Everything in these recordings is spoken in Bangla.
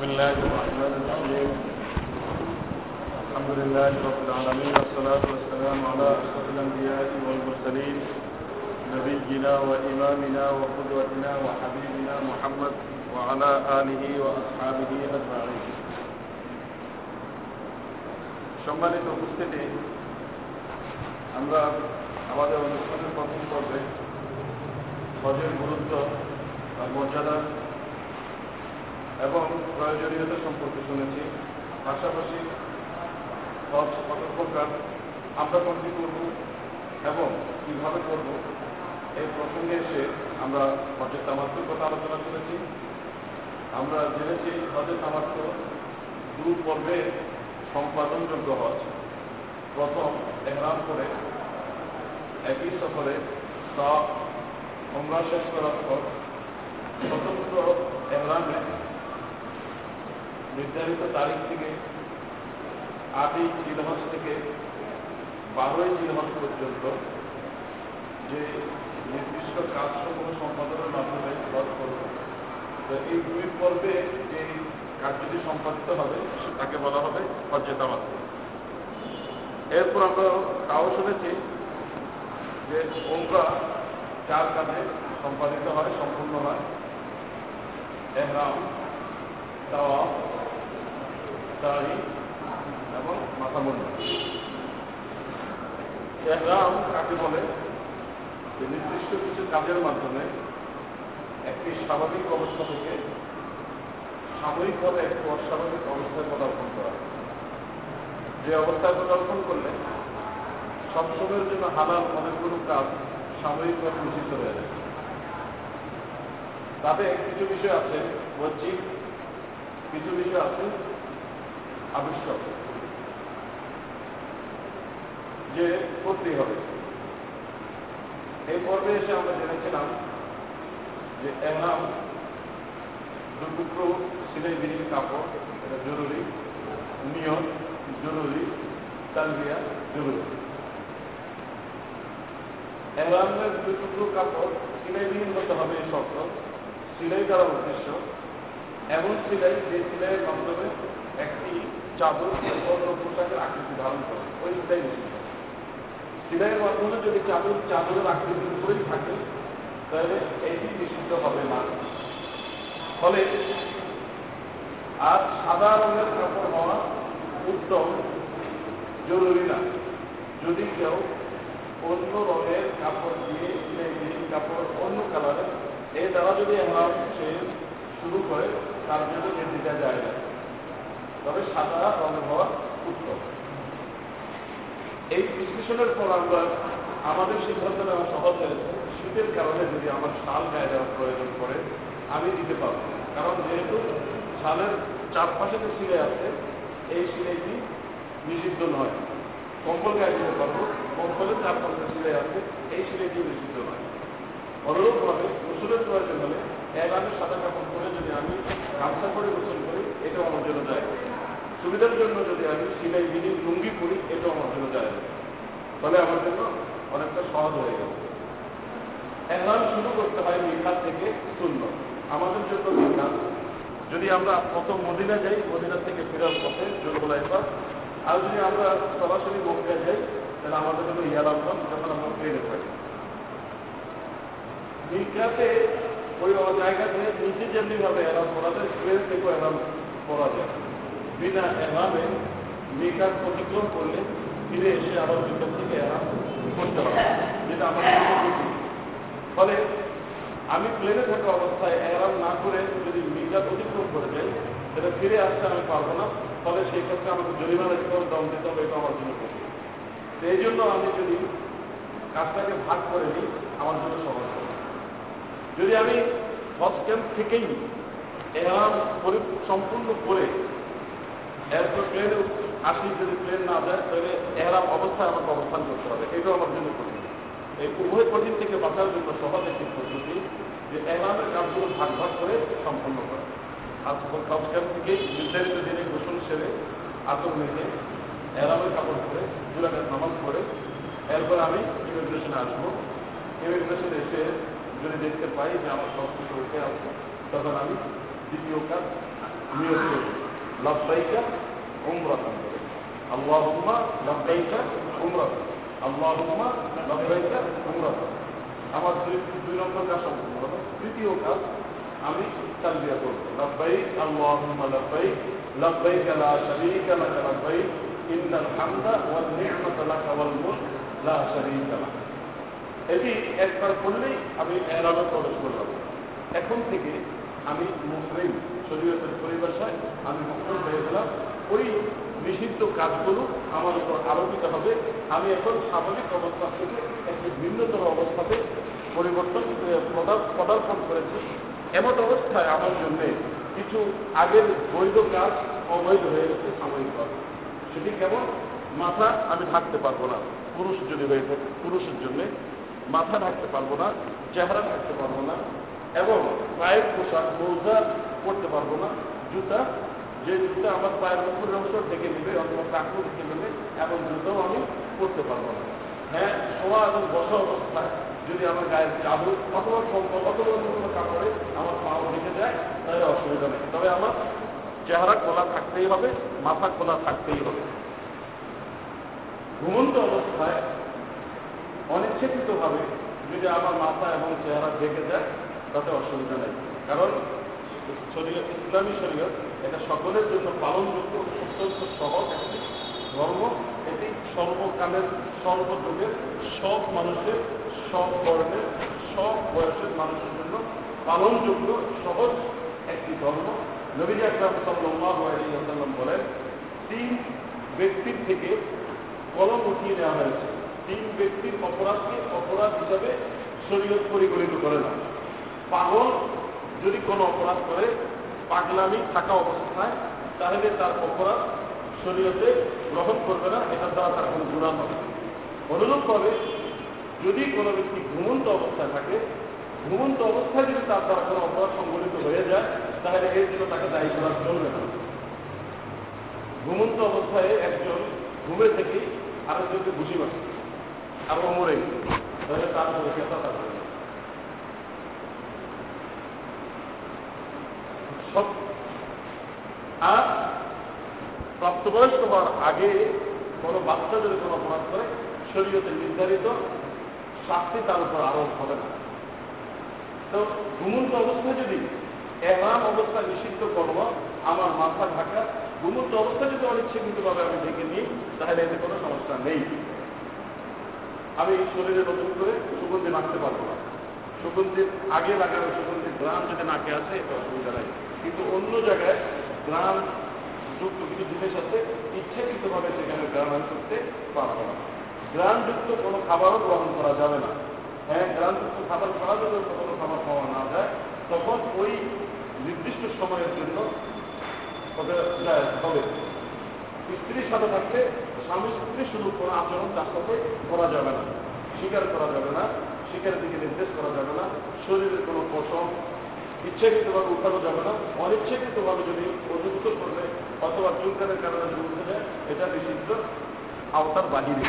بسم الله الرحمن الرحيم الحمد لله رب العالمين والصلاة والسلام على أشرف الأنبياء والمرسلين نبينا وإمامنا وقدوتنا وحبيبنا محمد وعلى آله وأصحابه أجمعين সম্মানিত উপস্থিতি আমরা আমাদের অনুষ্ঠানের প্রথম পর্বে হজের গুরুত্ব আর মর্যাদা এবং প্রয়োজনীয়তা সম্পর্কে শুনেছি। পাশাপাশি হজ কত প্রকার আমরা কোনটি করব এবং কীভাবে করব এই প্রসঙ্গে এসে আমরা হজের তামাত্ম কথা আলোচনা করেছি। আমরা জেনেছি হজের তামাত্ম দু পর্বে সম্পাদনযোগ্য হজ প্রথম এহরাম করে একই সফরে সব আমরা শেষ করার পর স্বতন্ত্র এহরামে নির্ধারিত তারিখ থেকে আটই জিলহজ থেকে বারোই জিলহজ পর্যন্ত যে নির্দিষ্ট কাজসমূহ সম্পাদনের মাধ্যমে হজ করব। তো এই দুই পর্বে যে কার্যটি সম্পাদিত হবে, তাকে বলা হবে হজ্জেতামাত এরপর আমরা তাও শুনেছি যে ওমরা চার কাজে সম্পাদিত হয়, সম্পূর্ণ হয়। এহরাম তাওয়া দাড়ি এবং মাথা মুন্ডা এহরাম কাকে বলে? যে নির্দিষ্ট কিছু কাজের মাধ্যমে একটি স্বাভাবিক অবস্থা থেকে সাময়িকভাবে একটি অস্বাভাবিক অবস্থায় পদার্পণ করা যে অবস্থায় পদার্পণ করলে সবসময়ের জন্য হালাল অনেকগুলো কাজ সাময়িক সাময়িকভাবে নিষিদ্ধ হয়ে যায়। তাতে কিছু বিষয় আছে বলছি কিছু বিষয় আছে আবশ্যক। যে করতেই হবে। এই পর্বে এসে আমরা জেনেছিলাম যে এহরাম দুটুকরো সিলাই বিহীন কাপড়, এটা জরুরি। নিয়ম জরুরি। তালবিয়া জরুরি। এহরামের দুটুকরো কাপড় সিলাইবিহীন হতে হবে এই শর্ত। সিলাই করার উদ্দেশ্য, এমন সিলাই যে সিলাইয়ের মাধ্যমে একটি চাদর অন্য পোশাকের আকৃতি ধারণ করে। ওই নিষিদ্ধ সিলাইয়ের মাধ্যমে যদি চাদর চাদরের আকৃতির উপরেই থাকে, তাহলে এটি নিষিদ্ধ হবে না। ফলে আর সাদা রঙের কাপড় হওয়া উত্তম জরুরি না। যদি কেউ অন্য রঙের কাপড় দিয়ে সিলাই কাপড় অন্য কালারের এই দ্বারা যদি আমরা সে শুরু করে, তার জন্য নির্দিটা যায় না। তবে সাদা রঙের হওয়া উত্তম। এই বিশ্লেষণের পর আমরা আমাদের সিদ্ধান্ত নেওয়া সহজ হয়েছে। শীতের কারণে যদি আমার শাল গায়ে দেওয়ার প্রয়োজন পড়ে, আমি দিতে পারব কারণ যেহেতু শালের চারপাশে যে সিলাই আছে, এই সিলাইটি নিষিদ্ধ নয়। কম্বল গায়ে দিতে পারব, কম্বলের চারপাশে সিলাই আছে, এই সিলাইটি নিষিদ্ধ নয়। অনুরূপভাবে গোসলের প্রয়োজন হলে আমি সাদা কাপড় পরে যদি আমি গামছা করে গোসল করি এটাও আমার জন্য যায় সুবিধার জন্য যদি আমি সিলাই বিহীন লুঙ্গি পরি, এটাও আমার জন্য যায় ফলে আমার জন্য অনেকটা সহজ হয়ে গেল। এখন শুরু করতে হয় মিখাত থেকে শূন্য আমাদের জন্য মিখাত। যদি আমরা প্রথম মদিনা যাই, মদিনা থেকে ফেরার পথে জোরগোলাইফা আর যদি আমরা সরাসরি মক্কা যাই, তাহলে আমাদের জন্য ইয়ালাম যখন আমরা ট্রেনে পাই মিখাতে ওই জায়গাতে নিচে যেমনি ভাবে এলাম করা যায় ট্রেন থেকেও এলাম করা যায় বিনা এলামে মিকার অতিক্রম করলে ফিরে এসে আবার মিকার থেকে এলাম করতে হবে, যেটা আমাদের ফলে আমি প্লেনে থাকা অবস্থায় এলাম না করে যদি মিকার অতিক্রম করে যাই সেটা ফিরে আসতে আমি পারব না। ফলে সেই ক্ষেত্রে আমাকে জরিমানা দিতে হবে দম দিতে হবে, এটা আমার জন্য এই জন্য আমি যদি কাজটাকে ভাগ করে নিই, আমার জন্য সহজ হবে যদি আমি হজ ক্যাম্প থেকেই এরাম সম্পূর্ণ করে এরপর প্লেনে আসি যদি প্লেন না যায়, তাহলে এরাম অবস্থায় আমাকে অবস্থান করতে হবে। এটাও আমার জন্য কঠিন। এই উভয় কঠিন থেকে বাঁচার জন্য সহজ একটি পদ্ধতি যে এরামের কাজগুলো ভাগ ভাগ করে সম্পন্ন করে। হজ ক্যাম্প থেকে নির্ধারিত দিনে গোসল সেরে আতর মেখে এরামের কাপড় পরে দুরাকাত নামাজ পরে এরপর আমি ইমিগ্রেশনে আসব। ইমিগ্রেশনে এসে যদি দেখতে পাই যে আমার সব কিছু ওকে আছে, তখন আমি দ্বিতীয় কাজ নিয়োগ করব লাভবাইকা উমরাতান আল্লাহুম্মা লাভবাইকা উমরাতান। আল্লাহুম্মা লাভবাইকা উমরাতান। আমার দুই নম্বর কাজ সম্পূর্ণ তৃতীয় কাজ আমি তালবিয়া করব। লাভবাইক আল্লাহুম্মা লাভবাইক লাভবাইক লা শারীকা লাক লাভবাইক ইন্নাল হামদা ওয়ান নি'মাতা লাক ওয়াল মুলক, লা শারীকা লাক এটি একবার করলেই আমি এরামে প্রবেশ করলাম। এখন থেকে আমি মুসলিম শরীয়তের পরিভাষায় আমি মুসলিম হয়ে গেলাম ওই নিষিদ্ধ কাজগুলো আমার উপর আরোপিত হবে। আমি এখন স্বাভাবিক অবস্থা থেকে একটি ভিন্নতর অবস্থাতে পরিবর্তন পদার- পদার্পণ করেছি। এমন অবস্থায় আমার জন্য কিছু আগের বৈধ কাজ অবৈধ হয়ে গেছে সাময়িকভাবে সেটি কেমন মাথা আমি ঢাকতে পারব না, পুরুষ যদি হয়ে থাকে, পুরুষের জন্য মাথা ঢাকতে পারব না, চেহারা ঢাকতে পারব না এবং পায়ের পোশাক মৌজা পরতে পারব না। জুতা, যে জুতা আমার পায়ের উপরের অংশ ঢেকে নেবে অথবা কাকু ঢেকে নেবে এমন জুতাও আমি পরতে পারব না। হ্যাঁ শোয়া এবং বসা অবস্থায় যদি আমার গায়ের চাদর অথবা অথবা কোনো কাপড়ে আমার পাও ঢেকে যায়, তাহলে অসুবিধা নেই। তবে আমার চেহারা খোলা থাকতেই হবে, মাথা খোলা থাকতেই হবে। ঘুমন্ত অবস্থায় অনিচ্ছাকৃতভাবে যদি আমার মাথা এবং চেহারা ঢেকে যায় তাতে অসুবিধা নেই। কারণ শরীয়ত, ইসলামী শরীয়ত, এটা সকলের জন্য পালনযোগ্য, অত্যন্ত সহজ একটি ধর্ম। এটি সর্বকালের, সর্বযুগের, সব মানুষের, সব বর্ণের সব বয়সের মানুষের জন্য পালনযোগ্য, সহজ একটি ধর্ম। নবীজ আকরাম সাল্লাল্লাহু আলাইহি বলেন, তিন ব্যক্তির থেকে কলম উঠিয়ে নেওয়া হয়েছে। তিন ব্যক্তির অপরাধকে অপরাধ হিসাবে শরীয়ত পরিগণিত করে না। পাগল যদি কোনো অপরাধ করে, পাগলামি থাকা অবস্থায়, তাহলে তার অপরাধ শরীয়তে গ্রহণ করবে না এটার দ্বারা তার কোনো গুণা হবে অনুরূপভাবে যদি কোনো ব্যক্তি ঘুমন্ত অবস্থায় থাকে, ঘুমন্ত অবস্থায় যদি তার দ্বারা কোনো অপরাধ সংঘটিত হয়ে যায়, তাহলে এর জন্য তাকে দায়ী করা চলবে না। ঘুমন্ত অবস্থায় একজন ঘুমে থেকে আরেকজনকে ঘুষি মারছে আর ও মরে তাহলে তার মধ্যে কেতা থাকবে না। সব আর প্রাপ্তবয়স্ক হওয়ার আগে কোনো বাচ্চা যদি কোনো অপরাধ করে, শরীয়তে নির্ধারিত শাস্তি তার উপর আরোপ হবে না। তো ঘুমন্ত অবস্থায় যদি এহরাম অবস্থা নিষিদ্ধ কর্ম, আমার মাথা ঢাকা, ঘুমন্ত অবস্থা যদি অনিচ্ছাকৃতভাবে আমি ঢেকে নিই, তাহলে এতে কোনো সমস্যা নেই। আমি শরীরে নতুন করে সুগন্ধি মাখতে পারব না। সুগন্ধির, আগে লাগানো সুগন্ধির গ্রাম যদি নাকে আসে এটা অসুবিধা নাই। কিন্তু অন্য জায়গায় গ্রাম যুক্ত কিছু জিনিস আছে, ইচ্ছাকৃতভাবে সেখানে গ্রাম করতে পারব না। গ্রামযুক্ত কোনো খাবারও গ্রহণ করা যাবে না। হ্যাঁ গ্রামযুক্ত খাবার খাওয়া যাবে কোনো খাবার খাওয়া না যায়, তখন ওই নির্দিষ্ট সময়ের জন্য হবে। স্ত্রীর সাথে থাকতে স্বামী স্ত্রী শুধু কোনো আচরণ তার সাথে করা যাবে না, স্বীকার করা যাবে না। শিকারের দিকে নির্দেশ করা যাবে না। শরীরের কোনো পশম ইচ্ছাকৃতভাবে উঠানো যাবে না। অনিচ্ছাকৃতভাবে যদি অযুক্ত করবে অথবা চুলকানের কারণে উঠে যায়, এটা নিষিদ্ধ আওতার বাহিরে।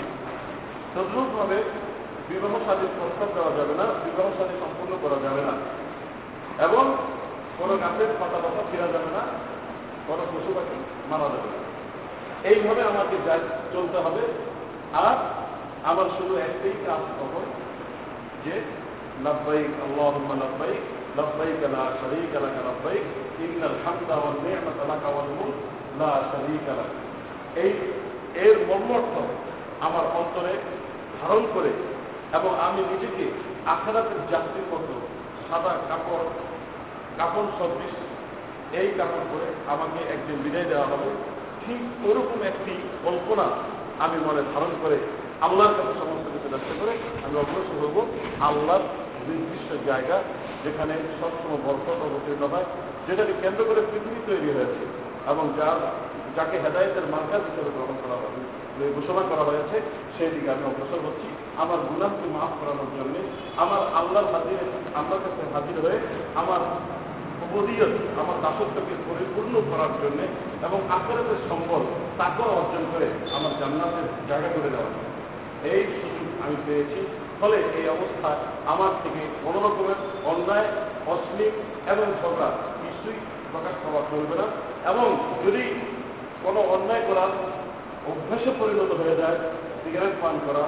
তদ্রুপভাবে বিবাহ সাদীর প্রস্তাব দেওয়া যাবে না, বিবাহ সাদী সম্পূর্ণ করা যাবে না। এবং কোনো গাছের পাতা পাতা ফেরা যাবে না, কোনো পশু পাখি মারা যাবে না। এইভাবে আমাকে চলতে হবে। আর আমার শুধু একটাই কাজ তখন যে, লব্বাইক, আল্লাহুম্মা লব্বাইক লব্বাইক লা শারীকা লাক লব্বাইক, ইন্নাল হামদা ওয়ান নি'মাতা লাক ওয়াল মুলক, লা শারীকা লাক। এই, এর মর্মর্থ আমার অন্তরে ধারণ করে এবং আমি নিজেকে আখেরাতের যাত্রীর মতো সাদা কাপড় কাপড় সদৃশ, এই কাপড় করে আমাকে একদিন বিদায় দেওয়া হবে। ঠিক ওরকম একটি কল্পনা আমি মনে ধারণ করে আল্লাহর কাছে সমস্ত কিছু করে আমি অগ্রসর হব আল্লাহর নির্দিষ্ট জায়গা যেখানে সবসময় বরকত অবতীর্ণ হয়, যেটাকে কেন্দ্র করে পৃথিবী তৈরি হয়েছে এবং যার, যাকে হেদায়তের মার্কাজ হিসেবে গ্রহণ করা হবে ঘোষণা করা হয়েছে, সেই দিকে আমি অগ্রসর হচ্ছি। আমার গুণাকে মাফ করানোর জন্য, আমার আল্লাহর হাজিরে, আল্লাহর কাছে হাজির হয়ে আমার উপদীয়ত আমার দাসত্বকে পরিপূর্ণ করার জন্য এবং আখেরাতের সম্বল তাকেও অর্জন করে আমার জান্নাতের জায়গা করে দেওয়া। এই আমি পেয়েছি। ফলে এই অবস্থা আমার থেকে কোনো রকমের অন্যায়, অশ্লীল এবং ঝগড়া কিছুই প্রকাশ পাওয়া চলবে না। এবং যদি কোনো অন্যায় করা অভ্যাসে পরিণত হয়ে যায় সিগারেট পান করা,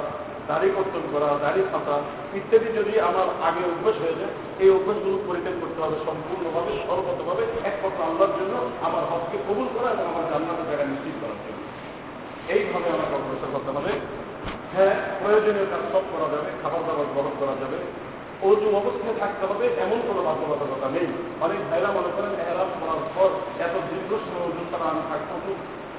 দাড়ি কর্তন করা, দাড়ি ফাটা ইত্যাদি যদি আমার আগে অভ্যাস হয়ে যায়, এই অভ্যাসগুলো পরিত্যাগ করতে হবে সম্পূর্ণভাবে, সর্বতভাবে একমাত্র আল্লাহর জন্য, আমার হককে কবুল করা এবং আমার জান্নাতের জায়গা নিশ্চিত করার জন্য। এইভাবে আমাকে অগ্রসর করতে হবে। হ্যাঁ প্রয়োজনীয় কাজ সব করা যাবে খাবার দাবার গ্রহণ করা যাবে। অজু অবস্থায় থাকতে হবে, এমন কোনো বাধ্যবাধকতা নেই। অনেক ভাইরা মনে করেন এরাম করার পর এত দীর্ঘ সময় অজু ছাড়া আমি খুব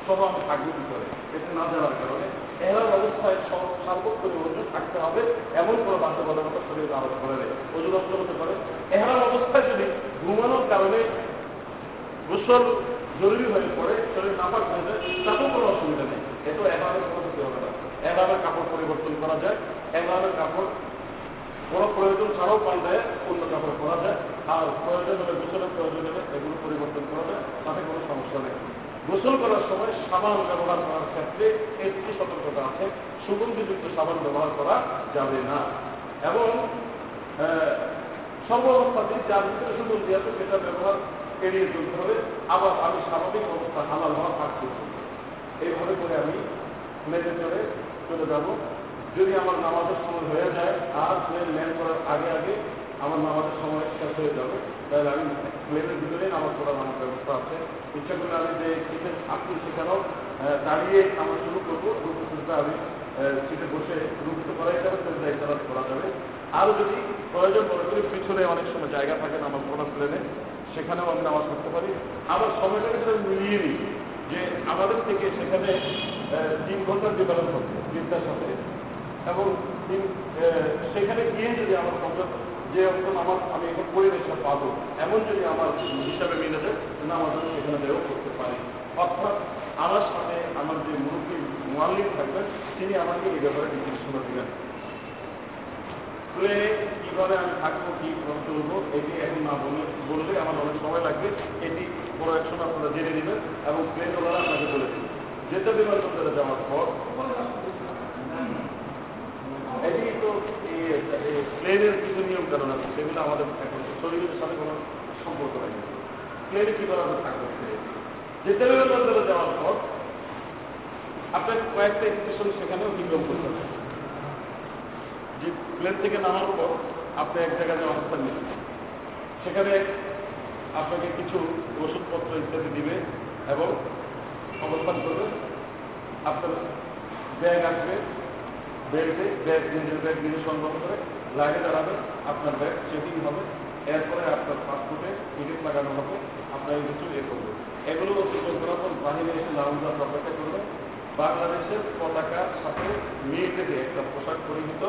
সহ আমি থাকব কি করে? এটা না জানার কারণে এরাম অবস্থায় সার্বক্ষণিক অজু থাকতে হবে, এমন কোনো বাধ্যবাধকতা শরীর আরোপ করে নেই। অজু নষ্ট হতে পারে। এরাম অবস্থায় যদি ঘুমানোর কারণে গোসল জরুরি হয়ে পড়ে, শরীর নাপাক হয়ে যায়, তাতেও কোনো অসুবিধা নেই। এতো এভাবে কোনো হবে না। এভাবে কাপড় পরিবর্তন করা যায়, এভাবে কাপড় কোনো প্রয়োজন ছাড়াও পাল্টায় অন্য কাপড় করা যায়। আর প্রয়োজন হলে গোসলের প্রয়োজন হলে এগুলো পরিবর্তন করা যায়, তাতে কোনো সমস্যা নেই। গোসল করার সময় সাবান ব্যবহার করার ক্ষেত্রে একটি সতর্কতা আছে, সুগন্ধিযুক্ত সাবান ব্যবহার করা যাবে না। এবং সর্ব অবস্থাতে যার ভিতরে সুগন্ধি আছে, সেটা ব্যবহার এড়িয়ে চলতে হবে। আবার আমি স্বাভাবিক অবস্থা হালাল হওয়া থাকতে এইভাবে করে আমি মেনে চলে চলে যাব। যদি আমার নামাজের সময় হয়ে যায়, আর প্লেন ল্যান্ড করার আগে আগে আমার নামাজের সময় শেষ হয়ে যাবে। তাহলে আমি প্লেনের ভিতরেই নামাজ পড়ার আমার ব্যবস্থা আছে। ইচ্ছা করলে আমি যে সিটের আপনি সেখানেও দাঁড়িয়ে আমরা শুরু করব। রুকু আমি সিটে বসে রুকুতে করাই যাবে সেটা ইশারাত করা যাবে। আরও যদি প্রয়োজন মনে করি, পিছনে অনেক সময় জায়গা থাকে নামাজ পড়ার প্লেনে, সেখানেও আমি নামাজ করতে পারি। আবার সময়টাকে সেটা মিলিয়ে নিই। যে আমাদের থেকে সেখানে তিন ঘণ্টার ডিফারেন্স হচ্ছে, তিনটার সাথে। এবং সেখানে গিয়ে যদি আমার পঞ্চাশ যে অন্তত আমার, আমি এখন পরিবেশটা পাবো, এমন যদি আমার হিসাবে মিলে যায় নামাজ আমি সেখানে দেও করতে পারি। অর্থাৎ আমার সাথে আমার যে মুরব্বী মোয়াল্লিক থাকবেন, তিনি আমাকে এই ব্যাপারে নির্দেশনা দিবেন। প্লেনে কীভাবে আমি থাকব, কী চলবো, এটি এখন না বলে বললে আমার অনেক সময় লাগবে। এটি সময় আপনারা জেনে নেবেন এবং প্লেনওয়ালা আপনাকে বলে দেবেন যেতে বিমানবন্দরে যাওয়ার পর এটি তো প্লেনের কিছু নিয়ম কারণ আছে, সেগুলো আমাদের এখন শরীরের সাথে কোনো সম্পর্ক নেই। প্লেনে কীভাবে আমরা থাকব যেতে বিমানবন্দরে যাওয়ার পর আপনার কয়েকটা স্টেশন সেখানে অতিক্রম করতে যে প্লেন থেকে নামার পর আপনি এক জায়গায় অবস্থান নেবেন সেখানে আপনাকে কিছু ওষুধপত্র ইত্যাদি দিবে এবং অবস্থান করবে। আপনার ব্যাগ আসবে, বেল্টে, ব্যাগ নিজের ব্যাগ নিজে সংগ্রহ করে লাইনে দাঁড়াবে, আপনার ব্যাগ চেকিং হবে, এরপরে আপনার পাসপোর্টে টিকিট লাগানো হবে আপনার কিছু এ করবে। এগুলো অতিক্রম করার পর বাহিরে এসে লাউন্ডার অপেক্ষা করবে। বাংলাদেশের পতাকার সাথে মিল থেকে একটা পোশাক পরিহিত।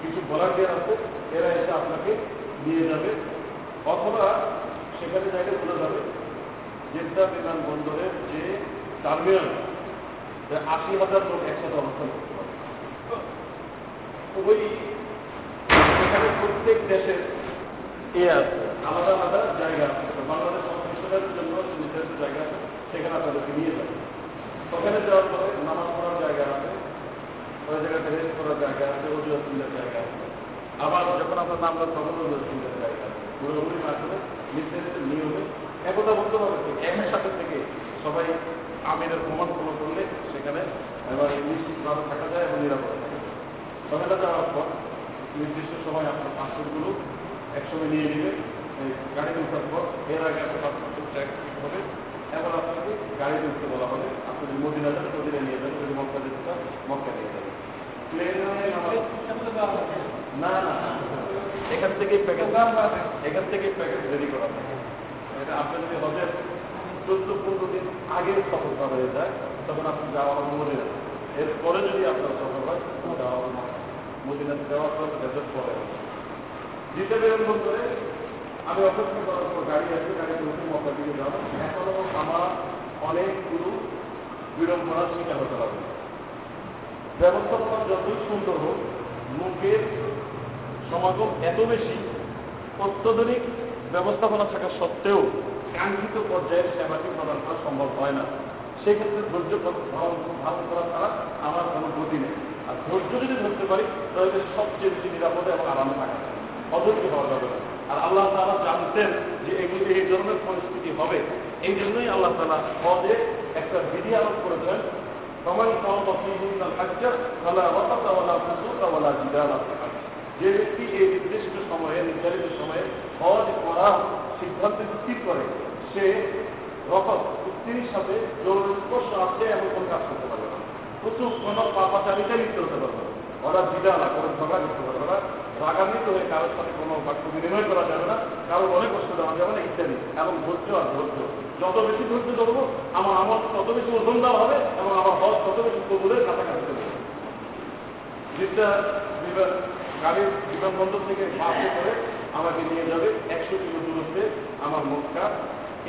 কিছু ভলান্টিয়ার আছে, এরা এসে আপনাকে নিয়ে যাবে। অথবা সেখানে জায়গা বলে যাবে জেদ্দা বিমানবন্দরের যে টার্মিনাল আশি হাজার লোক একসাথে অবস্থান করতে পারে। ওই এখানে প্রত্যেক দেশের এ আছে। আলাদা আলাদা জায়গা আছে। বাংলাদেশ সংশ্লিষ্টদের জন্য নির্ধারিত জায়গা আছে সেখানে আপনাদেরকে নিয়ে যাবে। ওখানে যাওয়ার পরে নামাজ পড়ার জায়গা আছে ওই জায়গাতে রেস্ট করার জায়গা আছে সুন্দর জায়গা আছে। আবার যখন আপনার নামটা তখন সুন্দর জায়গা আছে। পুরোপুরি করে নির্ধারিত নিয়মে একতা বলতে হবে এমের সাথে থেকে সবাই আমিরের প্রমাণ ফলো করলে সেখানে এবার নিশ্চিতভাবে থাকা যায় এবং নিরাপদে থাকা যায়। যাওয়ার পর নির্দিষ্ট সময় আপনার পাসপোর্টগুলো একসঙ্গে নিয়ে নেবে। এই গাড়ি উঠার পর এর আগে আপনার পাসপোর্ট ট্যাগ হবে। এবার আপনাকে গাড়ি উঠতে বলা হবে। আপনি যদি মদিনা যান মদিনা নিয়ে যাবেন। যদি মক্কা যেতে চান মক্কা নিয়ে যাবেন। প্লেনে না না। এখান থেকেই প্যাকেজ এখান থেকেই প্যাকেজ রেডি করা। থাকে আপনি যদি হজের চোদ্দ পনেরো দিন আগে সফলতা হয়ে যায়, তখন আপনি যাওয়া হবে মদিনা এরপরে যদি আপনার সফল হয় যাওয়া হবে মদিনাতে যাওয়ার পর দেশের পরে দ্বিতীয় বিমানবন্দরে আমি অপেক্ষা করার পর গাড়ি আসবে গাড়ি উঠে মক্কা দিকে যাব এখনও আমার অনেকগুলো বিড়ম্বনার শিকার হতে হবে। ব্যবস্থাপনা যতই সুন্দর হোক লোকের সমাগম এত বেশি অত্যাধুনিক ব্যবস্থাপনা থাকা সত্ত্বেও কাঙ্ক্ষিত পর্যায়ে সেবাটি প্রদান করা সম্ভব হয় না। সেক্ষেত্রে ধৈর্য ধারণ করা ছাড়া আমার কোনো গতি নেই। আর ধৈর্য যদি ধরতে পারি, তাহলে সবচেয়ে বেশি নিরাপদে এবং আরামে থাকা অধৈর্য হওয়া যাবে না আর আল্লাহ তালা জানতেন যে এগুলি এই ধরনের পরিস্থিতি হবে। এই জন্যই আল্লাহ তালা হজে একটা বিধি আরোপ করেছেন সবাই যে ব্যক্তি এই নির্দিষ্ট সময়ে, নির্ধারিত সময়ে হজ করা সিদ্ধান্ত স্থির করে, সে রকম স্ত্রীর সাথে জরুরি স্পর্শ আছে এমন কোন কাজ করতে পারবে না। প্রচুর কোনো পাপাচারিতা লিপ্ত হতে পারবে ওরা দিদা না কোনো ঝগড়া করতে পারবে না। রাগান্বিত হয়ে কারোর সাথে কোনো বাক্য বিনিময় করা যাবে না। কারোর অনেক কষ্ট দেওয়া যাবে না, ইত্যাদি। এবং ধৈর্য আর ধৈর্য। যত বেশি ধৈর্য ধরবো, আমার আমল তত বেশি ওজনদার হবে এবং আমার হজ তত বেশি কবুলের কাছাকাছি যেটা বিমান গাড়ির বিমানবন্দর থেকে বাসে করে আমাকে নিয়ে যাবে। একশো কিলো দূরত্বে আমার মক্কা।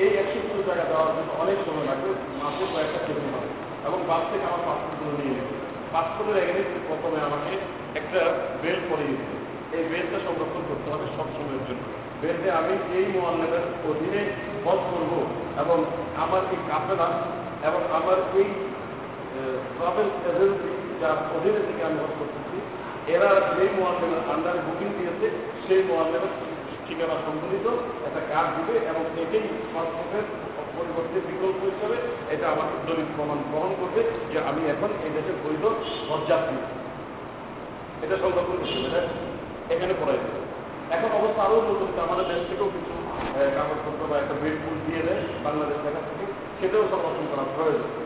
এই একশো কিলো জায়গা দেওয়ার জন্য অনেক সময় লাগবে। মাসে কয়েকটা কেটে হবে এবং বাস থেকে আমার পাসপোর্টগুলো নিয়ে নেবে। পাসপোর্টের এগেনিস্টে প্রথমে আমাকে একটা বেল্ট পরিয়ে দিতে এই বেল্টটা সংরক্ষণ করতে হবে সব সময়ের জন্য। বেল্টে আমি এই মোয়াল্লেমের অধীনে বধ করব এবং আমার এই কাপেলা এবং আমার এই ট্রাভেল এজেন্সি যার অধীনে থেকে আমি বধ করতেছি এরা যেই মোয়াল্লেমের আন্ডারে বুকিং দিয়েছে, সেই মোয়াল্লেমের ঠিকানা সম্বলিত একটা কাজ দিবে এবং এটাই পাসপোর্টের পরিবর্তে বিকল্প হিসাবে এটা আমার দলিত প্রমাণ গ্রহণ করবে যে আমি এখন এই দেশের বৈধ হজযাত্রী এটা সংরক্ষণ করতে হবে এখানে পড়াই এখন অবস্থা আরও নতুন আমাদের দেশ থেকেও কিছু কাগজপত্র বা একটা বেড ফুল দিয়ে দেয়, বাংলাদেশ দেখা থেকে সেটাও সংরক্ষণ করা প্রয়োজন।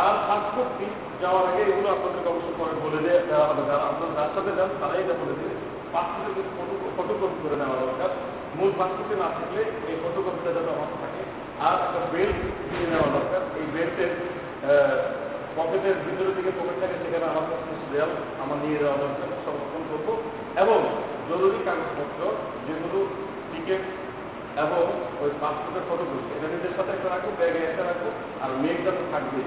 আর পাসপোর্টটি যাওয়ার আগে এগুলো আপনাদেরকে অবশ্যই পরে বলে দেয় দেওয়া হবে যারা আপনারা যার সাথে যান, তারাই এটা বলে দেবে। ফটো ফটোকপি করে নেওয়া দরকার। মূল পাসপোর্টে না থাকলে এই ফটোকপিটা যাতে আমার থাকে। আর একটা বেল্ট দিয়ে নেওয়া দরকার। এই বেল্টের পকেটের ভিতরে থেকে পকেট থাকে সেখানে আমার কাছে দেয়াল আমার নিয়ে যাওয়া দরকার। সংরক্ষণ করব। এবং জরুরি কাগজপত্র, যেগুলো টিকিট এবং ওই পাসপোর্টের ফটোগুলো এটা নিজের সাথে একটা রাখব, ব্যাগে একটা রাখব, আর মেয়েটা তো থাকবে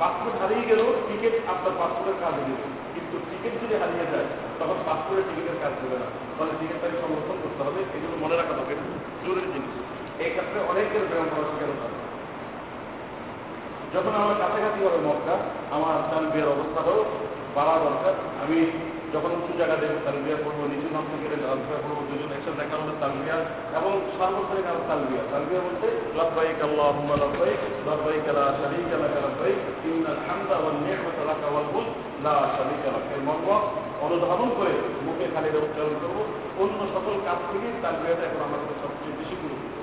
পাসপোর্ট হারিয়ে গেলেও টিকিট আপনার পাসপোর্টের কাজে দেবে কিন্তু টিকিট যদি হারিয়ে যায়, তখন পাসপোর্টের টিকিটের কাজ দেবে না। ফলে টিকিটটাকে সমর্থন করতে হবে, এই জন্য মনে রাখা হবে জরুরি জিনিস। এই ক্ষেত্রে অনেকের ব্যায়াম করা শিকার যখন আমার কাছাকাছি হবে মক্কা, আমার চান বিয়ের অবস্থা অবস্থাটাও বাড়া দরকার, আমি যখন উঁচু জায়গা দেবো তালবিয়া করব, নিচু নাম থেকে তালবিয়া করব দুজন একসাথে দেখা হলে তালবিয়া এবং সার্বক্ষণিক আমার তালবিয়া তালবিয়া বলতে, লব্বাইক আল্লাহুম্মা লব্বাইক লব্বাইক লা শারীকা লাক লব্বাইক, ইন্নাল হামদা ওয়ান নি'মাতা লাক ওয়াল মুলক, লা শারীকা লাক। এর মর্ম, অনুধাবন করে মুখে খালি উচ্চারণ করব। অন্য সকল কাজ থেকে তালবিয়াটা এখন আমার কাছে সবচেয়ে বেশি গুরুত্ব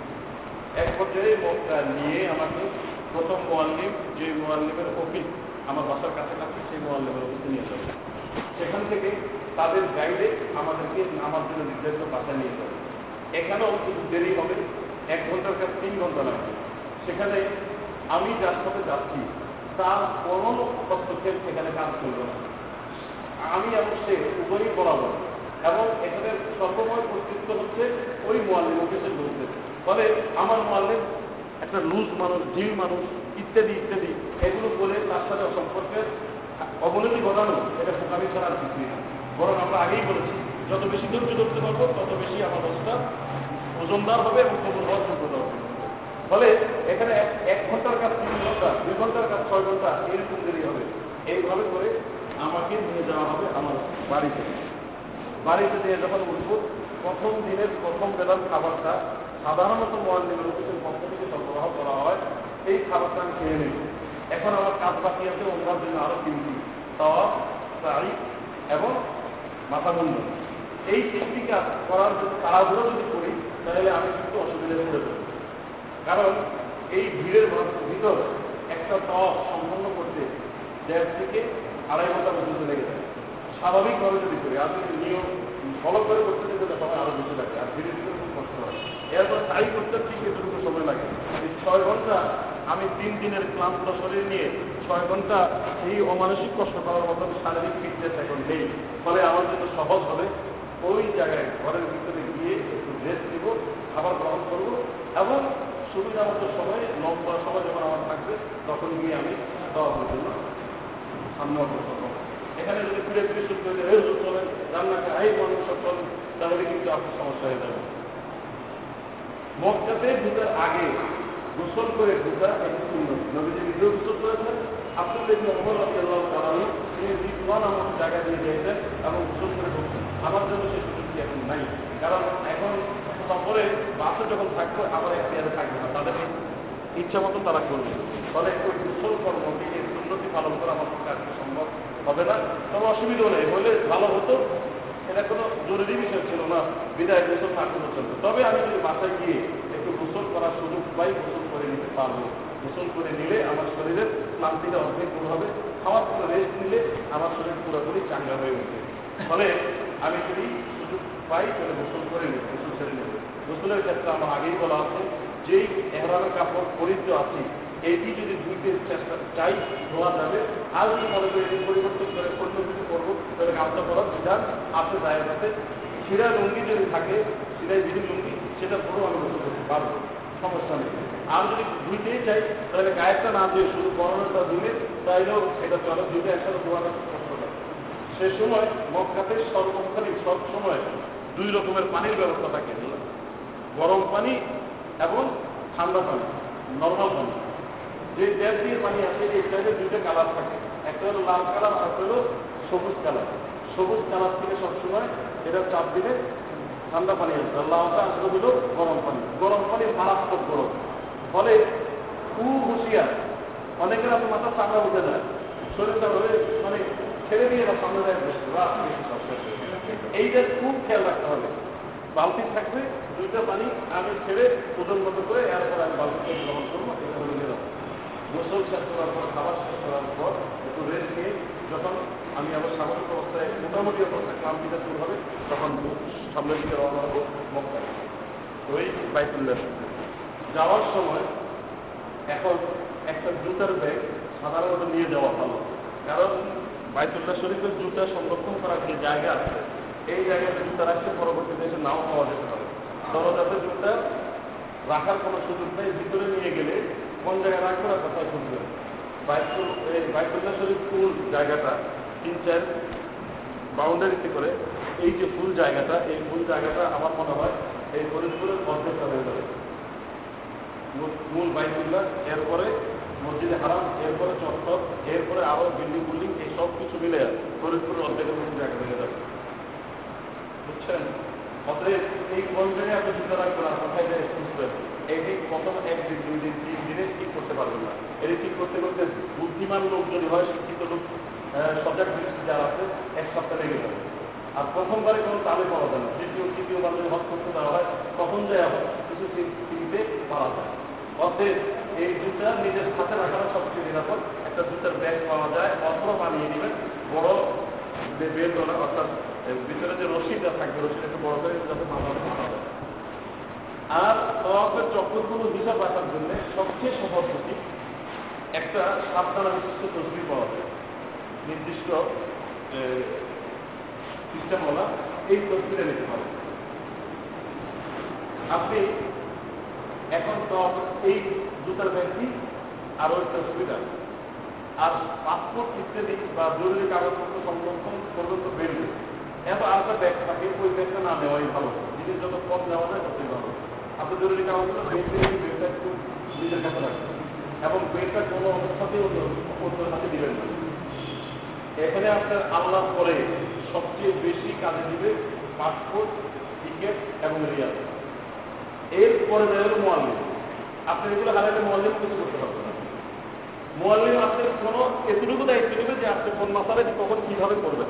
এক পর্যায়ে মক্কা নিয়ে আমাকে প্রথম মোয়াল্লিম যে মোয়াল্লিমের অফিস, আমার বাসার কাছাকাছি, সেই মোয়াল্লিমের অফিসে নিয়ে যাবে সেখান থেকে তাদের গাইডে আমাদেরকে আমার জন্য নির্ধারিত বাসায় নিয়ে যাবে এখানেও কিছু দেরি হবে, এক ঘণ্টার কাছে তিন ঘণ্টা লাগবে। সেখানে আমি যার সাথে যাচ্ছি, তার কোনো হস্তক্ষেপ সেখানে কাজ করবে না। আমি এবং সে উভয়ই বরাবর, এবং এখানে সর্বময় কর্তৃত্ব হচ্ছে ওই মোয়াল্লিম অফিসের লোকদের ফলে আমার মোয়াল্লিম একটা লুজ মানুষ ঢিল মানুষ, ইত্যাদি ইত্যাদি, এগুলো বলে তার সাথে সম্পর্কের অবনতি ঘটানো, এটা বোকামি ছাড়ার কিছুই না। বরং আমরা আগেই বলেছি, যত বেশি ধৈর্য ধরতে পারব, তত বেশি আমার অবস্থা ওজনদার হবে এবং কবুল হওয়ার যোগ্যতা হবে ফলে এখানে এক ঘণ্টার কাজ তিন ঘণ্টা, দুই ঘণ্টার কাজ ছয় ঘণ্টা, এরকম দেরি হবে। এইভাবে করে আমাকে নিয়ে যাওয়া হবে আমার বাড়িতে। বাড়িতে নিয়ে যখন উঠবো, প্রথম দিনের প্রথম বেলার খাবারটা সাধারণত মোয়াল্লিমের অফিসের পক্ষ থেকে সরবরাহ করা হয় এই খাবারটা আমি খেয়ে নেব। এখন আমার কাজ বাকি আছে ওনার জন্য আরও তিনটি। তাওয়া শাড়ি এবং মাথা মুন্ডন এই তিনটি কাজ করার জন্য তাড়াহুড়ো যদি করি, তাহলে আমি কিন্তু অসুবিধায় পড়ে যাব। কারণ এই ভিড়ের ভিতর একটা তপ সম্পন্ন করতে দেড় থেকে আড়াই ঘণ্টা পর্যন্ত লেগে যায়। স্বাভাবিকভাবে যদি করি, আর যদি নিয়ম ফলো করে করতে যেতে তখন আরও বেশি লাগে, আর ধীরে ধীরে খুব কষ্ট হয়। এরপর তাই করতে ঠিক এতটুকু সময় লাগে ছয় ঘণ্টা আমি তিন দিনের ক্লান্ত শরীর নিয়ে ছয় ঘণ্টা এই অমানসিক কষ্ট করার মতো শারীরিক ফিটনেস এখন নেই। ফলে আমার জন্য সহজ হবে ওই জায়গায় ঘরের ভিতরে গিয়ে একটু রেস্ট নিব, খাবার গ্রহণ করব এবং সুবিধা মতো সময়, লম্বা সময় যখন আমার থাকবে, তখন গিয়ে আমি দেওয়ার জন্য সামনে অগ্রসর হব। এখানে যদি ফিরে ফিরে শুরু করে এই হুজুর চলেন রান্না করে এই মানুষ তাহলে কিন্তু আপনার সমস্যা হয়ে যাবে। মক্কাতে ঢুকার আগে গোসল করে ঢুকা একটি সুন্দর নবীজি নিজেও গোসল করেছেন। ইবনে ওমর রাদিয়াল্লাহু তাআলা তিনি রিদওয়ান নামক জায়গা দিয়ে গিয়েছেন এবং গোসল করে ঢুকছেন। আমার জন্য সে সুযোগ পরিস্থিতি এখন নাই। কারণ এখন সফরে বাসে যখন থাকবে আবার এক চেয়ারে থাকবে না। তাদের ইচ্ছা মতো তারা করবে। ফলে ওই কুশল কর্মটি এই সুন্নতি পালন করা আমার পক্ষে সম্ভব হবে না। তবে অসুবিধাও নেই। হলে ভালো হতো। এটা কোনো জরুরি বিষয় ছিল না। বিদায় গোসল না চলবে তবে আমি যদি বাসায় গিয়ে একটু গোসল করার সুযোগ পাই, গোসল পারব। গোসল করে নিলে আমার শরীরের ক্লান্তিটা অর্ধেক দূর হবে। খাওয়ার পরে রেস্ট নিলে আমার শরীর পুরোপুরি চাঙ্গা হয়ে উঠবে। ফলে আমি যদি সুযোগ পাই, তাহলে গোসল করে নিই গোসল ছেড়ে নেব। গোসলের ক্ষেত্রে আমার আগেই বলা আছে, যেই এহরামের কাপড় পরিচিত আছি এইটি যদি ধুইতে চেষ্টা চাই, ধোয়া যাবে। আর যদি মনে করি এটি পরিবর্তন করে অন্য কিছু করব, তাহলে কাজটা করার বিধান আছে, দায়ের কাছে সিরা লুঙ্গি যদি থাকে সিরাই বিধি লুঙ্গি, সেটা পুরো আমি গোসল করতে পারব। সমস্যা নেই। আর যদি ধুইতেই চাই, তাহলে গায়েরটা না দিয়ে শুধু গরমেরটা ধুলে তাইলেও এটা চলে। দুইটা একসাথে ধোয়াটা কষ্ট লাগে সে সময় মক্কাতে সর্বক্ষণিক সব সময় দুই রকমের পানির ব্যবস্থা থাকে। গরম পানি এবং ঠান্ডা পানি নর্মাল পানি। যে ট্যাপ দিয়ে পানি আছে এই ট্যাপে দুইটা কালার থাকে। একটা হলো লাল কালার আর একটা হলো সবুজ কালার সবুজ কালার থেকে সবসময় এটা চাপ দিলে ঠান্ডা পানি আসবে লালটা আসলে হলো গরম পানি। গরম পানি মারাত্মক গরম। ফলে খুব হুঁশিয়ার। অনেকের আপনার মাথা চামড়া উঠে যায়। শরীরটা হয়ে মানে ছেড়ে দিয়ে এরা সামনে যায় বসতে বা এইটা খুব খেয়াল রাখতে হবে। বালতি থাকবে, দুইটা পানি আমি ছেড়ে ওজন মতো করে, এরপর আমি বালতিতে গ্রহণ করব, এটা হলো নিরাপদ গোসল শেষ করার পর, খাবার শেষ করার পর একটু রেস্ট নিয়ে যখন আমি আবার স্বাভাবিক অবস্থায়, মোটামুটি অবস্থায় ক্লান্তিটা শুরু হবে, তখন সামনের দিকে রওনা হব মক্কায়। ওই বাইকুল্লার যাওয়ার সময় এখন একটা জুতার ব্যাগ সাধারণত নিয়ে যাওয়া ভালো। কারণ বাইতুল্লাহ শরীফের জুতা সংরক্ষণ করার যে জায়গা আছে, এই জায়গাতে জুতা রাখতে পরবর্তী দেশে নাও পাওয়া যেতে পারে। দরজাতে জুতা রাখার কোনো সুযোগ নেই, ভিতরে নিয়ে গেলে কোন জায়গায় রাখবে না কোথায় শুনবে বাইতুল এই বাইতুল্লাহ শরীফ ফুল জায়গাটা তিন চার বাউন্ডারিতে করে, এই যে ফুল জায়গাটা, এই ফুল জায়গাটা আমার মনে হয় এই ফরিদপুরের অর্ধেকটা হয়ে যাবে। মূল বাইতুল্লাহ, এরপরে মসজিদে হারাম, এরপরে চত্বর, এরপরে আরও বিল্ডিং বিল্ডিং এই সব কিছু মিলে ফরিদপুরের অর্ধেকের মধ্যে জায়গা হয়ে যাবে বুঝছেন? অতএব এই কোন আপনি জুতা রাখবেন, আর কোথায় যায় খুঁজবেন এটি প্রথম এক দিন দুই দিন, তিন দিনে ঠিক করতে পারবেন না। এটি ঠিক করতে করতে বুদ্ধিমান লোক যদি হয়, শিক্ষিত লোক সজাগ জিনিস যারা আছে, এক সপ্তাহ লেগে যাবে। আর প্রথমবারে কোনো তালে পাওয়া যায় না। দ্বিতীয়, তৃতীয়বার যদি হজ করতে দেওয়া হয়, তখন যে কিছু চিনতে পাওয়া যায়। অতএব এই জুতা নিজের হাতে রাখানো সবচেয়ে নিরাপদ। একটা জুতার ব্যাগ পাওয়া যায়, অস্ত্র বানিয়ে নেবেন, বড় বের করা অর্থাৎ ভিতরে যে রশিটা থাকবে, রশিটা একটু বড় করে যাতে মাথা যায় আর তওয়াফের চক্রগুলো হিসাব রাখার জন্য সবচেয়ে সহজ পদ্ধতি একটা সাবধানা বিশিষ্ট তসবি পাওয়া যায়। নির্দিষ্ট সিস্টেম বলা এই তসবিটা নিতে হবে আপনি এখন তো এই জুতার ব্যাগটি আর একটা সুবিধা। আর পাসপোর্ট ইত্যাদি বা জরুরি কাগজপত্র সংরক্ষণ পর্যন্ত বেরবে এত আরেকটা ব্যাগ থাকে, ওই ব্যাগটা না নেওয়াই ভালো। জিনিস যত কম নেওয়া যায়, ততই ভালো। আপনি জরুরি কাগজগুলো বেঁচে বেগটা একটু নিজের কাছে রাখবেন এবং বেগটা কোনো অবস্থাতেই অন্য অন্যের হাতে দিবেন না। এখানে আপনার আল্লাহ পরে সবচেয়ে বেশি কাজে দিবে পাসপোর্ট টিকিট এবং রিয়াল এর পরে দেয় হলো মোয়াল্লিম। আপনি এগুলো হারালে মোয়াল্লিম কিছু করতে পারবেন মোয়াল্লিম আপনার কোনো এতটুকু দায়িত্ব নেবে যে আপনি কোন মাসালে কখন কীভাবে করবেন।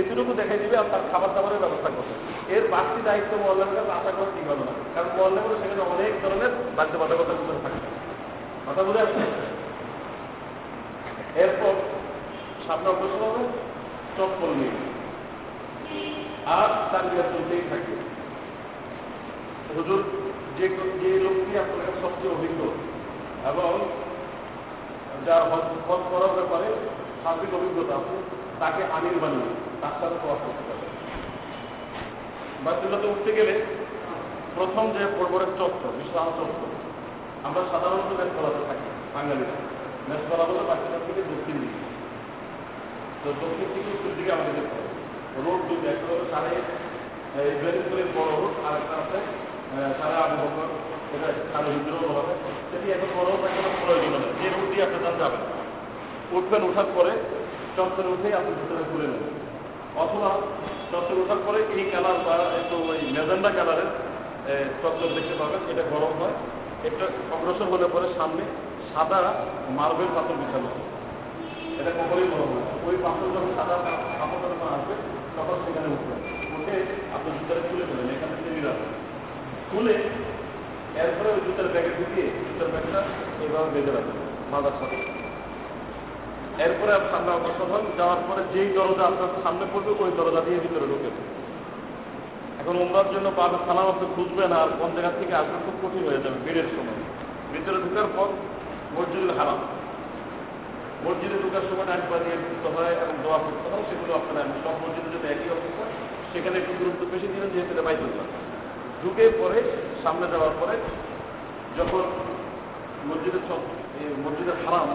এতটুকু দেখাই দিবে আর তার খাবার দাবারের ব্যবস্থা করবে। এর বাড়তি দায়িত্ব মোয়াল্লামের আশা করা ঠিক হবে না। কারণ মোয়াল্লামের সেখানে অনেক ধরনের বাধ্য বাধকতার ভিতরে থাকে। কথা বুঝে আসছে এরপর সামনে অগ্রসর হবে চপ্পল নিয়ে। আর তার বিয়ে চলতেই থাকে। হুজুর যে যে লোকটি আপনার কাছে সবচেয়ে অভিজ্ঞ এবং যার হজ করার ব্যাপারে সার্বিক অভিজ্ঞতা আছে, তাকে আমির বানিয়ে তার সাথে প্রভাব করতে পারে বাইতুল্লাতে উঠতে গেলে প্রথম যে পর্বরের চত্বর, বিশাল চত্বর, আমরা সাধারণত মেসকলাতে থাকি, বাঙালিরা। মেসকলা হলো বাইতুল্লাহ থেকে দক্ষিণ দিকে। তো দক্ষিণ থেকে উত্তর দিকে আমাদের যেতে রোড একটা হলো সাড়ে জয়পুরের বড় রোড আর একটা আছে সারা আবু বকর এটা হিজরও হবে। সেটি এখন বড় একটা প্রয়োজন নেই যে রুট দিয়ে আপনি যাবেন উঠবেন, ওঠার পরে চত্বরে উঠে আপনি ভিতরে ঘুরে নেবেন। অথবা চত্বর ওঠার পরে এই কালার বা একটু ওই মেজেন্ডা কালারের চত্বর দেখতে পাবেন। এটা গরম হয়। এটা অগ্রসর হলে পরে সামনে সাদা মার্বেল পাথর বিছানো এটা কখনোই গরম হয় ওই পাথর যখন সাদা কাপড় আসবে, তখন সেখানে উঠবে উঠে আপনি ভিতরে খুলে ফেলেন এখানে থেকে রাখবেন। খুলে এরপরে ওই জুতার ব্যাগে ঢুকিয়ে জুতার ব্যাগটা এইভাবে বেঁধে রাখবেন মাদার সাথে এরপরে সামনে অগ্রসর হন যাওয়ার পরে যেই দরজা আপনার সামনে পড়বে, ওই দরজা দিয়ে ভিতরে ঢুকে এখন উমরার জন্য পাবে সালাম আপনি খুঁজবেন আর কোন জায়গা থেকে আসবে খুব কঠিন হয়ে যাবে ভিড়ের সময়। ভিতরে ঢুকার পর মসজিদুল হারাম। মসজিদে ঢুকার সময় একবার দিয়ে ঢুকতে হয় এবং দোয়া করতে হয়, সেগুলো আপনারা সব মসজিদে যদি একই অবস্থা। সেখানে একটু গুরুত্ব বেশি দিলেন, যেহেতু এটা বাইতুল্লাহ ঢুকে পরে সামনে যাওয়ার পরে যখন মসজিদের মসজিদের হারাম,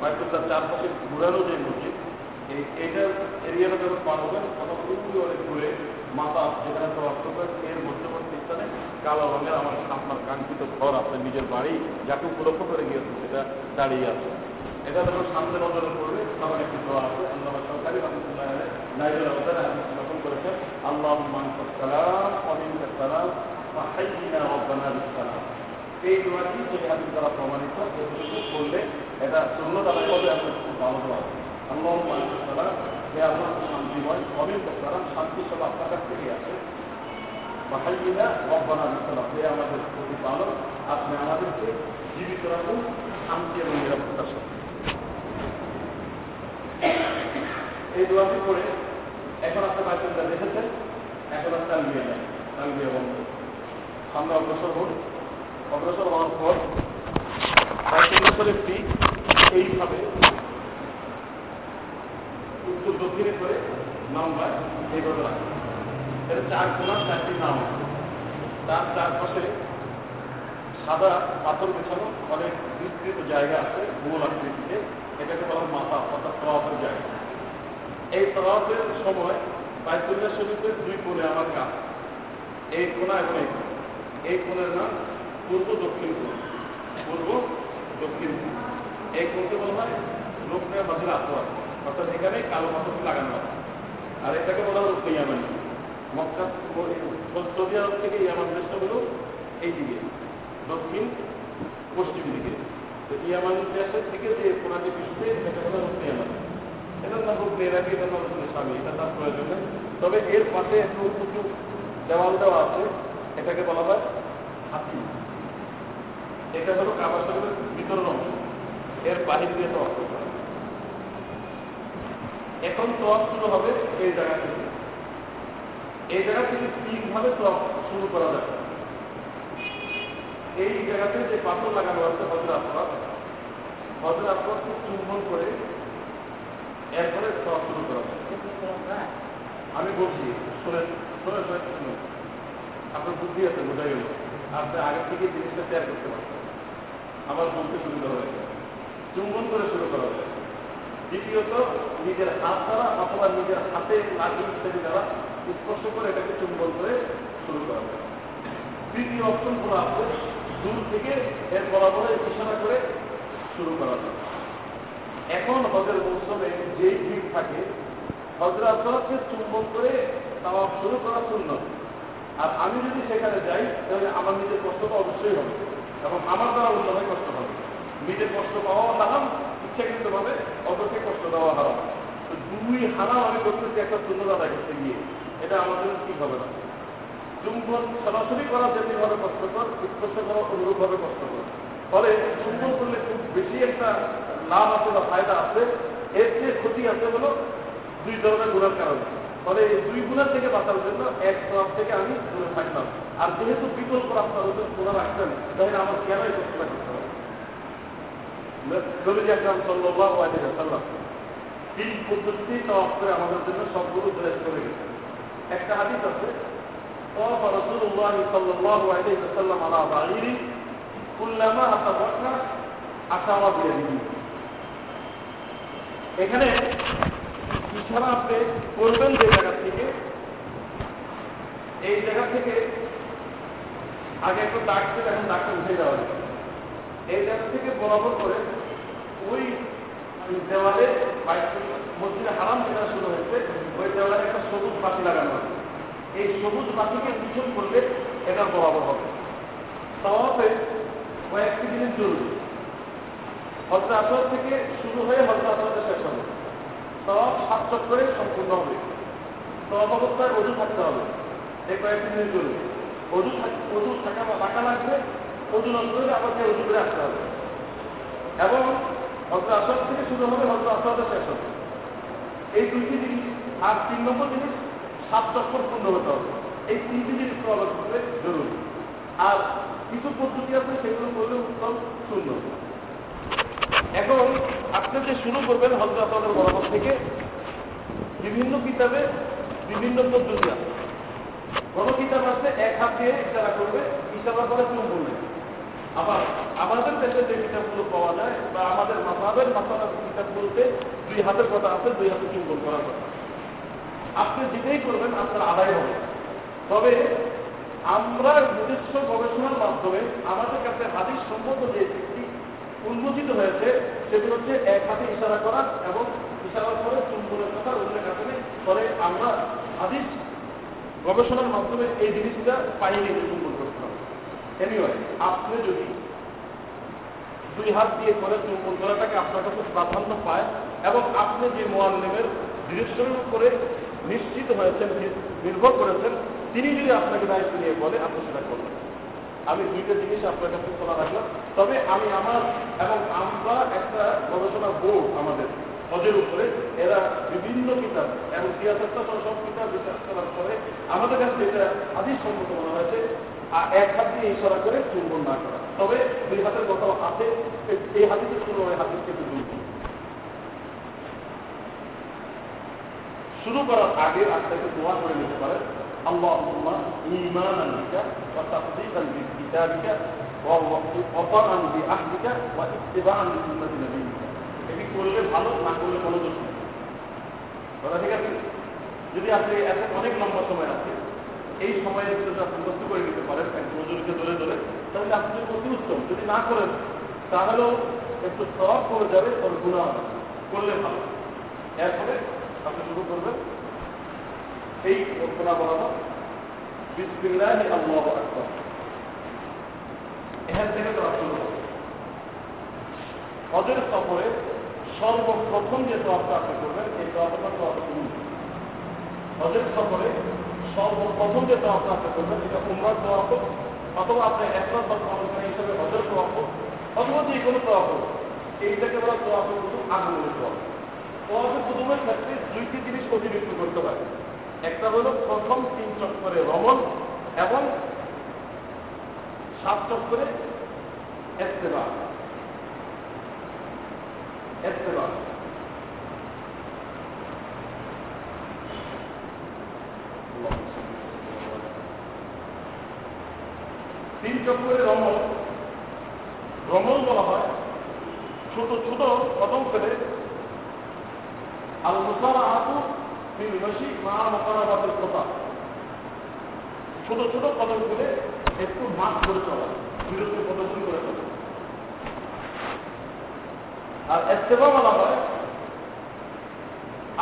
বাইতুল্লাহ চারপাশে ঘুরানো যে মসজিদ, এই এইটার এরিয়াটা যখন পার হবেন তখন পুরোপুরি অনেক ঘুরে মাথা যেখানে প্রভাব করবে এর মধ্যবর্তী স্থানে কালো রঙের আমার আপনার কাঙ্ক্ষিত ঘর আপনার নিজের বাড়ি, যাকে উপলক্ষ করে গিয়েছে, সেটা দাঁড়িয়ে আছে। এটা যখন সামনে নজরে পড়বে, তখন একটি দোয়া আছে আল্লাহ সরকারি রহমতুল্লাহ নাইজুল আহমদের করেছেন আল্লাহ সালাম অমিন সালাম হাইনা রব্বানা বিসালাম। এই দোয়াটি যে হাদিস দ্বারা প্রমাণিত করলে এটা শূন্য দ্বারা আপনার খুব ভালো দোয়া। আল্লাহ সালাম, হে আল্লাহ শান্তিময় অমিন সালাম, শান্তি সব আপনার কাছ থেকে আসে। বাহাইনা রব্বানা বিসালাম, হে আমাদের প্রতিপালক, আপনি আমাদেরকে জীবিত রাখুন, শান্তি এবং নিরাপত্তার সাথে এই দোয়াটি করে এখন আপনি বাইতুল্লাহ দেখেছেন আর তালবিয়া নেই তালবিয়া বন্ধ। সামনে অগ্রসর হন অগ্রসর হওয়ার পর শরীফটি এইভাবে উত্তর দক্ষিণে করে নাম্বার এইভাবে রাখা। এটা চার কোনার চারটি নাম তার চারপাশে সাদা পাথর বিছানো অনেক বিস্তৃত জায়গা আছে, গোল আকৃতিতে। এটাকে বলা মাথা অর্থাৎ তওয়াফের জায়গা। এই তওয়াফের সময় বাইতুল্লাহ শরীফের দুই কোণে আমার কাজ এই কোণা এবং এই এই কোণের নাম পূর্ব দক্ষিণ কোণ। পূর্ব দক্ষিণ কোণ। এই কোণকে বলা হয় লোকটা মাঝের আতোয়ার অর্থাৎ এখানে কালো পাথর লাগানো হয়। আর এটাকে বলা হয় ইয়ামানি। মক্কা সৌদি আরব থেকে ইয়ামান দেশটা হলো এই দিকে। দক্ষিণ পশ্চিম দিকে। তো ইয়ামান দেশের থেকে যে কোনাটি পিছনে এটা রুকনি ইয়ামানি। এটার নাম রূপ নেরাকি এটার নাম হচ্ছে স্বামী, এটা তার প্রয়োজন। নেই তবে এর পাশে একটু উঁচু দেওয়াল দেওয়া আছে, এটাকে বলা হয় হাতি। এটা হলো কাবার শরীফের বিতরণ অংশ, এর বাহির দিয়ে তো অর্থ এখন তোয়াপ শুরু হবে এই জায়গা থেকে। এই জায়গা থেকে তিনভাবে তোয়াপ শুরু করা যাবে এই জায়গাতে যে পাথর লাগানো আছে হজর আসবাদ হজর আসবাদকে চুম্বন করে এরপরে তোয়াপ শুরু করা। আমি বলছি শুনে শুনে শুনে শুনুন। আপনার বুদ্ধি আছে বোঝা গেল আপনি আগে থেকে জিনিসটা শেয়ার করতে পারছেন। আমার বলতে সুবিধা হয়ে যায় চুম্বন করে শুরু করা যায় দ্বিতীয়ত, নিজের হাত দ্বারা অথবা নিজের হাতে লাঠি ইত্যাদি দ্বারা স্পর্শ করে, এটাকে চুম্বন করে শুরু করা যায় তৃতীয় অপশন হলো আছে, দূর থেকে এর বরাবরে ইশারা করে শুরু করা যায় এখন হজের মৌসুমে যেই ভিড় থাকে হজরা আসলামকে চুম্বন করে তাওয়াফ শুরু করা শূন্য আর আমি যদি সেখানে যাই, তাহলে আমার নিজের কষ্টটা অবশ্যই হবে। এবং আমার দ্বারা অন্য কষ্ট হবে। নিজের কষ্ট পাওয়া হারাম ইচ্ছাকৃত ভাবে অতকে কষ্ট দেওয়া হারাম। দুই হারাম আমি করতেছি, একটা শূন্যতা আদায় করতে গিয়ে। এটা আমাদের কি হবে না। চুম্বন সরাসরি করা যেমনিভাবে কষ্টকর স্পর্শ করা অনুরূপভাবে কষ্টকর। ফলে চুম্বন করলে খুব বেশি একটা লাভ আছে বা ফায়দা আছে এর চেয়ে ক্ষতি আছে হলো দুই ধরনের গুণের কারণে ফলে এই দুই গুণের থেকে বাঁচার জন্য এক তরফ থেকে আমি দূরে থাকলাম আর যেহেতু বিকল্প রাস্তা হচ্ছে গুণা রাখবেন তাহলে আমার কেনই কষ্ট করতে হবে নবীজি আকরাম সাল্লাল্লাহু আলাইহি ওয়াসাল্লাম তিন পদ্ধতি তওয়াফ করে আমাদের জন্য সবগুলো ড্রেস করে গেছেন একটা হাদিস আছে طاف رسول الله صلى الله عليه وسلم على بعير كلما أتبعنا أشار بيده এখানে ইশারা আপনি করবেন যে জায়গা থেকে। এই জায়গা থেকে আগে একটু দাগ ছিল, এখন দাগটা উঠে যাওয়া যায়। এই জায়গা থেকে বরাবর করে ওই দেওয়ালে মসজিদে হারাম যেটা শুরু হয়েছে, ওই দেওয়ালে একটা সবুজ বাতি লাগানো হবে এই সবুজ বাতিকে পিছন করলে এটা বরাবর হবে। তবে কয়েকটি জিনিস জরুরি। হজরত আসর থেকে শুরু হয়ে হজরত আসরে শেষ হবে। সব সাত চক্করে সম্পূর্ণ হবে। সব অবস্থায় অজু থাকতে হবে। এই কয়েকটি জিনিস জরুরি অজু অজু থাকা থাকা লাগবে। অজু নষ্ট হলে আমাকে অজু করে আসতে হবে। এবং হজরত আসর থেকে শুরু হবে হজরত আসরে শেষ হবে। এই দুইটি জিনিস আর তিন নম্বর জিনিস সাত চক্কর পূর্ণ হতে হবে। এই তিনটি জিনিস প্রবেশ করতে জরুরি। আর কিছু পদ্ধতি আছে সেগুলো করলে উত্তম সুন্দর এখন আপনি যে শুরু করবেন হজরত বরাবর থেকে, বিভিন্ন কিতাবে বিভিন্ন পদ্ধতি আছে। কোনো কিতাব আছে, এক হাত দিয়ে ইশারা করবে ইশারা করে চুম করবে আবার আমাদের দেশে যে কিতাবগুলো পাওয়া যায় বা আমাদের মাথাবের মাথার কিতাবগুলোতে দুই হাতের কথা আছে, দুই হাতে চুম্বন করার কথা। আপনি যেটাই করবেন, আপনার আদায় হবে। তবে আমরা নিজস্ব গবেষণার মাধ্যমে আমাদের কাছে হাদিস সম্মত যে উন্মোচিত হয়েছে সেটি হচ্ছে এক হাতে ইশারা করা এবং ইশারার পরে চুম্বনের কথা উল্লেখ আছে। পরে আমরা হাদিস গবেষণার মাধ্যমে এই জিনিসটা পাইনি চুম্বন করতে হবে। আপনি যদি দুই হাত দিয়ে করে চুম্বন করাটাকে আপনার কাছে প্রাধান্য পায় এবং আপনি যে মোয়াল্লিমের ডিরেকশনের উপরে নিশ্চিত হয়েছেন, নির্ভর করেছেন, তিনি যদি আপনাকে দায়িত্ব নিয়ে বলে, আপনি সেটা করবেন। আমি দুইটা জিনিস আপনার কাছে খোলা রাখলাম। তবে আমি আমার এবং আমরা একটা গবেষণা বোর্ড আমাদের, হজের উপরে, এরা বিভিন্ন কিতাব এবং সিয়াসত্তা সব কিতাব বিশ্বাস করার পরে আমাদের কাছে এটা আদির সম্মত মনে হয়েছে, আর এক হাত দিয়ে ইশারা করে চুম্বন না করা। তবে দুই হাতের কথাও আছে, এই হাতিতে শুরু হয় হাতির থেকে দুই শুরু করার আগে আপনাকে দোয়া করে নিতে পারেন। আল্লাহ ইমান بك وتصديقا بكتابك ووفاء بعهدك واتباعا لسنة نبيك এটি করলে ভালো না করলে কোনো দোষ নেই কথা ঠিক আছে যদি আপনি এখন অনেক লম্বা সময় আছে এই সময়ের ভিতরে আপনি মুক্ত করে নিতে পারেন এক নজরকে ধরে ধরে তাহলে আপনি অতি উত্তম যদি না করেন তাহলেও একটু সব করে যাবে ওর গুণা হবে করলে ভালো এরপরে আপনি শুরু করবেন এই ঘোষণা বরাবর বিসমিল্লাহ আল্লাহ আকবর এখান থেকে তো শুরু হবে হজের সফরে সর্বপ্রথম যে দোয়াটা আপনি করবেন, এই দোয়াটা আপনি হজের সফরে সর্বপ্রথম যে দোয়াটা আপনি করবেন, এটা উমরার দোয়া হোক, অথবা আপনি একবার অনুষ্ঠান হিসেবে হজের দোয়া হোক, অথবা যে কোনো দোয়া হোক, এইটাকে বলা দোয়া হোক, শুধু আগুনের দোয়া। দোয়াকে প্রথমের ক্ষেত্রে দুইটি জিনিস অতিরিক্ত করতে পারে। একটা হলো প্রথম তিন চক্করে রমন এবং সাত চক্করে এস্তেবা এস্তেবা তিন চক্করে রমন রমন বলা হয় ছোট ছোট কদম ফেলে। আল মুসারা আতু তিন মাসি মা মোকারাবাতের কথা ছোট ছোট কদম ফেলে একটু মাছ করে চলা। বিরতি প্রদর্শন করে চলা। আর এস্তেবা বলা হয়,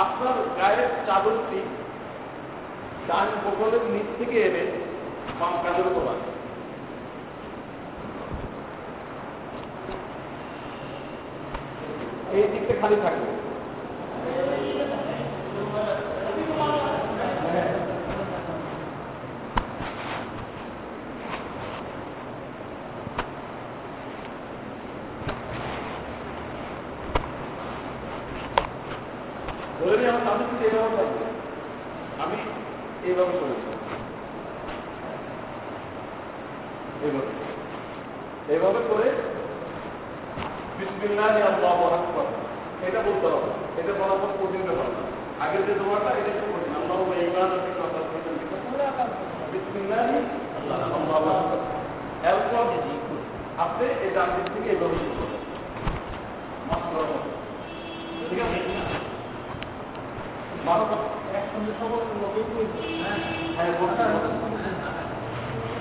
আপনার গায়ের চাদরটি ডান বগলের নিচ থেকে এনে বাম কাজের উপর আছে এই দিকটা খালি থাকবে। ধরে নিয়ে আমার সামনে থেকে এইভাবে থাকবে? আমি এইভাবে করেছি এইভাবে। এইভাবে করে বিসমিল্লাহ আল্লাহ আকবার। এটা বলতে হবে। এটা বলার পর ব্যাপার না। আগের যে দোয়াটা এটা একটু কঠিন আল্লাহ ইমান বিসমিল্লাহ আল্লাহ আকবার। এরপর আপনি এই ডান থেকে এইভাবে ঠিক আছে?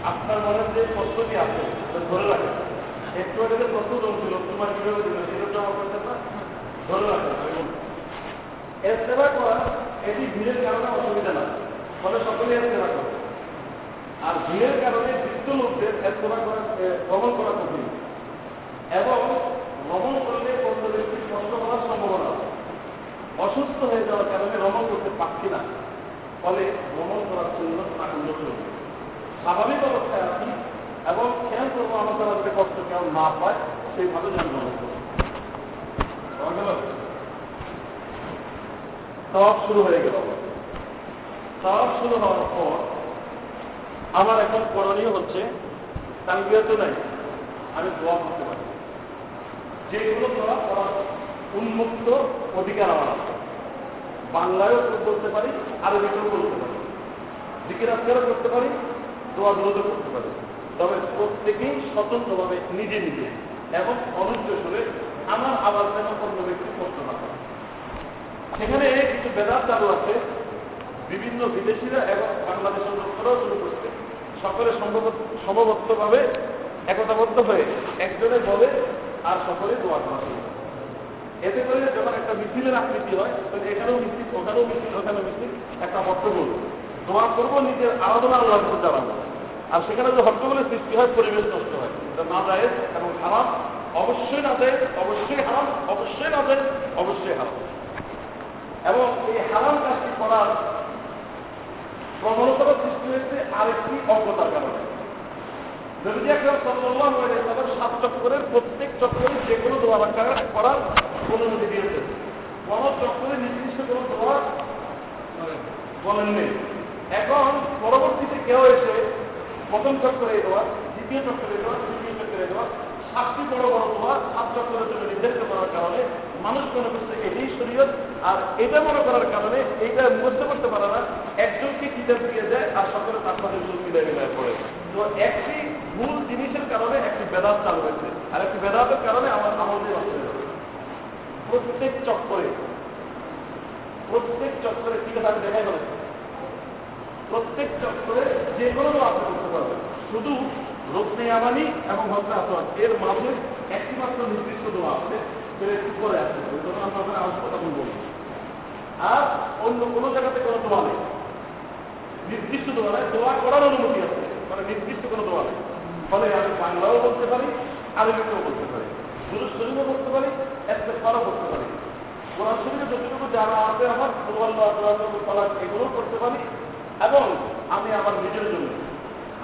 আপনার মনে যে প্রশ্নটি আছে ধরে রাখেন। একটু আগে প্রশ্ন চলছিল তোমার কীভাবে দিল সেটা জমা করতেন ধরে আমি বলছি। এস্তেমা করা এটি ভিড়ের কারণে অসুবিধা না ফলে সকলেই এস্তেমা করে। আর ভিড়ের কারণে বৃদ্ধ লোকদের এস্তেমা করা এ, ভ্রমণ করা কঠিন এবং ভ্রমণ করলে অন্য ব্যক্তির কষ্ট করার সম্ভাবনা আছে। অসুস্থ হয়ে যাওয়ার কারণে ভ্রমণ করতে পারছি না। ফলে ভ্রমণ করার জন্য আনন্দ চলবে স্বাভাবিক অবস্থায় আছি এবং খেয়াল করব আমার দ্বারা কষ্ট কেউ না পায়, সেইভাবে ভ্রমণ করব। সব শুরু হয়ে গেল সব শুরু হওয়ার পর আমার এখন করণীয় হচ্ছে তালবিয়া তো নাই, আমি দোয়া করতে পারি। যেগুলো দোয়া করার উন্মুক্ত অধিকার আমার আছে। বাংলায়ও বলতে পারি, আরবিতেও বলতে পারি। দিকের আজকারও করতে পারি দোয়া দোয়াদও করতে পারি। তবে প্রত্যেকেই স্বতন্ত্রভাবে নিজে নিজে এবং অনুজ্জ করে আমার আবার যেন অন্য ব্যক্তি কষ্ট না করে সেখানে কিছু বেদার চালু আছে। বিভিন্ন বিদেশিরা এবং বাংলাদেশের লোকেরাও শুরু করছে। সকলে সমবদ্ধভাবে একতাবদ্ধ হয়ে একজনে বলে আর সকলে দোয়া করা শুরু। এতে করে যখন একটা মিছিলের আকৃতি হয়, তাহলে এখানেও মিছিল, ওখানেও মিছিল ওখানেও মিছিল, একটা হট্টগোল দোয়া করব নিজের আরাধনা আল্লাহ করে জানাব আর সেখানে যে হট্টগোলের সৃষ্টি হয়, পরিবেশ নষ্ট হয়। এটা না যায় এবং হারাম। অবশ্যই না যায় অবশ্যই হারাম। অবশ্যই না যায় অবশ্যই হারাম। এবং এই হারাম কাজটি করার প্রবণতার সৃষ্টি হয়েছে আরেকটি অজ্ঞতার কারণে। নবীজি আকরাম সাল্লাল্লাহু আলাইহি ওয়াসাল্লাম সাত চক্করের প্রত্যেক চক্করে যে কোনো দোয়া রাখা করার অনুমতি দিয়েছেন কোন চক্করে নির্দিষ্ট কোনো দোয়া বলেননি। এখন পরবর্তীতে কেউ এসে প্রথম চক্করে দোয়া, দ্বিতীয় চক্করে দোয়া, তৃতীয় চক্করে দোয়া, সাতটি বড় বড় দোয়া সাত চক্করের জন্য নির্ধারিত করার কারণে মানুষ মনে করছে এটাই শরীয়ত। আর এটা মনে করার কারণে এইটা বুঝতে করতে পারে না। একজনকে কিতাব দিয়ে দেয় আর সকলে তার সাথে জোর মিলাই মিলাই পড়ে। তো একটি ভুল জিনিসের কারণে একটি বেদাত চালু হয়েছে। আর একটি বেদাতের কারণে আমার হয়েছে প্রত্যেক চক্করে প্রত্যেক চক্করে কি কথা আমি দেখাই বলেছি। প্রত্যেক চক্করে যে কোনো আপনি করতে পারবেন। শুধু রোগনে আমানি এবং হত্যা আসন এর মাঝে একটি মাত্র নির্দিষ্ট দোয়া আছে, সেটা একটু করে আসবে। ওই আমরা ওখানে আসব তখন বলব। আর অন্য কোনো জায়গাতে কোনো দোয়া নেই। নির্দিষ্ট দোয়া নেই, দোয়া করার অনুমতি আছে। মানে নির্দিষ্ট কোনো দোয়া নেই। ফলে আমি বাংলাও বলতে পারি, আরবিতেও বলতে পারি। দুরুদ শরীফও বলতে পারি এস্তেফারও করতে পারি। কোরআন শরীফে যতটুকু জানা আছে আমার আল্লাহ তালাক এগুলোও করতে পারি। এবং আমি আমার নিজের জন্য,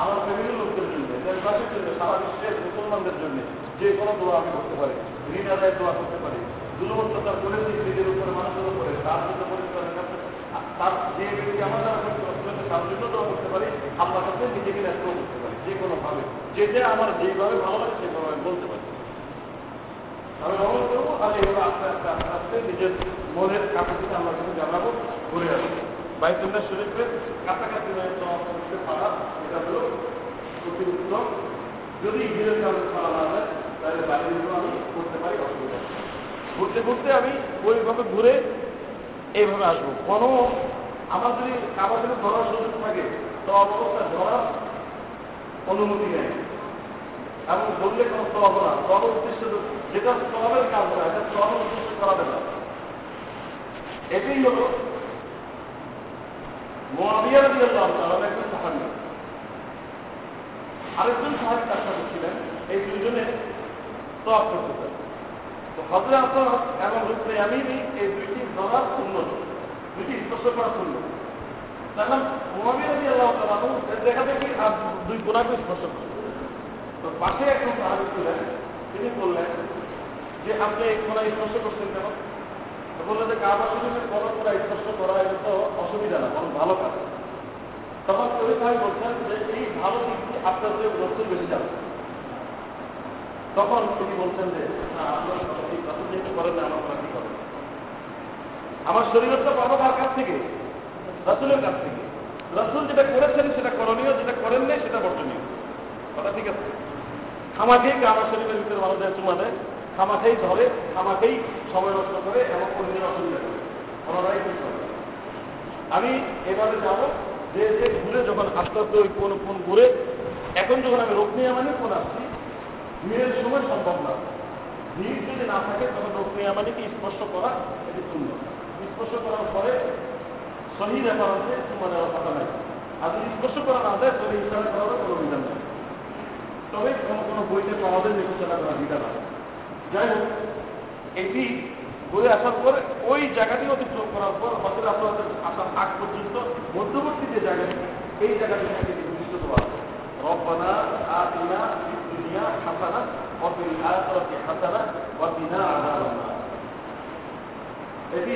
আমার ফ্যামিলির লোকদের জন্য, দেশবাসীর জন্য, সারা বিশ্বের মুসলমানদের জন্য যে কোনো দোয়া আমি করতে পারি। ঋণ আদায় দোয়া করতে পারি। দুর্বত্ততার করেছি নিজের উপরে, মানুষের উপরে, তার জন্য পরিষ্কারের কাছে তার যে ব্যক্তি আমার দ্বারা দোয়া করতে পারি কাছে নিজেকে ব্যস্ত করতে পারি, যে আমার ভালো লাগে, সেভাবে আমি বলতে পারি। আমি ভ্রমণ করব আস্তে আস্তে আস্তে আস্তে নিজের মনের কাছাকাছি জানাব ঘুরে আসব কাছাকাছি করতে পারা এটা যদি করা না যায়, তাহলে বাইরেগুলো আমি করতে পারি, অসুবিধা। ঘুরতে ঘুরতে আমি ওইভাবে ঘুরে এইভাবে আসব। কোনো আমার যদি কাবার যদি ধরার সুযোগ থাকে, তো অবস্থা ধরার অনুমতি নেই। এবং বললে কোনো সব না। সব উদ্দেশ্য যেটা সবের কাজ না, এটা সব উদ্দেশ্য করাবে না। এটাই হলো মোয়াবিয়া রাজি আল্লাহ একজন সাহাবী। আরেকজন সাহাবী তার সাথে ছিলেন, এই দুইজনে তফ করতেছেন তো হজরে আসর এবং রুকনে আমিনি এই দুইটি ধরার উন্নত। দুইটি স্পর্শ করা মোয়াবিয়া রাজি আল্লাহ তাআলা দেখা দেখি আর দুই স্পর্শ করছে। তো পাশে একজন সাহাবী ছিলেন, তিনি বললেন যে, আপনি কোনায় স্পর্শ করছেন কেন? বললেন যে, কাবা শরীফের কোনায় স্পর্শ করা এটা তো অসুবিধা না, বরং ভালো কাজ। তখন ভাই বলছেন যে, এই ভালো দিকটি আপনার যে রসুল বেশি যাবে তখন তিনি বলছেন যে আপনার করেন আমার ঠিক হবে আমার শরীরটা পাবো কার কাছ থেকে, রসুলের কাছ থেকে। রসুল যেটা করেছেন সেটা করণীয়, যেটা করেন নাই সেটা বর্জনীয়। কথা ঠিক আছে? খামাকেই কাবা শরীফের ভিতরে মানুষদের চুমা দেয়। খামাকেই ধরে খামাকেই সময় নষ্ট করে এবং অন্যের অসুবিধা করে। ওনারাই ঠিক করে আমি এবারে যাব, যে যে ঘুরে যখন আস্তে আস্তে ওই কোন কোন ঘুরে, এখন যখন আমি রোগ নিয়ে মানে কোন আসছি, ভিড়ের সময় সম্ভব না। ভিড় যদি না থাকে, তখন রুকনি আমাদেরকে স্পর্শ করা এটি সুন্দর। স্পর্শ করার পরে সহি রেফারেন্সে তোমার নেওয়ার কথা নাই। আর যদি স্পর্শ করা না যায় তাহলে ইসলামে করার কোনো বিধান নেই। তবে কোনো কোনো বইতে পাওয়া যায় নিখোঁজ করা বিধান আছে। যাই হোক, এটি বয়ে আসার পরে ওই জায়গাটি অতিক্রম করার পর হজর আপনাদের আসার আগ পর্যন্ত মধ্যবর্তী যে জায়গাটি, এই জায়গাটি নির্দিষ্ট দেওয়া আছে। রব্বানা ফিদ দুনিয়া হাসানা ফিল আখিরাতি হাসানা ওয়া কিনা আযাবান এটি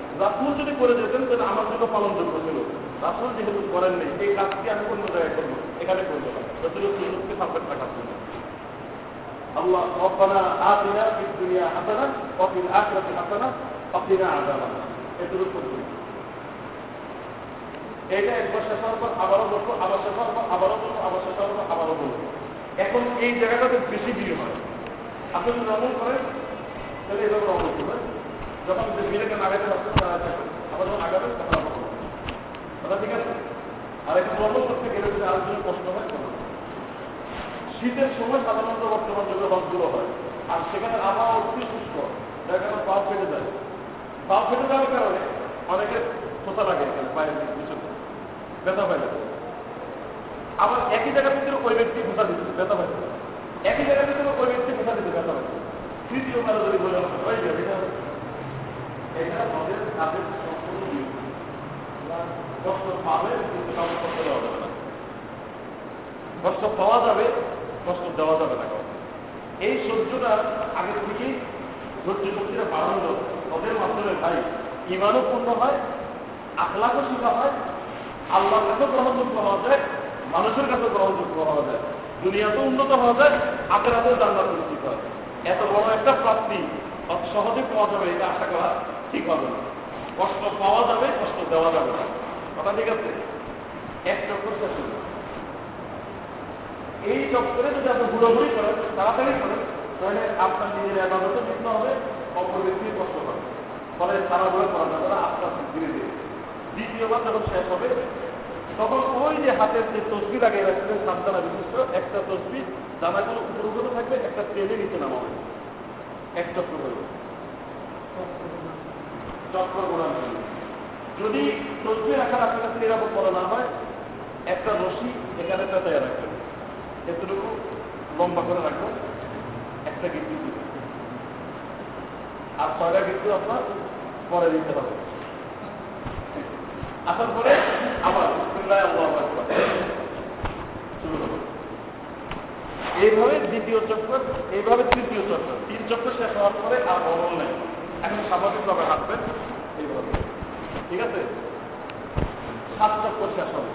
রাসুল যদি করে যেতেন তাহলে আমার জন্য পালনযোগ্য ছিল। রাসুল যেহেতু করেন নেই, এই কাজটি আমি অন্য জায়গায় করব। এখানে করব না। রসুল সুন্দরকে সাবমিট রাখার জন্য। আল্লাহ, রব্বানা আতিনা ফিদ দুনিয়া হাসানা, ওয়া ফিল আখিরাতি হাসানা, ওয়া কিনা আযাবান। এটুকু করব। এটা একবার শেষ হওয়ার পর আবারও বলব, আবার শেষ হওয়ার পর আবারও বলব, আবার শেষ হওয়ার পর আবারও বলব। এখন এই জায়গাটাতে বেশি ভিড় হয় আপনি যদি রমন করেন, তাহলে এভাবে রমন করবেন যখন মিলেকে আগাতে পারছেন তারা থাকবেন আবার যখন আগাবেন তখন আবার কথা ঠিক আছে? আর একটু রমন করতে গেলে যদি আরও জন্য কষ্ট হয় শীতের সময় সাধারণত বর্তমান যুগে হজগুলো হয়। আর সেখানে আবহাওয়া অতি শুষ্ক, যার কারণে পা ফেটে যায়। পা ফেটে যাওয়ার কারণে অনেকে খোঁচা লাগে পায়ের পিছনে ব্যথা পাই আবার একই জায়গার ভিতরে ওই ব্যক্তি খোঁচা দিচ্ছে ব্যথা পাই একই জায়গার ভিতরে ওই ব্যক্তি খোঁচা দিচ্ছে ব্যথা পাই তৃতীয় কারও যদি বলে ওই যে এটা এটা আমাদের তাদের সম্পূর্ণ কষ্ট পাওয়া যাবে কষ্ট দেওয়া যাবে না এই সহ্যটা আগে থেকেই ধৈর্য শক্তিটা বাড়ানো। ওদের মাধ্যমে ভাই, ইমানও পূর্ণ হয়, আখলাকও শিখা হয়, আল্লাহর কাছে গ্রহণযোগ্য হওয়া যায়, মানুষের কাছে গ্রহণযোগ্য হওয়া যায়। দুনিয়াতেও উন্নত হওয়া যায়, আখেরাতেও জান্নাত নিশ্চিত হয়। এত বড় একটা প্রাপ্তি সহজে পাওয়া যাবে এটা আশা করা ঠিক হবে না। কষ্ট পাওয়া যাবে, কষ্ট দেওয়া যাবে না। কথা ঠিক আছে? এক চক্কর শেষ হয়ে এই চক্করে যদি আপনি ঘুরাঘুরি করেন, তাড়াতাড়ি করেন, তাহলে আপনার নিজের আবাদত বিঘ্ন হবে, অপর ব্যক্তির কষ্ট হবে ফলে তাড়াহুড়ো করা যাবে না আস্তে ধীরে ধীরে। দ্বিতীয়বার যখন শেষ হবে, তখন ওই যে হাতের যে তসবি লাগিয়ে রাখছিলেন সাবধানা বিশিষ্ট। একটা তসবি দানাগুলো উপর উপরে থাকবে, একটা তেলে নিচে নামা হবে এক চক্র করবে চক্র গোড়ার জন্য যদি তসবি রাখার আপনার কাছে নিরাপদ বলা না হয়, একটা রশি এখানে পেঁচায় রাখবেন এতটুকু লম্বা করে রাখবেন একটা গিট্টু দিবেন আর ছয়টা গিট্টু আপনার পরে দিতে হবে। আসার পরে আবার এইভাবে দ্বিতীয় চক্র এইভাবে তৃতীয় চক্র তিন চক্র শেষ হওয়ার পরে আর বদল নেই। এখন স্বাভাবিকভাবে হাঁটবেন। এইভাবে ঠিক আছে? সাত চক্র শেষ হবে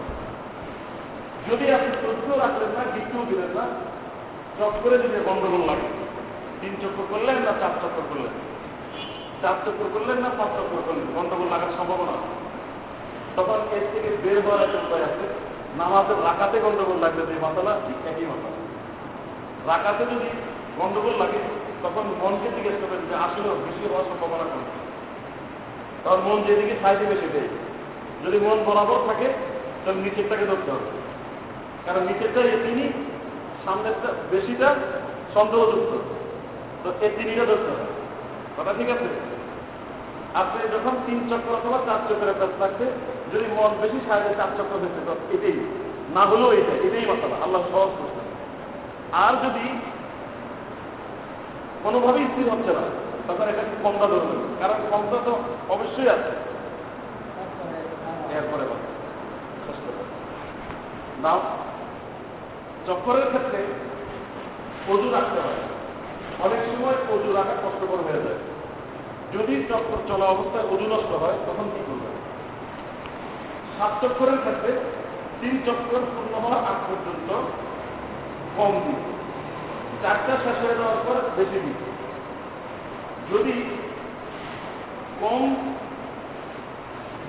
যদি আপনি চক্র রাখলেন না গিট্টু দিলেন না চক্রে যদি গন্ডগোল লাগে। তিন চক্র করলেন না, চার চক্র করলেন? চার চক্র করলেন না, পাঁচ চক্র করলেন? গন্ডগোল লাগার সম্ভাবনা তখন এর থেকে বের হওয়ার একটা উপায় আছে। নামাজের রাখাতে গন্ডগোল লাগবে যে মাসালা, ঠিক একই মাসালা। রাখাতে যদি গন্ডগোল লাগে তখন মনকে জিজ্ঞেস করবেন যে আসলে বেশি হওয়ার সম্ভাবনা কম তখন মন যেদিকে সাইডে বেশি দেয়। যদি মন বরাবর থাকে, তাহলে নিচেরটাকে ধরতে হবে। কারণ নিচেরটা এ তিনি, সামনেরটা বেশিটা সন্দেহযুক্ত। তো এ তিনিটা ধরতে হবে। কথা ঠিক আছে? আপনি যখন তিন চক্র অথবা চার চক্রের কাজ থাকবে, যদি মন বেশি সাইডে চার চক্র দেখতে এটাই। না হলেও এটা এটাই মাসালা আল্লাহ সহজ আর যদি কোনোভাবেই স্থির হচ্ছে না। তখন এটা কমটা ধরবে। কারণ কমটা তো অবশ্যই আছে। এরপরে। নাও। চক্করের ক্ষেত্রে অজু রাখতে হয়। অনেক সময় অজু রাখা কষ্টকর হয়ে যায়। যদি চক্কর চলা অবস্থায় অজু নষ্ট হয়, তখন কি করবে? সাত চক্করের ক্ষেত্রে তিন চক্কর পূর্ণ হওয়ার আগ পর্যন্ত কম দিন চারটা শেষ হয়ে পর বেশি দিন। যদি কম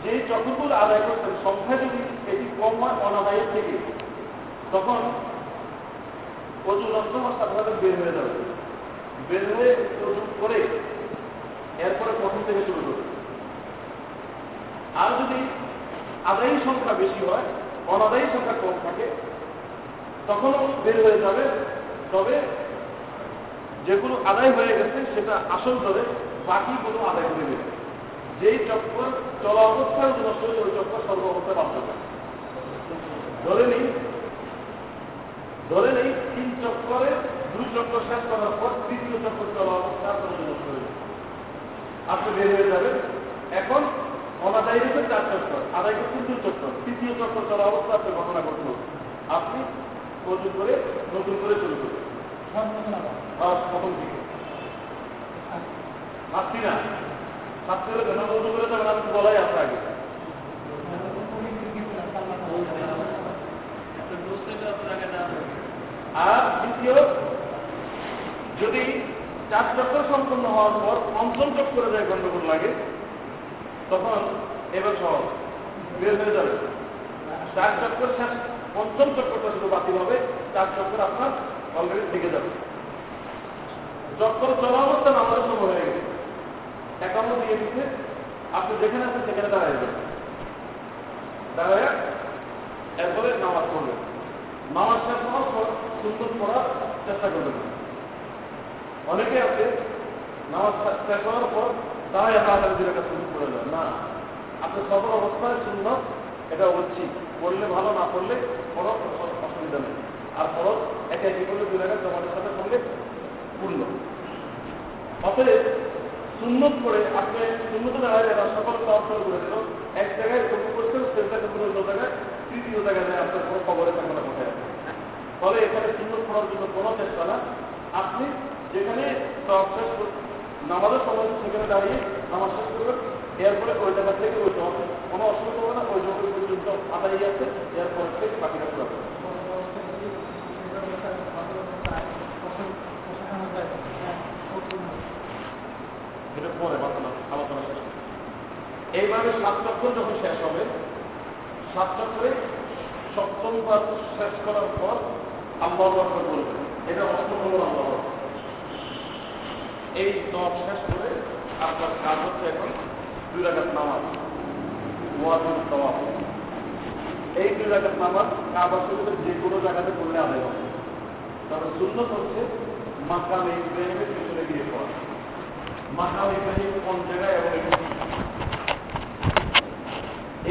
যে যতদূর আদায় করছেন, সংখ্যা যদি এটি কম হয় অনাদায়ের থেকে, তখন হওয়ার সাথে সাথে বের হয়ে যাবে। বের হয়ে অজু করে এরপরে প্রথম থেকে শুরু করবে আর যদি আদায়ী সংখ্যা বেশি হয়, অনাদায়ী সংখ্যা কম থাকে, তখনও বের হয়ে যাবে। তবে যেগুলো আদায় হয়ে গেছে, সেটা আসল ধরে বাকিগুলো আদায় হয়ে গেছে যেই চক্কর চলা অবস্থায় যদি নষ্ট ওই চক্র সর্ব অবস্থায় বাধ্য করে ধরে নিই। ধরে নেই, তিন চক্করে দুই চক্র শেষ করার পর তৃতীয় চক্কর চলা অবস্থা আপনার নষ্ট হয়ে যাবে আপনি বের হয়ে যাবেন। এখন অনাদায়ী হচ্ছে চার চক্কর, আদায় করছেন দুই চক্কর। তৃতীয় চক্র চলা অবস্থা আপনি ঘটনা ঘটল। আপনি নতুন করে নতুন করে শুরু করবেন আর দ্বিতীয় যদি চার চক্কর সম্পন্ন হওয়ার পর পঞ্চম চক্করে যায় গন্ডগোল লাগে তখন এবার সহজ বের হয়ে যাবে চার চক্কর পঞ্চম চক্করটা শুধু বাতিল হবে, চার চক্কর আপনার অলরেডি থেকে যাবে। চক্কর চলা অবস্থা আমাদের সময় হয়ে গেছে। একান্ন দিয়ে দিচ্ছে। আপনি যেখানে আছেন, সেখানে দাঁড়ায় যাবেন দাঁড়ায় এরপরে নামাজ পড়বেন। নামাজ শেষ হওয়ার সুন্দর পড়ার চেষ্টা করবেন। অনেকে আছে, নামাজ শেষ হওয়ার পর দাঁড়ায় তাড়াতাড়ি দুই একটা সুন্দর করে দেন না আপনি সফল অবস্থায় সুন্দর এটা হচ্ছি পড়লে ভালো, না পড়লে কোনো অসুবিধা নেই। আর ফরজ একে একে করলে দুই টাকা জমাটের সাথে করলে পূর্ণ অতএব সুন্নত করে আপনি সুন্নত দাঁড়ায় যারা সকল তর্পণ করে দিল, এক জায়গায় চোখ করছেন সেটাকে কোনো জায়গায় তৃতীয় জায়গায় যায় আপনার কোনো খবরে থাকে না কোথায় ফলে এখানে সুন্নত করার জন্য কোনো চেষ্টা না। আপনি যেখানে নামাজের সময় সেখানে দাঁড়িয়ে নামাজ শেষ করবেন এরপরে ওই জায়গা থেকে ওই জমা কোনো অসুবিধা হবে না, ওই জমি পর্যন্ত আদায় আছে, এরপর থেকে বাকিটা পুরো পরে আলোচনা শেষ এইভাবে সাত চক্কর যখন শেষ হবে, সাত চক্করে সপ্তম বার শেষ করার পর আল্লাহ বলবেন এটা অষ্টম আল্লাহ এই দশ শেষ করে আপনার কাজ হচ্ছে এখন দুই রাখাত নামাজ ওয়াজুল তওয়াফ এই দুই রাখাত নামাজ কাবা শরীফের যে কোনো জায়গাতে করলে আদায় হবে। তবে সুন্নত হচ্ছে মাকাম ইব্রাহিমের পিছনে গিয়ে পড়া। মাকাম ইব্রাহিম কোন জায়গায় এবং?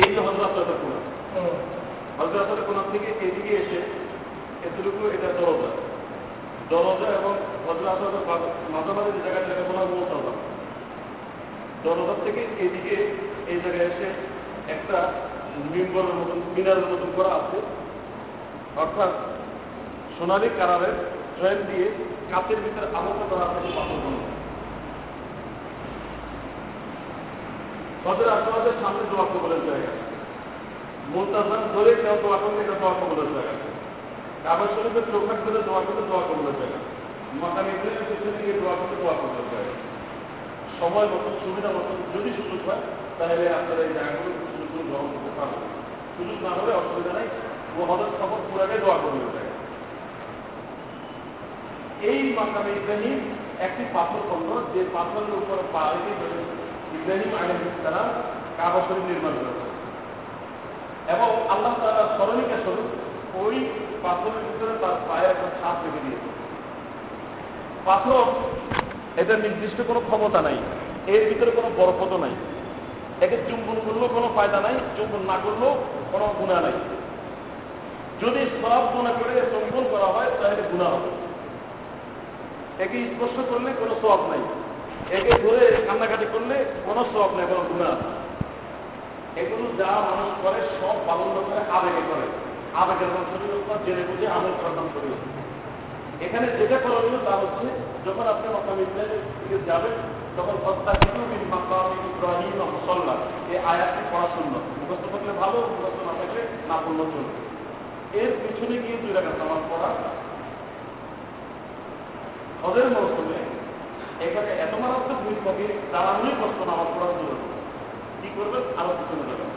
এই যে হজরত কোন হজরত কোন থেকে এদিকে এসে এতটুকু এটা দরজা। দরজা এবং হজরত মাঝামাঝি যে জায়গায় জায়গা বলা মৌতাজা দরজা। থেকে এদিকে এই জায়গায় এসে একটা মিম্বরের মতন মিনারের মতন করা আছে। অর্থাৎ সোনালি কালারের ট্রেন দিয়ে কাঁচের ভিতরে আবদ্ধ করা আছে পাথর বন্ধ হজর আশীর্বাদের সামনে দোয়া কবলের জায়গা মোলতাজান ধরে কেউ দোয়া করলে এটা দোয়া কবলের জায়গা কাবার শরীফের চোখাট ধরে দোয়া করলে দোয়া কবলের জায়গা মাকাম ইব্রাহিমের পিছনে দিকে দোয়া করলে দোয়া কবলের জায়গা সময় মতো, সুবিধা মতো, যদি সুযোগ হয়, তাহলে আপনারা এই জায়গাগুলো সুযোগ গ্রহণ করতে পারবেন। সুযোগ না হলে অসুবিধা নাই। হজর খবর পুরাকে দোয়া করবে জায়গা এই মাকামে ইব্রাহিম একটি পাথর খন্ড যে পাথরের উপর পা রেখে ইব্রাহিম আলহ ইসলাম কাবা শরীফ নির্মাণ করেছে এবং আল্লাহ তারা স্মরণিকা স্বরূপ ওই পাথরের ভিতরে তার পায়ের একটা ছাপ রেখে দিয়েছে পাথর, এটা নির্দিষ্ট কোনো ক্ষমতা নাই, এর ভিতরে কোনো বরফত নাই। একে চুম্বন করলেও কোনো ফায়দা নাই, চুম্বন না করলেও কোনো গুণা নাই। যদি সব গুণা করে চুম্বন করা হয়, তাহলে গুণা হবে। একে স্পর্শ করলে কোনো সব নাই। একে ধরে কান্নাকাটি করলে কোনো সব নেই, কোনো গুণা। এগুলো যা মানুষ করে, সব পালন করে, আবেগে করে। আবেগের মানুষের জেনে বুঝে আমল প্রদান করি এখানে যেটা করণীয় তা হচ্ছে, যখন আপনি মকাম ইসলামের দিকে যাবেন, তখন অত্যাধিক মাকাম ইব্রাহিম মুসল্লা এই আয়াতটি পড়া শূন্য মুখস্থ থাকলে ভালো, মুখস্থ না থাকলে না পড়ল চলবে এর পিছনে গিয়ে দুই রাখা নামাজ পড়া। হজের মৌসুমে এখানে এত মারাত্মক ভিড় থাকে দাঁড়ানোই কষ্ট না আমার পড়ার জন্য কি করবেন? আরও পিছনে যাবেন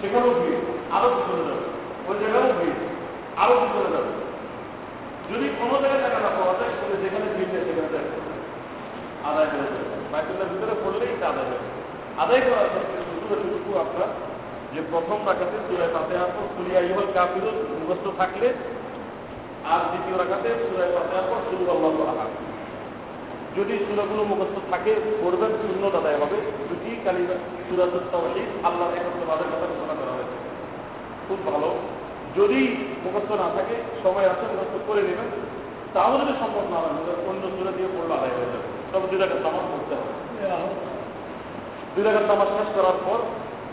সেখানেও ভিড়, আরও পিছনে যাবে। ওই জায়গাও ভিড়, আরও পিছনে যাবে। যদি কোনো জায়গায় টাকা না পাওয়া যায় তাহলে যেখানে ভিড় নেই, সেখানে যায় আদায় হয়ে যাবে বাইতুল্লার ভিতরে পড়লেই এটা আদায় হবে আদায় করার ক্ষেত্রে শুধু এতটুকু আপনার, যে প্রথম রাখাতে সুরায় পাতে আসব সুরিয়া ইহল কাপিরুল মুখস্থ থাকলে, আর দ্বিতীয় রাখাতে সুরায় পাতে আসব শুরু আল্লাহ আহাদ যদি সুরাগুলো মুখস্থ থাকে, পড়বেন শূন্য দাদায় হবে। দুটি কালিমা সুরাতুল তাওহীদ, আল্লাহর একত্রবাদের কথা ঘোষণা করা হয়েছে। খুব ভালো। যদি মুখস্থ না থাকে, সময় আছে, মুখস্থ করে নেবেন। তাও যদি সম্ভব না হয় অন্য সুরা দিয়ে পড়লে আদায় হয়ে যাবে। তবে দুই টাকার নামাজ পড়তে হবে। দুই টাকার নামাজ শেষ করার পর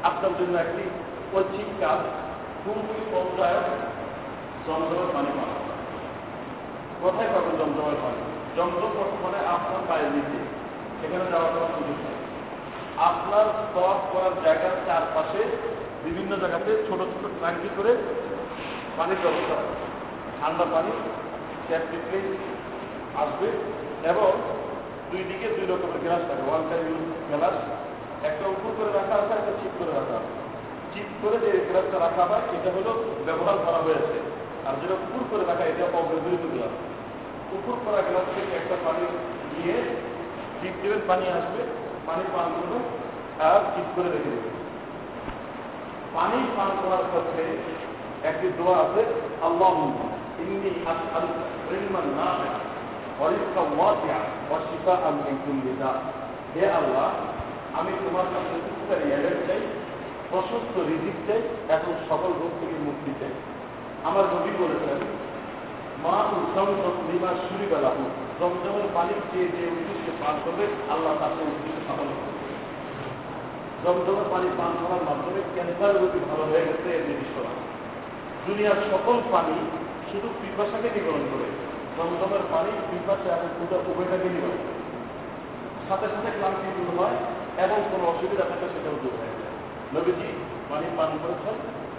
আপনার জন্য একটি ঐচ্ছিক কাজ। পুরোপুরি পর্যায়ক জমজমের পানি পাওয়া কোথায় পাবেন জমজমের পানি। জমজম বর্তমানে আপনার পায়ের নিচে, সেখানে যাওয়ার কোনো সুযোগ নেই। আপনার স্তর করার জায়গার চারপাশে বিভিন্ন জায়গাতে ছোট ছোট ট্যাঙ্কি করে পানির ব্যবস্থা ঠান্ডা পানি, ট্যাপ আসবে এবং দুই দিকে দুই রকমের গ্লাস থাকে। ওয়ান টাইম ইউজ গ্লাস, একটা উপর করে রাখা আছে, একটা চিপ করে রাখা আছে। চিপ করে যে গ্লাসটা রাখা হয়, এটা হলো ব্যবহার করা হয়েছে। আর যেটা উপর করে রাখা এটা অব্যবহৃত গ্লাস। উপর করা গ্লাস থেকে একটা পানি দিয়ে চিপ দেবেন পানি আসবে, পানি পান করবেন আর চিপ করে রেখে দেবেন পানি পান করার ক্ষেত্রে একটি দোয়া আছে আল্লাহ ইন্নি আসআল ইলমান নাফিআ ওয়া রিজকান ওয়াসিআ ওয়া শিফাআন মিন হে আল্লাহ, আমি তোমার কাছে উপকারী এলেন চাই, প্রশস্ত রিজিক চাই এবং সকল রোগ থেকে মুক্তি চাই। আমার নবী বলেছেন মা উৎসব লিমা শুরি বেলাহু জমজমের পানি চেয়ে যে উদ্দেশ্যে পান করবে, আল্লাহ তাকে উদ্দেশ্যে সফল করবে। জমজমের পানি পান করার মাধ্যমে ক্যান্সার রোগী ভালো হয়ে গেছে এর নির্দিষ্ট দুনিয়ার সকল পানি শুধু পিপাসাকে নিবারণ করে। জমজমের পানি পিপাসা এবং ক্ষুদা উভয়টাকে নিবারণ সাথে সাথে ক্লান্তি দূর হয় এবং কোনো অসুবিধা থাকে সেটাও দূর হয়ে যায়। নবীজি পানি পান করেছেন।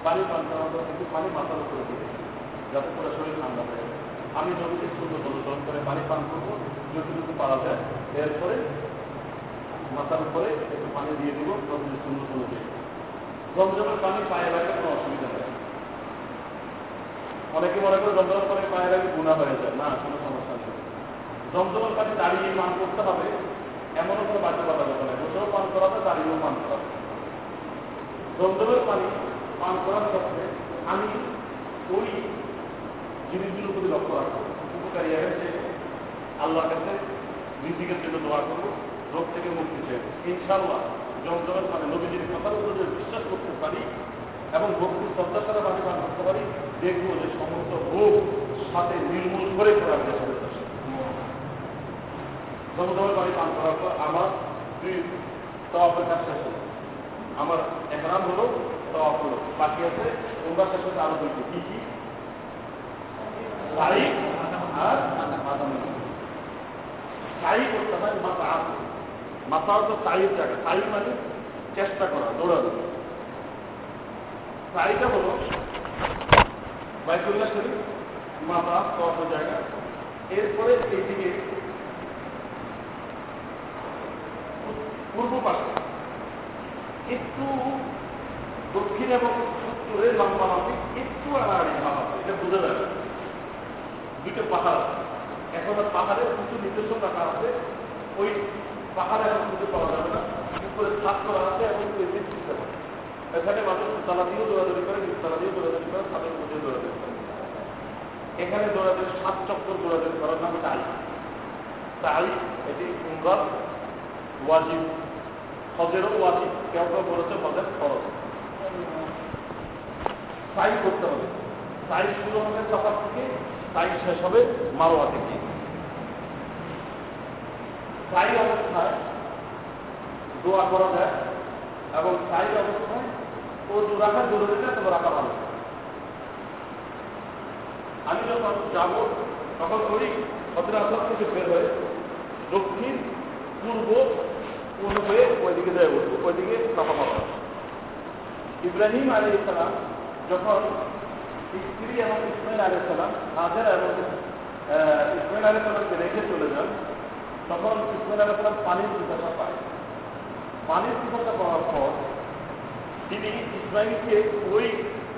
পানি পান করার পর কিন্তু পানি মাথার উপরে দিয়ে যাতে পুরো শরীর ঠান্ডা হয়ে যায়। আমি নবীকে সুন্দর অনুসরণ করে পানি পান করব যতটুকু পারা যায়। এরপরে মাথার উপরে একটু পানি দিয়ে দিব তখন সুন্দর দিয়ে জমজমের পানি পায়ে লাগে কোনো অসুবিধা নেই। অনেকে মনে করে জমজমের পানি পায়ে লাগে গুণা হয়ে যায়। না, কোনো সমস্যা নেই। জমজমের পানি দাঁড়িয়ে পান করতে হবে, এমনও কোনো বাড়তে পারা যাবে না বসেও পান করাতে, দাঁড়িয়েও পান করাবে জমজমের পানি পান করার ক্ষেত্রে আমি ওই জিনিসগুলোর প্রতি লক্ষ্য রাখব। উপকারী হয়েছে আল্লাহর কাছে রিজিকের জন্য দোয়া করব, রোগ থেকে মুক্তি চাই। ইনশাল্লাহ জমজমের পানি নবীজির কথার উপর যদি বিশ্বাস করতে পারি এবং ভক্তি, শ্রদ্ধা ছাড়া পানি পান করতে পারি, দেখব যে সমস্ত রোগ সাথে নির্মূল করে করা হয়েছে জমজমের পানি পান করার পর আমার দুই তওয়াফের কাজ শেষ হলো। আমার একরাম হলো তওয়াফ হলো। বাকি আছে তোমরা শেষ হতে আরও দুইটি। কি কি? সাই আর সাই মানে চেষ্টা করা, দৌড়ানো। সাইটা হলো বাইকুল্লাহ শরীফ মাথা তওয়াফের জায়গা। এরপরে এইদিকে পূর্ব পাশে। একটু দক্ষিণ এবং উত্তরে লম্বা লম্বি একটু আড়াআড়ি ভাব এটা বোঝা যাবে। দুইটা পাহাড় আছে। এখন আর পাহাড়ের কিছু নির্দেশন রাখা আছে, ওই পাহাড়ে এখন খুঁজে পাওয়া যাবে না। উপরে ছাদ করা আছে এবং এদিক সিস্টেম আছে এখানে মানুষ তালা দিয়েও দৌড়াদৌড়ি করে তালা দিয়েও দৌড়াদৌড়ি করে ছাদের মধ্যে দৌড়াদৌড়ি করে। এখানে দৌড়াদৌড়ি সাত চক্কর দৌড়াদৌড়ি করার নাম তাই তাই এটি উমরার ওয়াজিব। হজেরও ওয়াজিব। কেউ কেউ বলেছে হজের খরচ সাই করতে হবে। সাই শুরু হবে সকাল থেকে সাই শেষ হবে মারোয়া থেকে সাই অবস্থায় দোয়া করা যায় এবং সাই অবস্থায় ও রাখা জরুরি না তবে রাখা ভালো আমি যখন যাব, তখন হজের আসর থেকে বের হয়ে দক্ষিণ, পূর্ব পূর্ব ওইদিকে যায় বলব ওইদিকে রাখা পাওয়া ইব্রাহিম আলী ইসলাম যখন স্ত্রী এবং ইসমাইল আলী সালাম হাজার এবং ইসমাইল আলী সালামকে রেখে চলে যান তখন ইসমাইল আলাইসালাম পানির পিপাসা পায় পানির পিপাসা পাওয়ার পর তিনি ইসমাইলকে ওই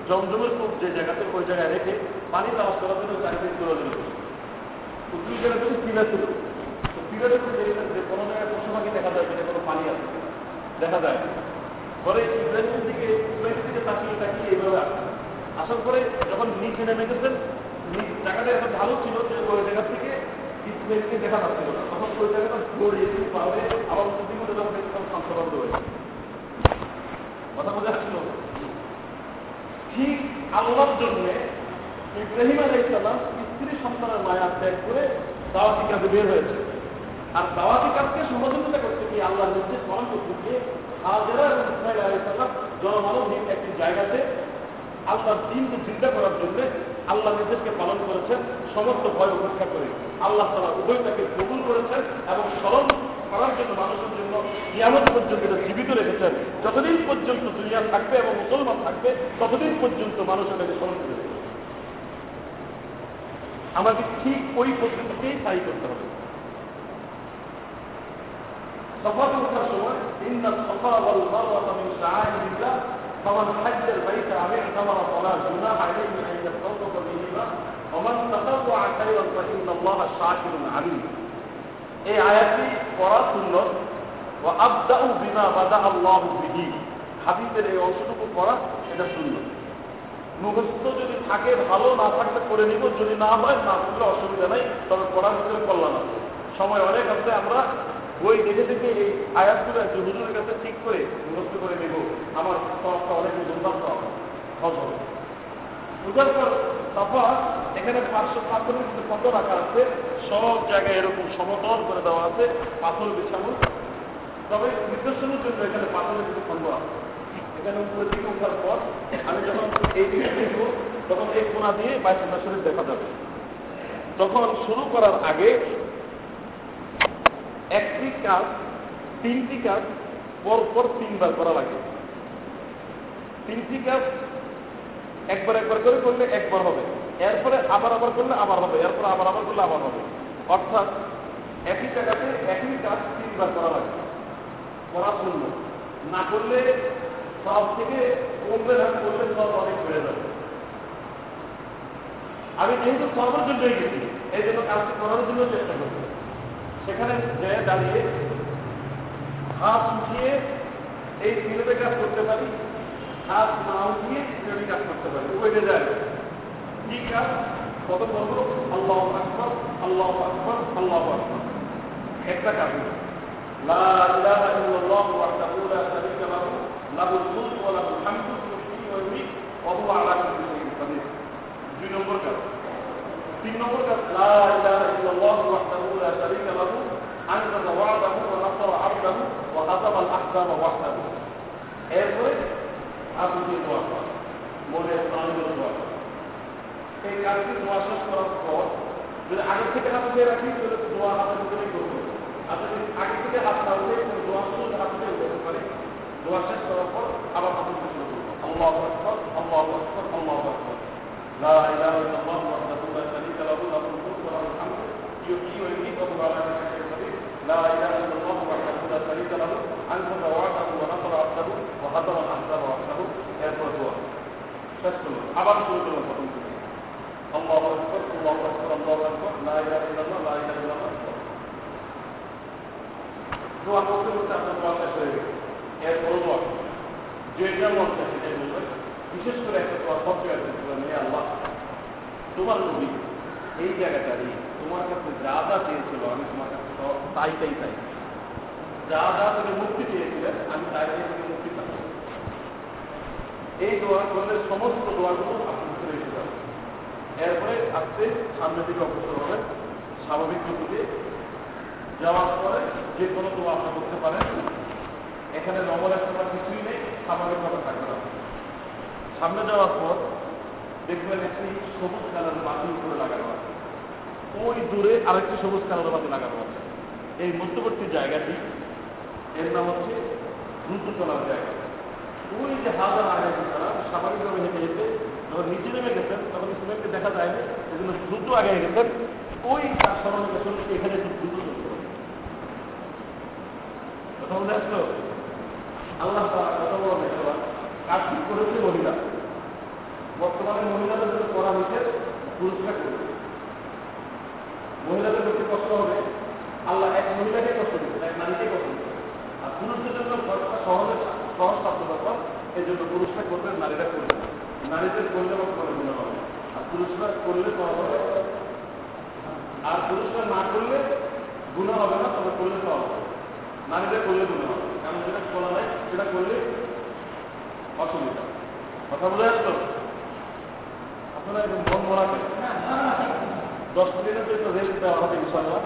জমজমের কূপ যে জায়গাতে ওই জায়গায় রেখে পানি তালাশ করার জন্য চারিদিক করে দিল দুই জায়গা থেকে ছিল তো যে কোনো জায়গায় পশু পাখি দেখা যায় যেটা কোনো পানি আছে দেখা যায় পরে ইব্রাহিমের দিকে ইব্রাহিমের দিকে তাকিয়ে তাকিয়ে এইভাবে আসে। আসার পরে যখন নিচে নেমে গেছেন নিচ জায়গাটা এত ভালো ছিল যে ওই জায়গা থেকে ইসমাইলকে দেখা যাচ্ছিল না। তখন ওই জায়গাটা দিয়ে পাবে আবার নদীর মধ্যে যখন দেখলাম শান্তবন্ধ হয়েছে কথা বোঝা যাচ্ছিল ঠিক আল্লাহর জন্য ইব্রাহিম আলাইসাল্লাম স্ত্রী সন্তানের মায়া ত্যাগ করে দাওয়াতি কাজে বের হয়েছে। আর দাওয়াতি কাজকে সহযোগিতা করতে গিয়ে আল্লাহ নির্দেশ পালন করতে গিয়ে হাজেরা এবং ইসমাইল আলাইসাল্লাম জনমানবহীন একটি জায়গাতে আল্লাহর দিনকে চিন্তা করার জন্য আল্লাহ নির্দেশকে পালন করেছেন, সমস্ত ভয় উপেক্ষা করে। আল্লাহ তালা উভয় তাকে কবুল করেছেন এবং স্মরণ করার জন্য মানুষের জন্য ইয়ামত পর্যন্ত এটা জীবিত রেখেছেন। যতদিন পর্যন্ত দুনিয়া থাকবে এবং মুসলমান থাকবে, ততদিন পর্যন্ত মানুষ এটাকে স্মরণ করে আমাদের ঠিক ওই পদ্ধতিতেই তাই করতে হবে। সফর ওঠার সময় ইন্না সফা ওয়াল মারওয়াতা মিন শাআইরিল্লাহ فمن حج البيت أو اعتمر فلا جناح عليه أن يتطوف بهما ومن تطوع خيرا فإن الله شاكر عليم এই আয়াতটি পড়া সুন্নত ও আবদাউ বিমা বাদা আল্লাহ বিহি হাদিসের এই অংশটুকু পড়া এটা সুন্নত মুখস্থ যদি থাকে ভালো না থাকলে করে নিব যদি না হয় না করলে অসুবিধা নাই তবে পড়ার ভিতরে কল্যাণ আছে সময় অনেক আছে আমরা বই দেখে দেখে এই আয়াতগুলো একটু হুজুরের কাছে ঠিক করে মুখস্থ করে নেব। আমার সবটা অনেক দুর্দান্ত হজ বুঝার পর তারপর এখানে পাঁচশো পাথরের কিন্তু কত রাখা আছে। সব জায়গায় এরকম সমতল করে দেওয়া আছে, পাথর বিছানো। তবে নিদর্শনের জন্য এখানে পাথরের কিছু খন্ড আছে। এখানে উপরের দিকে ওঠার পর আমি যখন এই দিকে দেখব, তখন এই কোনা দিয়ে শরীফ দেখা যাবে। তখন শুরু করার আগে একটি কাজ, তিনটি কাজ পর পর তিনবার করা লাগে। তিনটি কাজ একবার একবার করে করলে একবার হবে। এরপরে আবার আবার করলে আবার হবে। এরপরে আবার আবার করলে আবার হবে। অর্থাৎ একই জায়গাতে একই কাজ তিনবার করা লাগে। করা শূন্য না করলে সব থেকে কমবে না, করলে সব অনেক বেড়ে যাবে। আমি যেহেতু সবার জন্যই গেছি, এই জন্য কাজটি করার জন্য চেষ্টা করছি। সেখানে যে দাঁড়িয়ে হাত উঠিয়ে এই সিলেবে কাজ করতে পারি, হাত না উঠিয়ে সিলেবে কাজ করতে পারি। ওইটা যায় কি কাজ? কত কত আল্লাহ আকবর আল্লাহ আকবর আল্লাহ আকবর। একটা কাজ দুই নম্বর কাজ। তিন নম্বর কাজ, লা ইলাহা ইল্লাল্লাহ ওয়াহদাহু লা শারীকা লাহু আনজালা ওয়াদাহু ওয়া নাসারা আবদাহু ওয়া হাতামা আল আহজাব ওয়াহদাহু। এরপরে আপনি দোয়া যদি আগে থেকে রাখি, তাহলে দোয়া হাতের ভিতরেই করব যদি আগে থেকে উঠে দোয়া শুরু হাত দিয়ে উঠতে পারে। দোয়া পর আবার হাতে শুরু করব আল্লাহ আকবর আল্লাহ আকবর আল্লাহ আকবর। لا إله إلا الله وحده لا شريك له له الملك وله الحمد يحيي ويميت وهو على كل شيء قدير لا إله إلا الله وحده لا شريك له أنزل وعده ونصر عبده وهدر الأحزاب وحده يا سورة شكل আবার শুরু করুন প্রথম থেকে الله أكبر الله أكبر الله أكبر لا إله إلا الله لا إله إلا الله দোয়া করতে করতে আপনার দোয়া শেষ হয়ে গেছে এর বড় দোয়া যেটা মন চাই সেটাই বলবেন বিশেষ করে একটা আছে নিয়ে আল্লাহ, তোমার নবী এই জায়গাটারই তোমার কাছে যা যা চেয়েছিল, আমি তোমার কাছে তাই তাই তাই যা যা তুমি মুক্তি চেয়েছিলেন, আমি তাই তাই তুমি মুক্তি পাই এই দোয়া করলে সমস্ত দোয়াগুলো আপনি ভিতরে এসে যাবে। এরপরে আস্তে সামনের দিকে অগ্রসর হবেন স্বাভাবিক গতিতে যাওয়ার পরে যে কোনো দোয়া আপনি করতে পারেন। এখানে নমনের সময় কিছুই নেই, স্বাভাবিকভাবে থাকবে না। সামনে যাওয়ার পর দেখবেন একটি সবুজ কালার বাতি উপরে লাগানো আছে। ওই দূরে আরেকটি সবুজ কালার বাতি লাগানো আছে। এই মধ্যবর্তী জায়গাটি, এর নাম হচ্ছে রুদ্রতলার জায়গা। ওই যে হাজার আগে তারা স্বাভাবিকভাবে হেঁটে হেঁটে যখন নিচে নেমে গেছেন, তখন সিমেন্টকে দেখা যায়নি এই জন্য দ্রুত আগে গেছেন। ওই স্মরণে গেছেন এখানে একটু দ্রুত চলতে হবে কথা বলে আসলো আল্লাহ তাআলা কত বড় মেহরবা কাজ করেছে মহিলা? বর্তমানে মহিলাদের জন্য করা হয়েছে পুরস্কার করবে মহিলাদের প্রতি কষ্ট হবে। আল্লাহ এক মহিলাকে কষ্ট দিচ্ছে এক নারীকে কষ্ট দিচ্ছে আর পুরুষদের জন্য ঘরটা সহজে, সহজ প্রাপ্ত ব্যাপার, এই জন্য পুরুষরা করবে নারীরা করবে নারীদের করলে বর্তমানে গুণ হবে। আর পুরুষরা করলে করা হবে। আর পুরুষরা না করলে গুণ হবে না, তবে করলে তো হবে। নারীদের করলে গুণ হবে। কারণ যেটা করা নাই সেটা করলে অসুবিধা কথা বলে আসতো আপনারা একদম মন মরা দশ মিনিটের তো একটু রেস্ট দেওয়া হবে ইনশাল্লাহ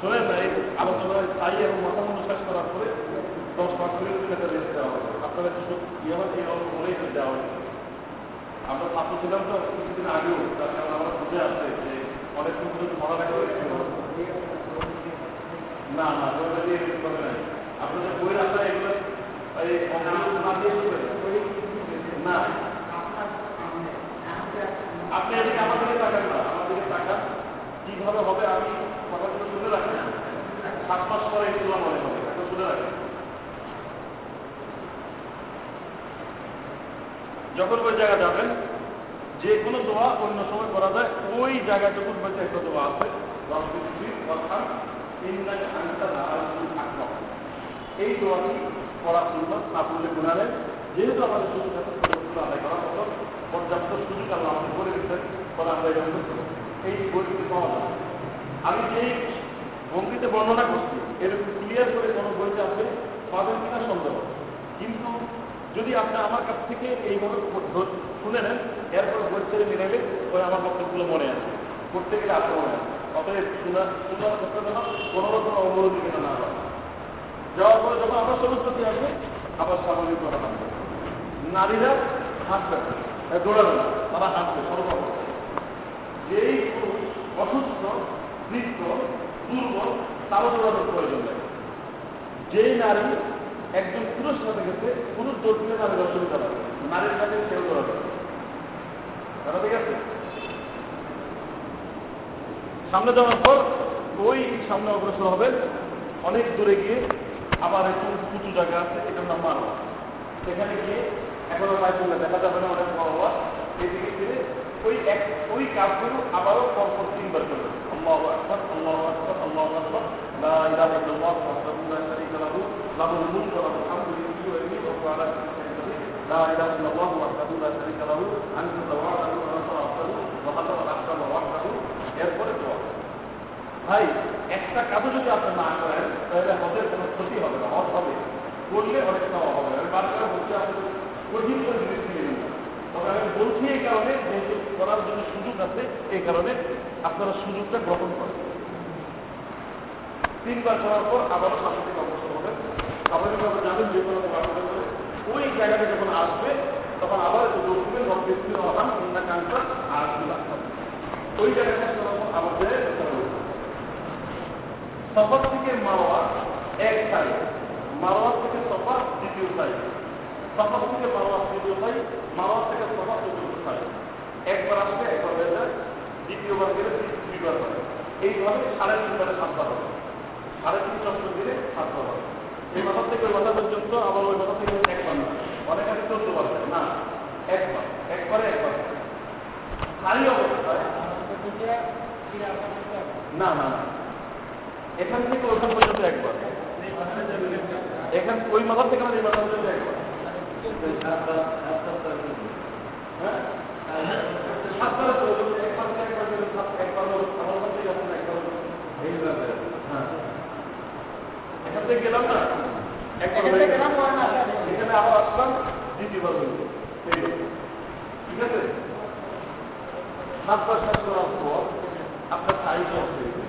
শোনেন না, এই আলোচনায় স্থায়ী এবং মাথা মনে শেষ করার পরে দশ পাঁচ মিনিটের একটা রেস্ট দেওয়া হবে। আপনারা কিছু ইয়ে হয়, এই অল্প তো দেওয়া হবে আমরা ছাত্র ছিলাম তো, কিছুদিন আগেও, তার কারণ আমরা বুঝে আসছে যে অনেকক্ষণ পর্যন্ত পড়ালেখা করে না না আপনাদের বইয়ের আপনারা এগুলো তাকান না তাকান। কীভাবে হবে আমি শুনে রাখি সাত মাস পরে মনে হবে শুনে রাখি। যখন ওই জায়গা যাবেন, যে কোনো দোয়া অন্য সময় করা যায়, ওই জায়গাটুকু হচ্ছে একটা দোয়া আছে অর্থাৎ এই দোয়াটি পড়া শুনল না পড়লে গুণালেন যেহেতু আমাদের সুযোগ আছে সুযোগগুলো আদায় করার মতো, পর্যাপ্ত সুযোগ আল্লাহ আমাদের করে দিচ্ছেন পরে আমরা এটা করতে এই বইটি পাওয়া যায়। আমি যে ভঙ্গিতে বর্ণনা করছি, এরকম ক্লিয়ার করে কোনো বইতে আপনি পাবেন কিনা সন্দেহ। কিন্তু যদি আপনি আমার কাছ থেকে এই এইভাবে শুনে নেন, এরপর বই ছেড়ে মিলাইলে ওই আমার বক্তব্যগুলো মনে আছে। করতে গেলে আপনার মনে আছে। অতএব শোনার শোনার যেন কোনো রকম অবরোধ না হয়। যাওয়ার পরে যখন আমার সরস্বতী আসবে, আবার স্বাভাবিক করা হবে। নারীরা হাসবে দৌড়াবে না, তারা হাসবে সর্বপ্রথম যেই অসুস্থ, বৃদ্ধ, দুর্বল, তারও দৌড়ানোর প্রয়োজন নেই। যেই নারী একজন পুরুষ সাথে গেছে পুরুষ দিলে নারীর অসুবিধা হবে। নারীর সাথে কেউ দৌড়াবে তারা ঠিক আছে সামনে যাওয়ার পর ওই সামনে অগ্রসর হবে। অনেক দূরে গিয়ে আবার একটু উঁচু জায়গা আছে, এটার নাম মারোয়া সেখানে গিয়ে এখনও পাইতুল্লাহ দেখা যাবে না অনেক মারোয়া এদিকে ফিরে ওই এক, ওই কাজগুলো আবারও পরপর তিনবার করবে। আল্লাহ আকবর আল্লাহ আকবর আল্লাহ আকবর। ভাই একটা কাজও যদি আপনি না করেন, তাহলে হজের কোনো ক্ষতি হবে না, হজ হবে। করলে অনেক সময় হবে আমি বারবার বলছি আপনাদের কঠিন করে জিনিস নিয়ে নিন তবে আমি বলছি এই কারণে, যেহেতু করার জন্য সুযোগ আছে, এই কারণে আপনারা সুযোগটা গ্রহণ করেন। তিনবার করার পর আবার স্বাভাবিক অবস্থা হবেন স্বাভাবিকভাবে জানেন যে কোনো ওই জায়গাটা যখন আসবে, তখন আবার দক্ষিণের রক্তের হতাম কিংবা ক্যান্সার আর ওই জায়গাটা আবার সফর থেকে মারোয়া এক সাইড মারোয়া থেকে সফর দ্বিতীয় সাইড। সফর থেকে মারোয়া তৃতীয় সাইড মারোয়া থেকে সফর চতুর্থ সাইড। একবার আসবে একবার হয়ে যায় দ্বিতীয়বার গেলে দুইবার হবে এইভাবে সাড়ে তিনবারে সাতবার হবে সাড়ে তিন চক্র দিলে সাতবার হবে এই মাথা থেকে ওই মাথা পর্যন্ত আবার ওই মাথা থেকে একবার না অনেক আগে চোদ্দ বার না একবার একবারে একবার খালি অবস্থায় না না না। এখান থেকে ওখান পর্যন্ত একবার। এখান ওই মাথার থেকে এই মাথার পর্যন্ত একবার। এখান থেকে গেলাম না? এখানে আবার ঠিক আছে? আপনার সাইজ হচ্ছে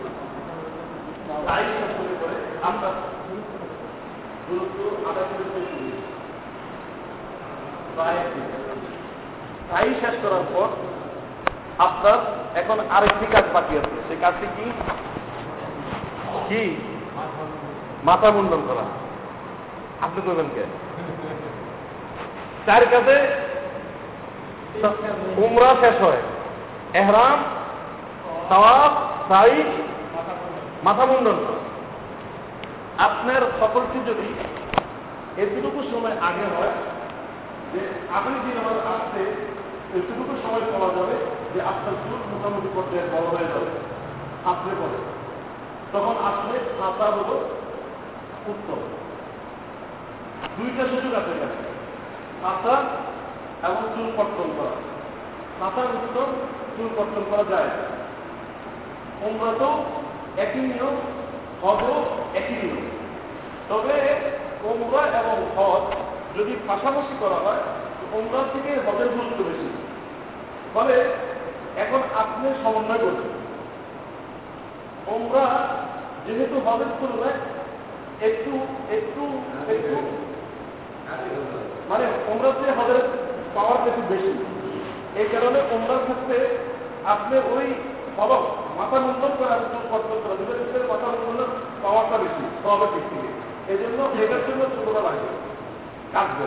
শেষ করার পর আপনার এখন আরেকটি কাজ বাকি আছে। সেই কাজটি কি? কি? মাথা মুন্ডন করা। আপনি করবেন কে? চার কাজে উমরা শেষ হয়। এহরাম সাই মাথা মুন্ডন করা। আপনার সফরটি যদি এতটুকু সময় আগে হয় যে আপনি যে আমার আসতে এতটুকু সময় পাওয়া যাবে যে আপনার চুল মোটামুটি করতে বড় হয়ে যাবে। আসলে পরে তখন আসলে কাঁচা হলো উত্তম দুইটা সুযোগ আছে কাঁচা এবং চুল কর্তন করা। কাঁচা উত্তম চুল কর্তন করা যায় উমরাতেও একই নিয়ম হজও একই নিয়ম। তবে উমরা এবং হজ যদি পাশাপাশি করা হয় উমরা থেকে হজের গুরুত্ব বেশি। ফলে এখন আপনি সমন্বয় করছেন। উমরা যেহেতু হজের তুলনায় একটু একটু একটু মানে উমরাতে হজের পাওয়ার একটু বেশি। এই কারণে উমরার ক্ষেত্রে আপনি ওই ফলক মাথা মুন্ডন করে কর্তন করা দুটোর ভিতরে মাথা মুন্ডন পাওয়ারটা বেশি সবের দিক থেকে এই জন্য এটার জন্য ছোটটা লাগবে কাটবে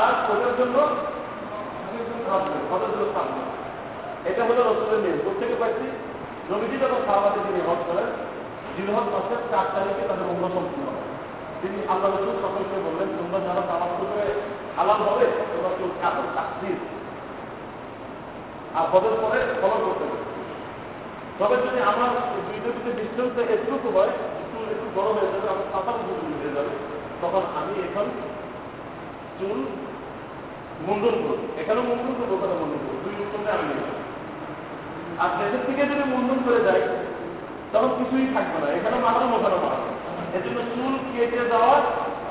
আর ওটার জন্য এটা হলো রসুলের নিয়ম। প্রত্যেকে পাচ্ছি নবীজি যখন সাহাবাদে তিনি হজ করেন, জিলহজ মাসের চার তারিখে তাদের উম্র সম্পূর্ণ হয়। তিনি আল্লাহ রসুল সকলকে বললেন, তোমরা যারা নামাজ করে হালাল হবে, তোমরা কেউ কাপড় তাকদির আর হজের পরে ফলো করতে হবে। তবে যদি আমার দুইটার ভিতরে ডিস্টেন্সটা একটু হয়, একটু একটু বড় হয়ে যাবে, আমার পাতার উপরে হয়ে যাবে, তখন আমি এখন চুল মুন্ডন করব। এখানেও মুন্ডন করব ওখানে মুন্ডন করব। দুই রকমে আমি আর দেশের থেকে যদি মুন্ডন করে যাই, তখন কিছুই থাকবে না। এখানে মাথার মোখানো মারা এর জন্য চুল কেটে দেওয়া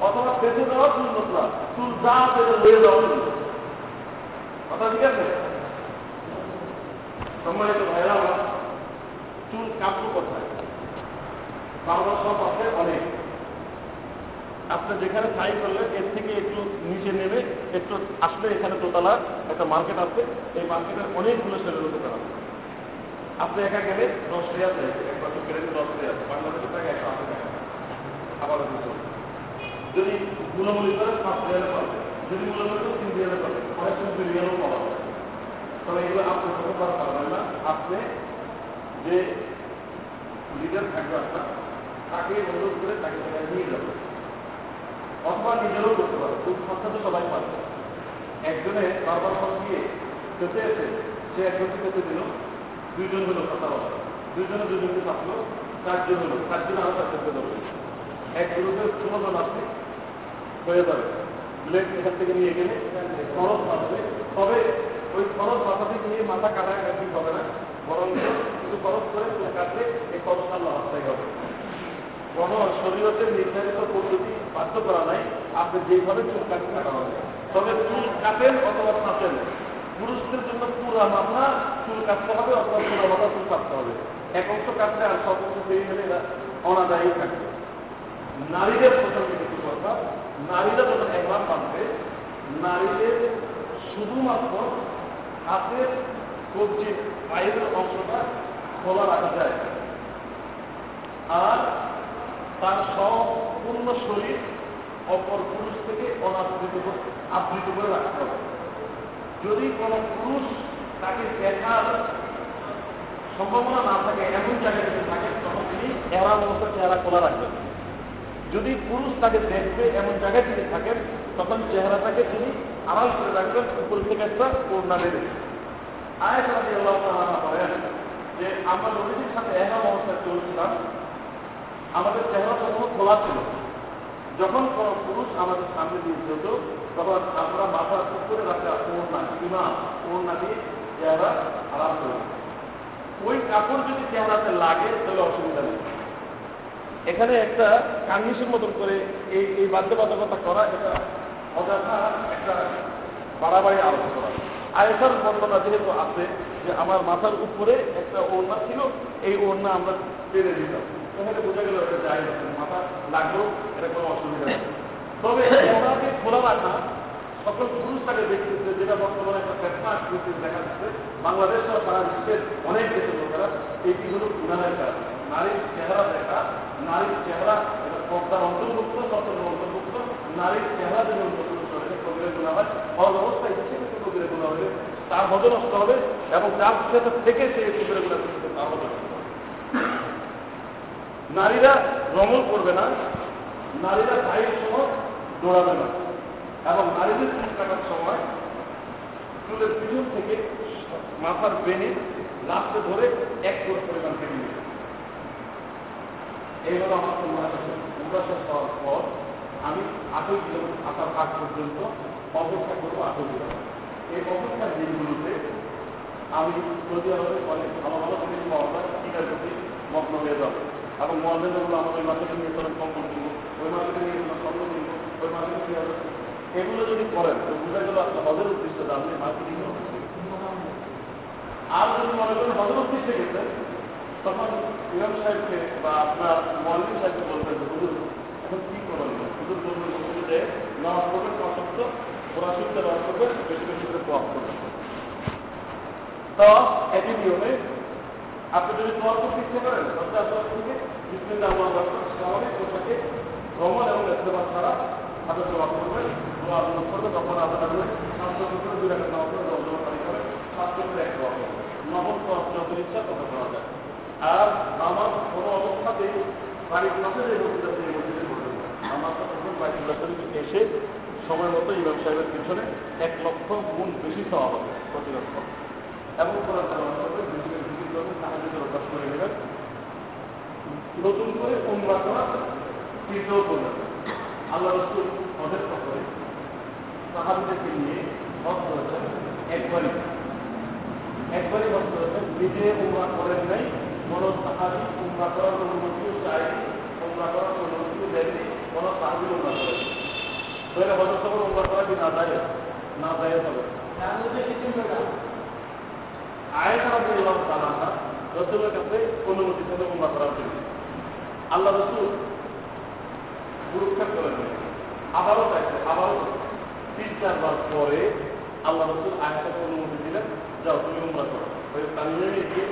অথবা বেঁচে দেওয়া চুল নতুন চুল যা বেঁধে লয়ে দেওয়া কথা ঠিক আছে? সম্মানিত ভাইরা আমার চুল কাটবো কোথায়? বাংলা সব আছে, অনেক। আপনি যেখানে সাই করলেন এর থেকে একটু নিচে নেমে একটু আসলে এখানে দোতলা একটা মার্কেট আছে, এই মার্কেটের অনেকগুলো সেলের দোকান আছে। আপনি একা গেলে দশ রিয়াল দেয়, এক বছর কেটে দশ রিয়াল, বাংলাদেশের টাকা একশো আশি টাকা। আবার যদি গুণমূল্য করে পাঁচ রিয়ালে পাবে যদি মূল্য করে তিন রিয়ালে পাবে অনেক সময় রিয়ালও পাওয়া যায়। তবে এগুলো আপনি কত পারবেন না। আপনি যে লিডার থাকবে আপনার, তাকে অনুরোধ করে তাকে সেখানে নিয়ে যাবে অথবা নিজেরও করতে পারে খুব সস্তা তো সবাই পারবে। একজনে বারবার ফোন দিয়ে খেতে এসে সে একজনকে খেতে দিল? দুইজন হলো কথা বলা দুইজনে দুজনকে থাকল চারজন হলো। চারজন আরও চারজনকে দেবো এক গ্রুপের ষোলো জন আসবে হয়ে যাবে। ব্লেড এখান থেকে নিয়ে গেলে খরচ বাঁচবে তবে ওই খরচ বাঁচাতে গিয়ে মাথা কাটা কাটি হবে না। বরং কিছু খরচ করে কাটলে এই খরচ আল্লাহ রাস্তায় হবে কোন শরীয়তের নির্ধারিত পদ্ধতি বাধ্য করা নাই। আপনি যেভাবে চুল কাটতে কাটা হবে তবে চুল কাটেন অথবা কাটেন পুরুষদের জন্য পুরা মাথা চুল কাটতে হবে অথবা পুরা মাথা চুল কাটতে হবে। এক অংশ কাটলে আর সব অংশ গেলে এরা অনাদায়ী থাকবে নারীদের প্রসঙ্গে কিছু কথা নারীরা যখন একবার বাঁধবে, নারীদের শুধুমাত্র হাতের কবজির বাইরের অংশটা খোলা রাখা যায়। আর তার সম্পূর্ণ শরীর অপর পুরুষ থেকে অনাবৃত আবৃত করে রাখতে হবে। যদি কোনো পুরুষ তাকে দেখার সম্ভাবনা না থাকে, এমন জায়গায় যদি থাকে, তখন তিনি এরা অবস্থা চেহারা খোলা রাখবেন। যদি পুরুষ তাকে দেখবে এমন জায়গায় তিনি থাকেন, তখন চেহারাটাকে তিনি আড়াল করে রাখবেন, উপর থেকে একটা করোনা দেবে বলেন যে, আমরা সাথে অবস্থায় চলছিলাম। আমাদের চেহারা তখন খোলা ছিল। যখন কোন পুরুষ আমাদের সামনে দিয়ে যেত তখন আমরা মাথার উপরে রাখা ওড়না, সীমা, ওড়না দিয়ে চেহারা আরাম করে ওই কাপড় যদি চেহারাতে লাগে, তাহলে অসুবিধা নেই। এখানে একটা কান্ডিশন মতন করে এই এই বাধ্যবাধকতা করা, এটা অযথা একটা বাড়াবাড়ি করা। আয়েসার বর্ণনা যেহেতু আছে, যে আমার মাথার উপরে একটা ওড়না ছিল, এই ওড়না আমরা টেনে দিতাম তাহলে বোঝা গেল এটা যাই মাথা লাগল, এটা কোনো অসুবিধা নেই। তবে ওনাকে খোলা রাখা, সকল পুরুষ তাকে দেখতেছে, যেটা বর্তমানে একটা আকৃতির দেখা যাচ্ছে। বাংলাদেশ সহ সারা বিশ্বের অনেক দেশের লোকেরা এটি হলো গুণানের কাজ নারীর চেহারা দেখা, নারীর চেহারা পর্দার অন্তর্ভুক্ত, সচেতন অন্তর্ভুক্ত, নারীর চেহারা যদি অন্তর্ভুক্ত করে কবিরে গুণা হয় হজ অবস্থায় ইচ্ছে কিন্তু কবিরে গুণা হলে তার নষ্ট হবে এবং যার সাথে থেকে সে কবিরে গুণা করতে তার হবে নারীরা রমল করবে না, নারীরা চায়ের সময় দৌড়াবে না এবং নারীদের চুল কাটার সময় চুলের পিছন থেকে মাথার বেনে লাস্টে ধরে এক করে পরিমাণ কেটে এই হলো আমার উমরা শেষ হওয়ার পর আমি আঠেরো কিলোমিটার আসার আগ পর্যন্ত অপেক্ষা করব আঠেরো কিলোমিটার এই অপেক্ষার দিনগুলোতে আমি সৌদি আরবে অনেক ভালো ভালো জিনিস পাওয়া যায় টিকার প্রতি মগ্ন হয়ে যাবে এবং মহাজনগুলো আমার ওই মার্কেটে নিয়ে চলেন কম্পন কিনবো ওই মার্কেটে নিয়ে চলেন স্বর্ণ কিনবো ওই মার্কেটে নিয়ে এগুলো যদি করেন তো বোঝা গেল আপনার হজের উদ্দেশ্যে আপনি মার্কেটিং আর যদি মনে করেন হজের উদ্দেশ্যে গেছেন তখন ইমাম সাহেবকে বা আপনার মল্লিক সাহেবকে বলবেন হুজুর, এখন কি করবেন হুজুর বলবেন হুজুর যে, নামাজ পড়বেন অসত্য শিখতে বাস করবেন বেশি বেশি করে প্রভাব করবেন। তো একই নিয়মে আপনি যদি করতে ইচ্ছে করেন আপনার থেকে বিসমিল্লাহ আমার সামনে ওটাকে ভ্রমণ এবং ইস্তেমাল ছাড়া হাতে দোয়া করবেন, দোয়া আলোচনা করবে তখন আপনার করে দুই টাকা নেওয়া করে দশ টাকা পানি করে সাতশো করে এক দোয়া করবে নবম যত ইচ্ছা তত করা যায়। আর আমার কোনো অবস্থাতেই বাড়ির পাশে যে মসজিদ আছে মসজিদে করবেন আমার তখন বাইতুল্লাহ শরীফ এসে সময় মতো ইমাম সাহেবের পিছনে এক লক্ষ গুণ বেশি চাওয়া হবে প্রতি লক্ষ এবং করার অভ্যাস করে নেবেন নতুন করে উমরা করা তীর্থ করবেন আল্লাহ রসুল হজের সফরে সাহাবিদেরকে নিয়ে হজ করেছেন একবারই। একবারই হজ করেছেন, নিজে উমরা করেন নাই কোনো সাহাবি উমরা করার অনুমতিও চায়নি উমরা করার অনুমতিও দেয়নি কোনো সাহাবি উমরা করেন তাহলে হজর সফর উমরা করা কি না যায়? না যায় হবে। আয়সা রাদিয়াল্লাহু তাআলা রসুলের কাছে অনুমতি ছিল উমরা করার জন্য। আল্লাহ রসুল পুরস্কার করেন আবারও চাইছে আবারও তিন চারবার পরে আল্লাহ রসুল আয়সাকে অনুমতি দিলেন, যাও তুমি উমরা করো। ওই তামিমে গিয়ে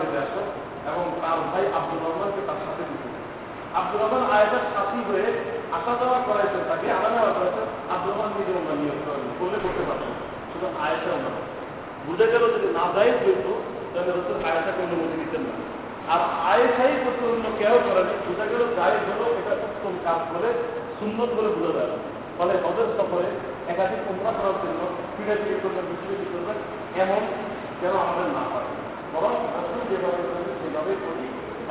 দিতে আসো এবং তার ভাই আব্দুর রহমানকে তার সাথে দিতে আব্দুর রহমান আয়সার সাথী হয়ে আসা যাওয়া করাইছেন তাকে, আনা নেওয়া করেছেন আব্দুর রহমান নিজে উমরা নিয়োগ করেন। করলে করতে পারছেন শুধু আয়সা উমরা বুঝে গেল যদি না যায় যেত তাহলে রসুল আয়সাকে অনুমতি দিতেন না। আর আয়সাই করতে অন্য কেউ করেনি বুঝা গেল যাই হলো, এটা উত্তম কাজ করে সুন্দর করে বুঝে যায় ফলে হজের সফরে একাধিক উমরা করার জন্য ফিরে ফিরে করবেন বেশি করবেন এমন যেন আমাদের না হয় বরং রসুল যেভাবে করবেন সেইভাবেই করি,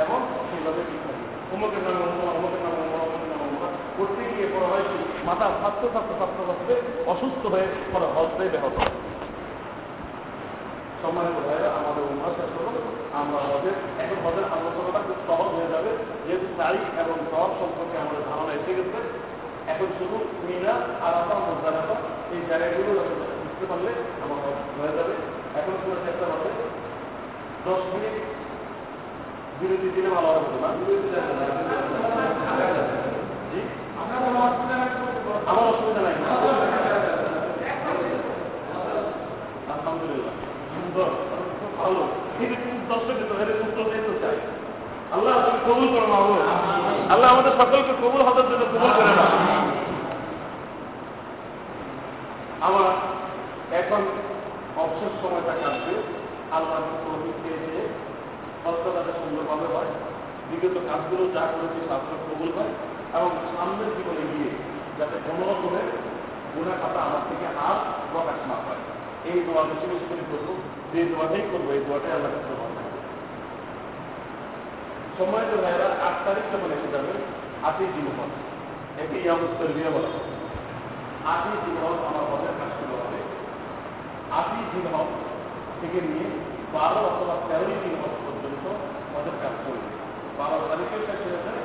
এবং সেইভাবে ঠিক নামে উমরা অমুকের নামে উমরা অমুকের নামে উমরা করতে গিয়ে পরে হয় মাথা থাকতে থাকতে থাকতে থাকতে অসুস্থ হয়ে পরে হজটাই ব্যাহত হয়। সম্মানিত ভাইরা আমাদের উমরা শেষ হলো। আমরা হজের, এখন হজের আলোচনাটা খুব সহজ হয়ে যাবে। যেহেতু তারিখ এবং দর সম্পর্কে আমাদের ধারণা এসে গেছে, এখন শুধু মিনা আর আপনার মোদ্দারাতা এই জায়গাগুলো বুঝতে পারলে আমার হজ হয়ে যাবে। এখন শুধু চেষ্টা হবে দশ মিনিট বিরতি দিলে ভালো হবে না? আমার অসুবিধা নাই আলহামদুলিল্লাহ। সুন্দর। ভালো। আল্লাহ কবুল করো না আল্লাহ আমাদের সকলকে কবুল হওয়ার জন্য কবুল করে না আমার এখন অবসর সময়টা কাটবে আল্লাহ প্রভৃতি পেয়েছে। হস্তটাতে সুন্দরভাবে হয়। বিগত কাজগুলো যা করেছে শাস্ত্র কবুল হয় এবং সামনের জীবনে গিয়ে যাতে কোনো গুণা খাতা আমার থেকে আর প্রকাশ না পায় এই দোয়া বেশি বেশি করে করব। যে দোয়াটাই করব, এই দোয়াটাই আল্লাহ কাছে হবে সময় তো ভাইরা আট তারিখ যখন এসে যাবে আটই জিনহজ একে ইয়ামুস্তরবিয়া বলা হয়। আটই জিনহজ আমার হজের কাজ শুরু হবে। আটই জিনহজ থেকে নিয়ে বারো অথবা তেরোই জিনহজ পর্যন্ত হজের কাজ চলবে। বারো তারিখে শেষ হয়ে যায়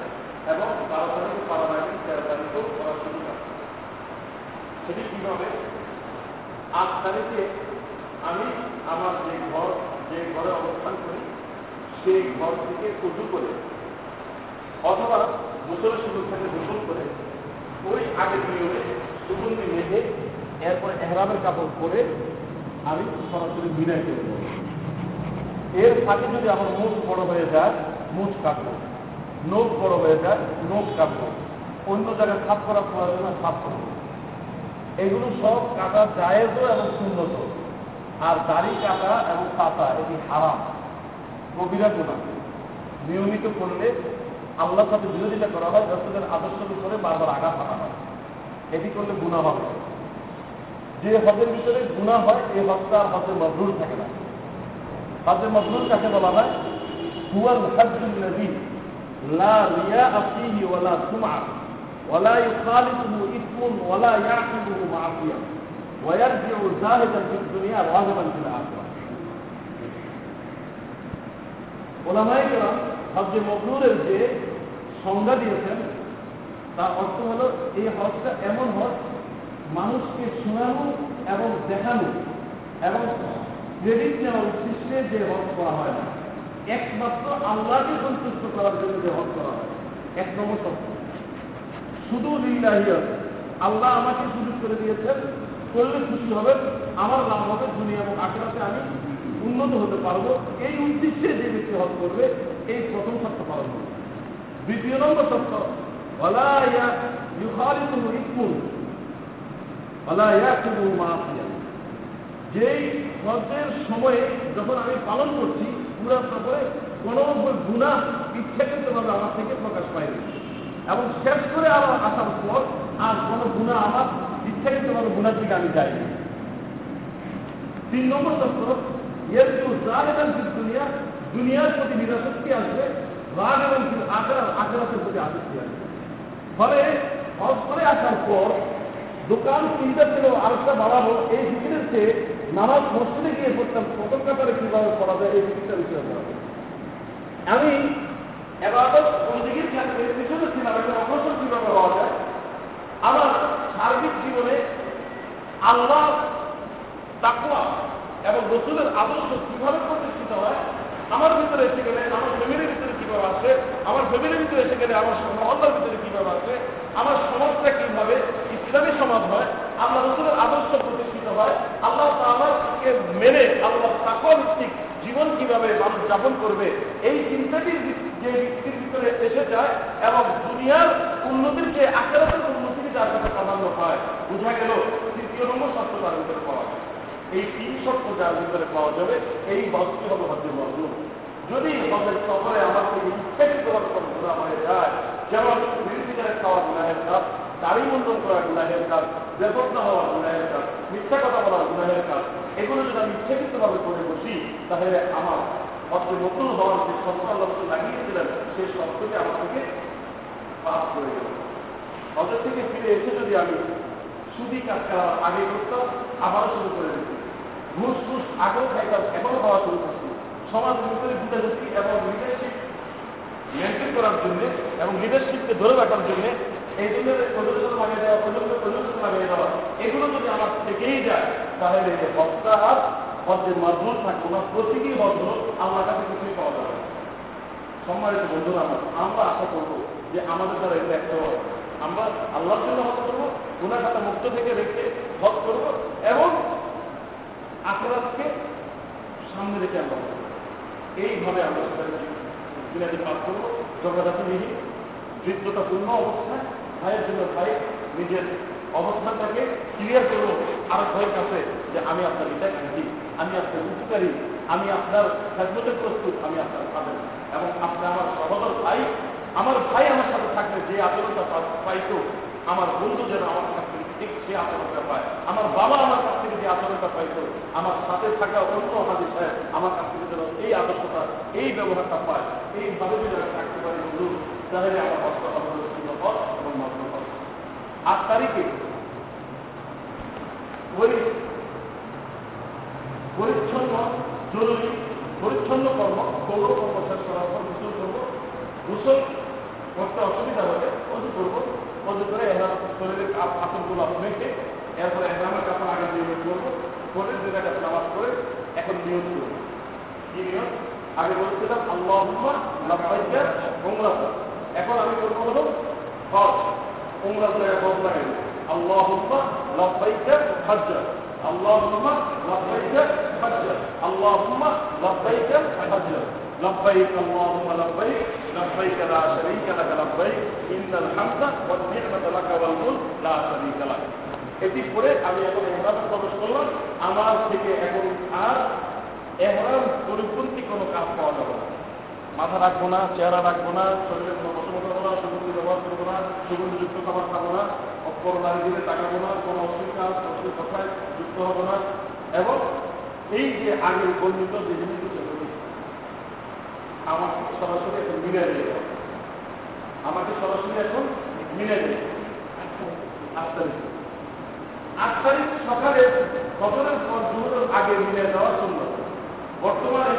এবং বারো তারিখে, বারো আগে তেরো তারিখেও করা শুরু হবে সেটি কীভাবে? আট তারিখে আমি আমার যে ঘর, যে ঘরে অবস্থান করি, সেই ঘর থেকে উজু করে অথবা গোসলের সুযোগ থেকে গোসল করে ওই আগের নিয়মে সুগন্ধি মেঘে এরপর এহরামের কাপড় পরে আমি সরাসরি বিনয় করে দেবো। এর ফাঁকে যদি আমার মুখ বড় হয়ে যায়, মুখ কাটবো নোখ বড় হয়ে যায়, নোখ কাটবো অন্য জায়গায় সাফ করা প্রয়োজন সাফ করব এগুলো সব কাটা জায়েজও এবং সুন্নত। আর দাড়ি কাটা এবং পাতা, এটি হারাম। কবিরা গুণা। নিয়মিত করলে আল্লাহর সাথে বিরোধিতা করা হয় রসুলের আদর্শের উপরে বারবার আঘাত হানা হয়। এটি করলে গুণা হবে। যে হজের ভিতরে গুণা হয়, এই হজটা হজের মজরুল থাকে না। হজের মজরুল কাকে বলা হয়? হুয়াল হজুল্লাযী লা রিয়া ফীহি ওয়ালা সুমআ। ওয়ালা ইখালিফুহু ইসমুন ওয়ালা ইয়াকিলুহু মা'সিয়া। ওয়া যাহিদান ফিদ দুনিয়া রাগিবান ফিল আখিরাহ ওলামায়ে হজে যে সংজ্ঞা দিয়েছেন, তার অর্থ হলো, এই হজটা এমন হজ মানুষকে শোনানো এবং দেখানো এবং ক্রেডিট নেওয়ার উদ্দেশ্যে যে হজ করা হয় না। একমাত্র আল্লাহকে সন্তুষ্ট করার জন্য যে হজ করা হয়। এক নম্বর শব্দ শুধু লিল্লাহিয়ত আল্লাহ আমাকে সুযোগ করে দিয়েছেন, করলে খুশি হবে আমার লাভ হবে দুনিয়া এবং আখেরাতে আমি উন্নত হতে পারব। এই উদ্দেশ্যে যে ব্যক্তি হজ করবে, এই প্রথম শর্ত পালন করবে। দ্বিতীয় নম্বর শর্ত, ওয়ালা ইয়া মাফিয়া যেই হজের সময়ে যখন আমি পালন করছি পুরা সফরে কোনো গুণা ইচ্ছাকৃতভাবে আমার থেকে প্রকাশ পায়নি। এবং শেষ করে আমার আসার পর আর কোনো গুণা আমার ইচ্ছাকৃতভাবে গুণার দিকে আমি যাই তিন নম্বর তত্ত্ব এর কেউ রাগ এবং দুনিয়া, দুনিয়ার প্রতি নিরাসক্তি আসবে রাগ এবং আগ্রা আগ্রাসের প্রতি আসক্তি আসবে। ফলে করে আসার পর দোকান তিনটা ছিল আরেকটা বাড়াবো এই ফিকিরের চেয়ে নামাজ মসজিদে গিয়ে পড়তাম প্রথম কাতারে কীভাবে পড়া যায় এই ফিকিরটা বিষয়ে আমি এবার বন্দীগীর ক্ষেত্রে পিছনে ছিলাম, একটা অগ্রসর কীভাবে হওয়া যায়, আমার সার্বিক জীবনে আল্লাহ তাকুয়া এবং রসুলের আদর্শ কীভাবে প্রতিষ্ঠিত হয়, আমার ভিতরে এসে গেলে, আমার ফ্যামিলির ভিতরে কীভাবে আসে, আমার ফ্যামিলির ভিতরে এসে গেলে আমার মহল্লার ভিতরে কীভাবে আসে, আমার সমাজটা কীভাবে ইসলামী সমাজ হয়, আল্লাহ রসুলের আদর্শ প্রতিষ্ঠিত হয়, আল্লাহ তাআলাকে মেনে আল্লাহ ভিত্তিক জীবন কীভাবে মানুষ যাপন করবে, এই চিন্তাটি যে ব্যক্তির ভিতরে এসে যায় এবং দুনিয়ার উন্নতির যে আখেরাতের উন্নতির যার কাছে প্রাধান্য পায়। বোঝা গেল, তৃতীয় নম্বর শর্ত তার ভিতরে পাওয়া যায় এই তিন শর্ত যার ভিতরে পাওয়া যাবে, এই হজটি হবে হজের মজলুম যদি হজের সফরে আমার থেকে ইচ্ছাকৃতভাবে কোনো ঘোরা হয়ে যায়, যেমন বিরোধীদের খাওয়া গুণাহের কাজ দাড়ি মন্ডন করা গুণাহের কাজ বেপত্তা হওয়া গুণাহের কাজ, মিথ্যা কথা বলা গুণাহের কাজ, এগুলো যদি আমি ইচ্ছাকৃতভাবে করে বসি, তাহলে আমার অর্থ নতুন হওয়ার যে শর্ত আল্লাহ লাগিয়েছিলেন সেই শর্তটি আমার থেকে পাস করে গেল হজের থেকে ফিরে এসে যদি আমি সুদি কাজ করার আগে করতাম, আবারও শুরু করে দিচ্ছি ঘুষ ঘুষ আগেও খাইতাম, এখনও খাওয়া শুরু করছি। সমাজের ভিতরে বুঝাবুঝি এবং লিডারশিপ মেনটেন করার জন্য এবং লিডারশিপকে ধরে রাখার জন্য এই জন্য প্রদর্শন লাগিয়ে দেওয়া প্রজন্ম প্রদর্শন লাগিয়ে দেওয়া, এগুলো যদি আমার থেকেই যায়, তাহলে এই যে হাত হজ্জের মাধ্যম থাকব না প্রতিটি হজ্জ আমার কাছে কিছুই পাওয়া যাবে। সম্মানিত বন্ধুরা, আমার, আমরা আশা করব যে আমাদের দ্বারা এটা একটা। আমরা আল্লাহর জন্য হজ করব গুণা খাতা মুক্ত থেকে রেখে হজ করব এবং আখরাতকে সামনে রেখে আমরা এইভাবে আমরা দিনাটি পাঠ করব জগদাতি নিহি বৃদ্ধতাপূর্ণ অবস্থায়, ভাইয়ের জন্য ভাই নিজের অবস্থানটাকে ক্লিয়ার করব আর ভাইয়ের কাছে যে আমি আপনার এটা খাঁটি আমি আপনার উপকারী আমি আপনার খেদমতের প্রস্তুত, আমি আপনার খাবেন এবং আপনি আমার সহদর ভাই, আমার ভাই আমার সাথে থাকলে যে আচরণটা পাইতো আমার বন্ধু যেন আমার কাছ থেকে ঠিক সে আচরণটা পায়। আমার বাবা আমার কাছ থেকে যে আচরণটা পাইতো আমার সাথে থাকা অন্য হাজি সাহেব আমার কাছ থেকে যেন এই আদর্শটা, এই ব্যবহারটা পায়। এইভাবে যদি থাকতে পারি, বন্ধু তাহলে আমার হবে পথ এবং মগ্ন পথ আট তারিখে পরিচ্ছন্ন, জরুরি, পরিচ্ছন্ন কর্ম গৌর কর্ম শেষ করার পর গোসল করব। গোসল করতে অসুবিধা হবে অজু করব। মধ্যে করে এরা শরীরের আসনগুলো মেখে এরপরে এহরামের কাপড় আগে নিয়মিত করব করে জায়গাটা নামাজ করে এখন নিয়ত করব। কি নিয়ম আগে বলছিলাম আল্লাহ লাভাইয়ার উমরা এখন আমি বলব হলো হজ। উমরা জায়গা বদলা গেল আল্লাহ লাভাইয়ার হজ আল্লাহ লাভাইয়ার হজ আল্লাহ লাভাইয়ার হজ لبيك اللهم لبيك لبيك لا شريك لك لبيك إن الحمد والنعمة لك والملك لا شريك لك এটি করে আমি এখন এহরামে প্রবেশ করলাম আমার থেকে এখন আর এহরাম পরিপন্থী কোনো কাজ পাওয়া যাবে না মাথা রাখবো না চেহারা রাখবো না শরীরের কোনো ব্যবহার করবো না সুগন্ধিযুক্ত খাবার খাবো না অপর নারী দিলে তাকাবো না কোনো অস্বীকার অশ্লীল কথায় যুক্ত হবো না এবং এই যে আগের বর্ণিত যে জিনিসগুলো আমাকে সরাসরি এখন মিলে দিয়ে আমাকে সরাসরি এখন মিলে দিয়ে আট তারিখ। আট তারিখ সকালে ফজরের পর জুহুরের আগে মিলে দেওয়ার জন্য বর্তমানে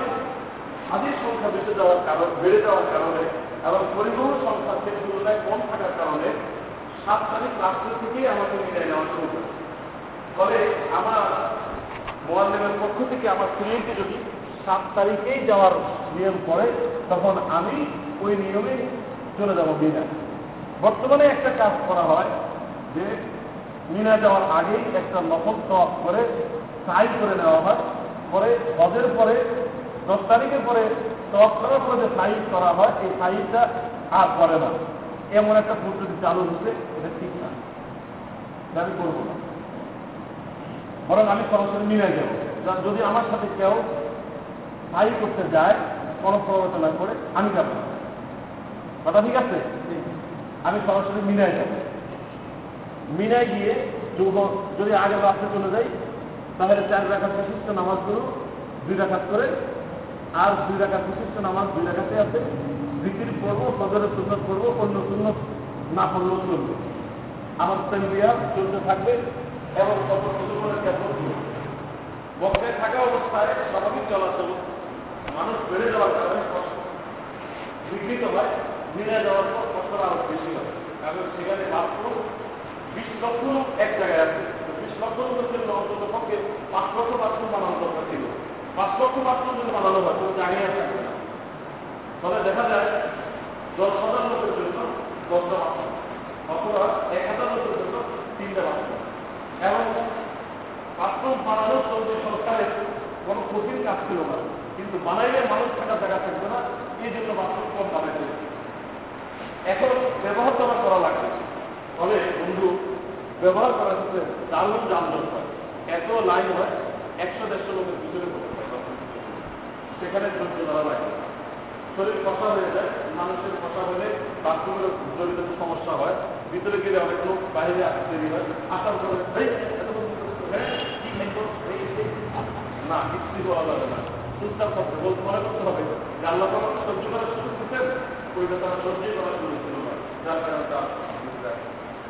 হাজির সংখ্যা বেড়ে যাওয়ার কারণ বেড়ে যাওয়ার কারণে এবং পরিবহন সংখ্যা সেই তুলনায় কম থাকার কারণে সাত তারিখ রাত্রি থেকেই আমাকে মিলে নেওয়া শুরু করে ফলে আমার মোয়াল্লেমের পক্ষ থেকে আমার ক্লিয়েন্টকে যদি সাত তারিখেই যাওয়ার নিয়ম করে, তখন আমি ওই নিয়মে চলে যাব বিনা বর্তমানে একটা কাজ করা হয় যে, মিনা যাওয়ার আগেই একটা নকল তফ করে সাই করে নেওয়া হয়। পরে হজের পরে, দশ তারিখের পরে তফ করার পরে যে সাইজ করা হয়, এই সাইজটা আর করে না। এমন একটা পদ্ধতি চালু হচ্ছে এটা ঠিক না। আমি করব না। বরং আমি সরাসরি মিনে যাব। যদি আমার সাথে কেউ সাই করতে যায় কোনো প্রবচনা করে, আমি যাব কথা ঠিক আছে? আমি সরাসরি মিনায় যাব। মিনায় গিয়ে যুব যদি আগে রাস্তায় চলে যাই, তাহলে চার রাখার বিশিষ্ট নামাজ নামাজগুলো দুই রাখাত করে আর দুই রাখার বিশিষ্ট নামাজ দুই রাখাতে আছে। বিক্রি করব সদরের সুন্নত করব, অন্য সুন্নত না করলেও চলবে আমার তেমবিয়া চলতে থাকবে এবং কত কেমন বক্তায় থাকা অবস্থায় স্বাভাবিক চলাচল মানুষ বেড়ে যাওয়ার কারণে বিঘ্নিত হয় মিলে যাওয়ার পর কষ্টটা আরও বেশি হয়। কারণ সেখানে মাত্র বিশ লক্ষ লোক এক জায়গায় আছে বিশ লক্ষ লোকের জন্য অন্তত পক্ষে পাঁচ লক্ষ বাথরুম বানানো দরকার ছিল পাঁচ লক্ষ বাথরুম যদি বানানো হয় কোনো জায়গায় থাকবে না। তবে দেখা যায়, দশ হাজার লোকের জন্য দশটা বাথরুম। অথবা এক হাজার লোকের জন্য তিনটা বাথরুম। এবং বাথরুম বানানোর চলছে সরকারের কোনো কঠিন কাজ ছিল না। কিন্তু বানাইলে মানুষ থাকার জায়গা থাকবে না এই জন্য বাথরুম কম বানাইতে এখন ব্যবহার তো আমার করা লাগবে ফলে বন্ধু ব্যবহার করার ক্ষেত্রে দারুণ যানজট হয় এত লাইন হয় একশো দেড়শো লোকের ভিতরে সেখানে ধৈর্য ধরা লাগে শরীর কষা হয়ে যায় মানুষের কষা হলে বাথরুমের জড়িত সমস্যা হয় ভিতরে গেলে অনেক লোক বাইরে আসতে দেরি হয় আসার পরে "এই, এত বন্ধু করছ, হ্যাঁ? কি খাইছো? এই, এই।" না কিছু বলা যাবে না চুপচাপ করতে বলতে মনে করতে হবে যে আল্লাহ তোমার সহ্য করার সুযোগ দিচ্ছেন ওইটা তারা না। যার কারণে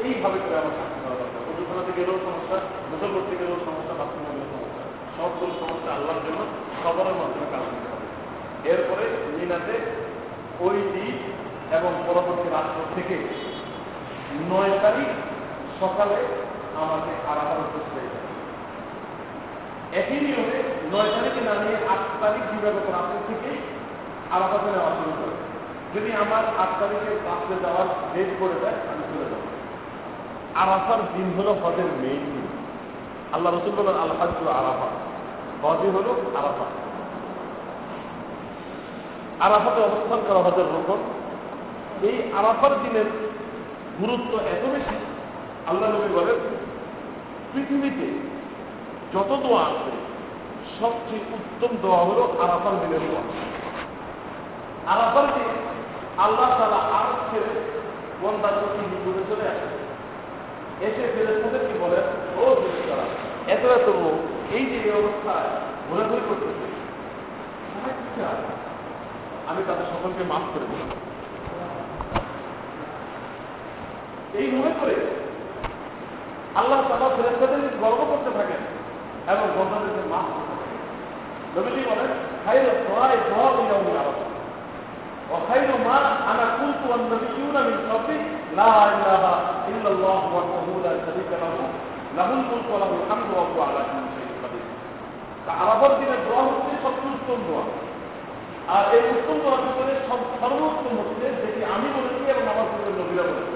এইভাবে করে আমার শাস্তি করা দরকার ওজুখানাতে গেলেও সমস্যা গোসল করতে গেলেও সমস্যা বাথরুমে সমস্যা। সবগুলো সমস্যা আল্লাহর জন্য সবরের মাধ্যমে কাজ করতে হবে। এরপরে মিনাতে ওই দিন এবং পরবর্তী রাষ্ট্র থেকে নয় তারিখ সকালে আমাকে আরামার করতে একই নিয়মে নয় তারিখে না নিয়ে আট তারিখ বিভাগত রাত্রে থেকেই আরাফাতে নেওয়া শুরু করে। যদি আমার আট তারিখে রাত্রে যাওয়ার ডেট করে দেয়, আমি চলে যাব। আরাফার দিন হলো হজের মেইন দিন। আল্লাহ রসুল বলেন আল্লাহ আরাফা হজই হলো আরাফা আরাফাতে অবস্থান করা হজের রকম এই আরাফার দিনের গুরুত্ব এত বেশি, আল্লাহ নবী বলেন, পৃথিবীতে যত দোয়া আছে, সবচেয়ে উত্তম দোয়া হলো আরাফার দিনের দোয়া। আরাফার দিন আল্লাহ তারা আর ছেড়ে বন্দার প্রতি নিকটে চলে আসে এসে ফেরেস্তাদের কি বলেন? ও ফেরেস্তারা এত এত লোক এই যে অবস্থায় ঘোরাঘুরি করতেছে। আমি তাদের সকলকে মাফ করে দিলাম এই মনে করে আল্লাহ তালা ফেরেস্তাদের গর্ব করতে থাকেন। এবং বন্ধাদেরকে মাফ করতে থাকেন নবীজি বলেন খাইল সহায় সহ ইলাউল আরাফা وخير ما انا كنت والنبيون من قبلي لا اله الا الله وحده لا شريك له له الملك وله الحمد وهو على كل شيء قدير আরাফার দিনের দোয়া হচ্ছে সবচেয়ে উত্তম দোয়া আর এই উত্তম দোয়ার ভিতরে সব সর্বোত্তম হচ্ছে যেটি আমি বলেছি এবং আমার পূর্বে নবীরা বলেছে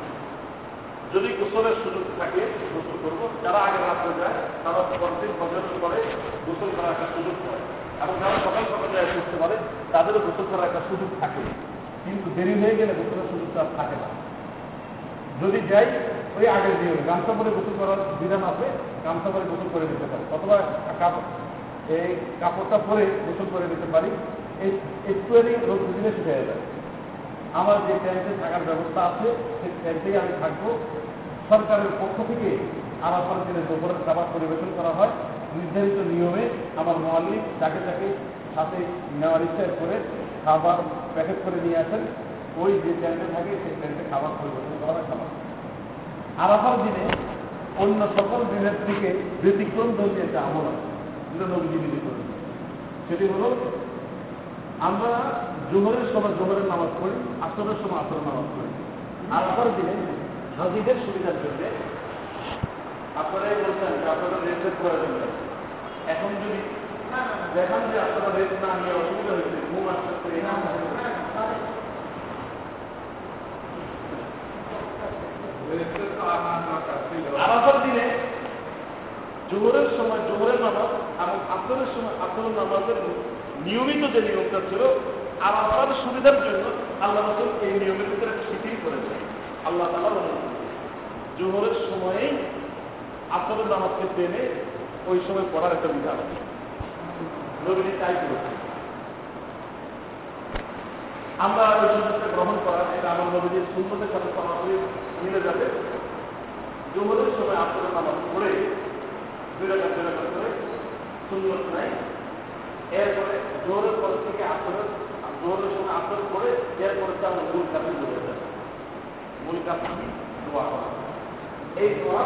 যদি গোসলের সুযোগ থাকে, গোসল করব। যারা আগে রাত্রে যায়, তারা প্রত্যেক বছরের পরে গোসল করার একটা সুযোগ পায়। এবং যারা সকাল সকাল যায় করতে পারে, তাদেরও গোসল করার একটা সুযোগ থাকে। কিন্তু দেরি হয়ে গেলে গোসলের সুযোগটা থাকে না। যদি যাই, ওই আগের দিয়ে গামছা পরে গোসল করার বিধান আছে, গামছা পরে গোসল করে দিতে পারি। অথবা কাপড় এই কাপড়টা পরে গোসল করে দিতে পারি। এই একটুখানি রোদ দিলে শুকিয়ে যায়। আমার যে ট্যাঙ্কে থাকার ব্যবস্থা আছে, সেই ট্যাঙ্কেই আমি থাকব। সরকারের পক্ষ থেকে আরাফার দিনে দুপুরের খাবার পরিবেশন করা হয়। নির্ধারিত নিয়মে আমার মহালি যাকে তাকে সাথে নেওয়ার ইচ্ছা করে খাবার প্যাকেট করে নিয়ে আসেন। ওই যে ট্যাঙ্কে থাকে, সেই ট্যাঙ্কে খাবার পরিবেশন করা হয় খাবার। আরাফার দিনে অন্য সকল দিনের থেকে ব্যতিক্রম ধরছে একটা আমল আছে, যেটা সেটি হলো আমরা জোহরের সময় জোহরের নামাজ পড়ি আসরের সময় আসরের নামাজ পড়ি। আরাফার দিনে হাজিদের সুবিধার জন্য আপনারাই বলছেন যে আপনারা রেস্টের প্রয়োজন এখন যদি দেখান যে আপনারা রেস্ট না নিয়ে অসুবিধা হয়েছে ঘুম এরকম আরাফার দিনে জোহরের সময় জোহরের নামাজ এবং আসরের সময় আসরের নামাজের নিয়মিত যে নিয়মটা ছিল আরাফার সুবিধার জন্য আল্লাহ রসুল এই নিয়মের ভিতরে শিথিল করেছে আল্লাহ তালা জোহরের সময়েই আসরের নামাজকে টেনে ওই সময় পড়ার একটা বিধান আছে। নবীজি তাই করেছে আমরা ওই সুযোগটা গ্রহণ করার, এটা আমার নবীজির সুন্দরের সাথে সরাসরি মিলে যাবে। জোহরের সময় আসরের নামাজ পড়ে দুই রাখা দুই রাখা করে সুন্দর নাই এরপরে জোরের পর থেকে আসরের জোরের সময় আসর করে এরপরে তার মূল কাছে জোরে যায়। মূল দোয়া করা। এই দোয়া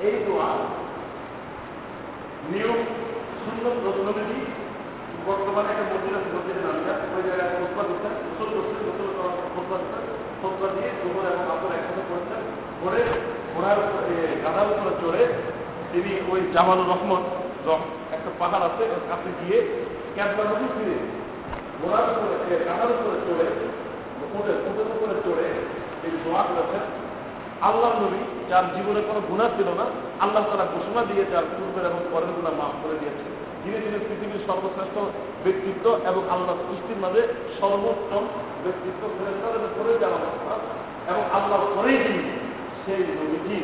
এই দোয়া নিয়ম সুন্দর নবী বর্তমানে একটা মন্দির আছে মন্দিরের নামটা ওই জায়গায় খোসবা দিচ্ছেন গোসল করছেন গোসল করার খোসবা দিচ্ছেন খোসবা দিয়ে দুপুর এবং আপনার একসাথে করছেন করে ঘোড়ার গাধার উপরে চড়ে তিনি ওই জামালুর রহমান একটা পাহাড় আছে কাছে গিয়ে ক্যাম্পার নদী ফিরে ঘোড়ার উপরে গাধার উপরে চড়ে উঠে উঠের উপরে চড়ে এই দোয়া করেছেন আল্লাহ নবী, যার জীবনে কোনো গুণা ছিল না, আল্লাহ তারা ঘোষণা দিয়ে যার পূর্বের এবং পরের গুণা মাফ করে দিয়েছে। ধীরে ধীরে পৃথিবীর সর্বশ্রেষ্ঠ ব্যক্তিত্ব এবং আল্লাহ সৃষ্টির মাঝে সর্বোত্তম ব্যক্তিত্ব ফেরেস্তাদের করে যারা এবং আল্লাহ পরেই সেই নবীজি।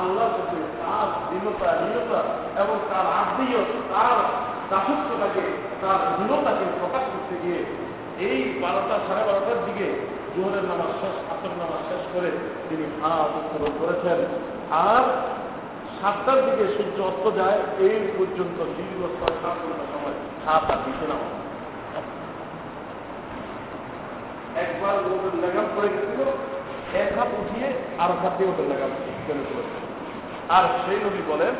আল্লাহর কাছে তার দীনতা হীনতা এবং তার আত্মীয়ত, তার দাসত্বটাকে, তার হীনতাকে প্রকাশ করতে গিয়ে এই বারোটা, সাড়ে বারোটার দিকে জোহরের নামাজ শেষ আসর নামাজ শেষ করে তিনি হাত উত্তোলন করেছেন। আর সাতটার দিকে সূর্য অস্ত যায়, এই পর্যন্ত দীর্ঘ ছয়, সাত ঘণ্টা সময় হাত আর দিতে না একবার ওদের লাগাম পড়ে গেছিল এক হাত উঠিয়ে আর হাত দিয়ে ওদের লাগাম আর সেই নবী বলেন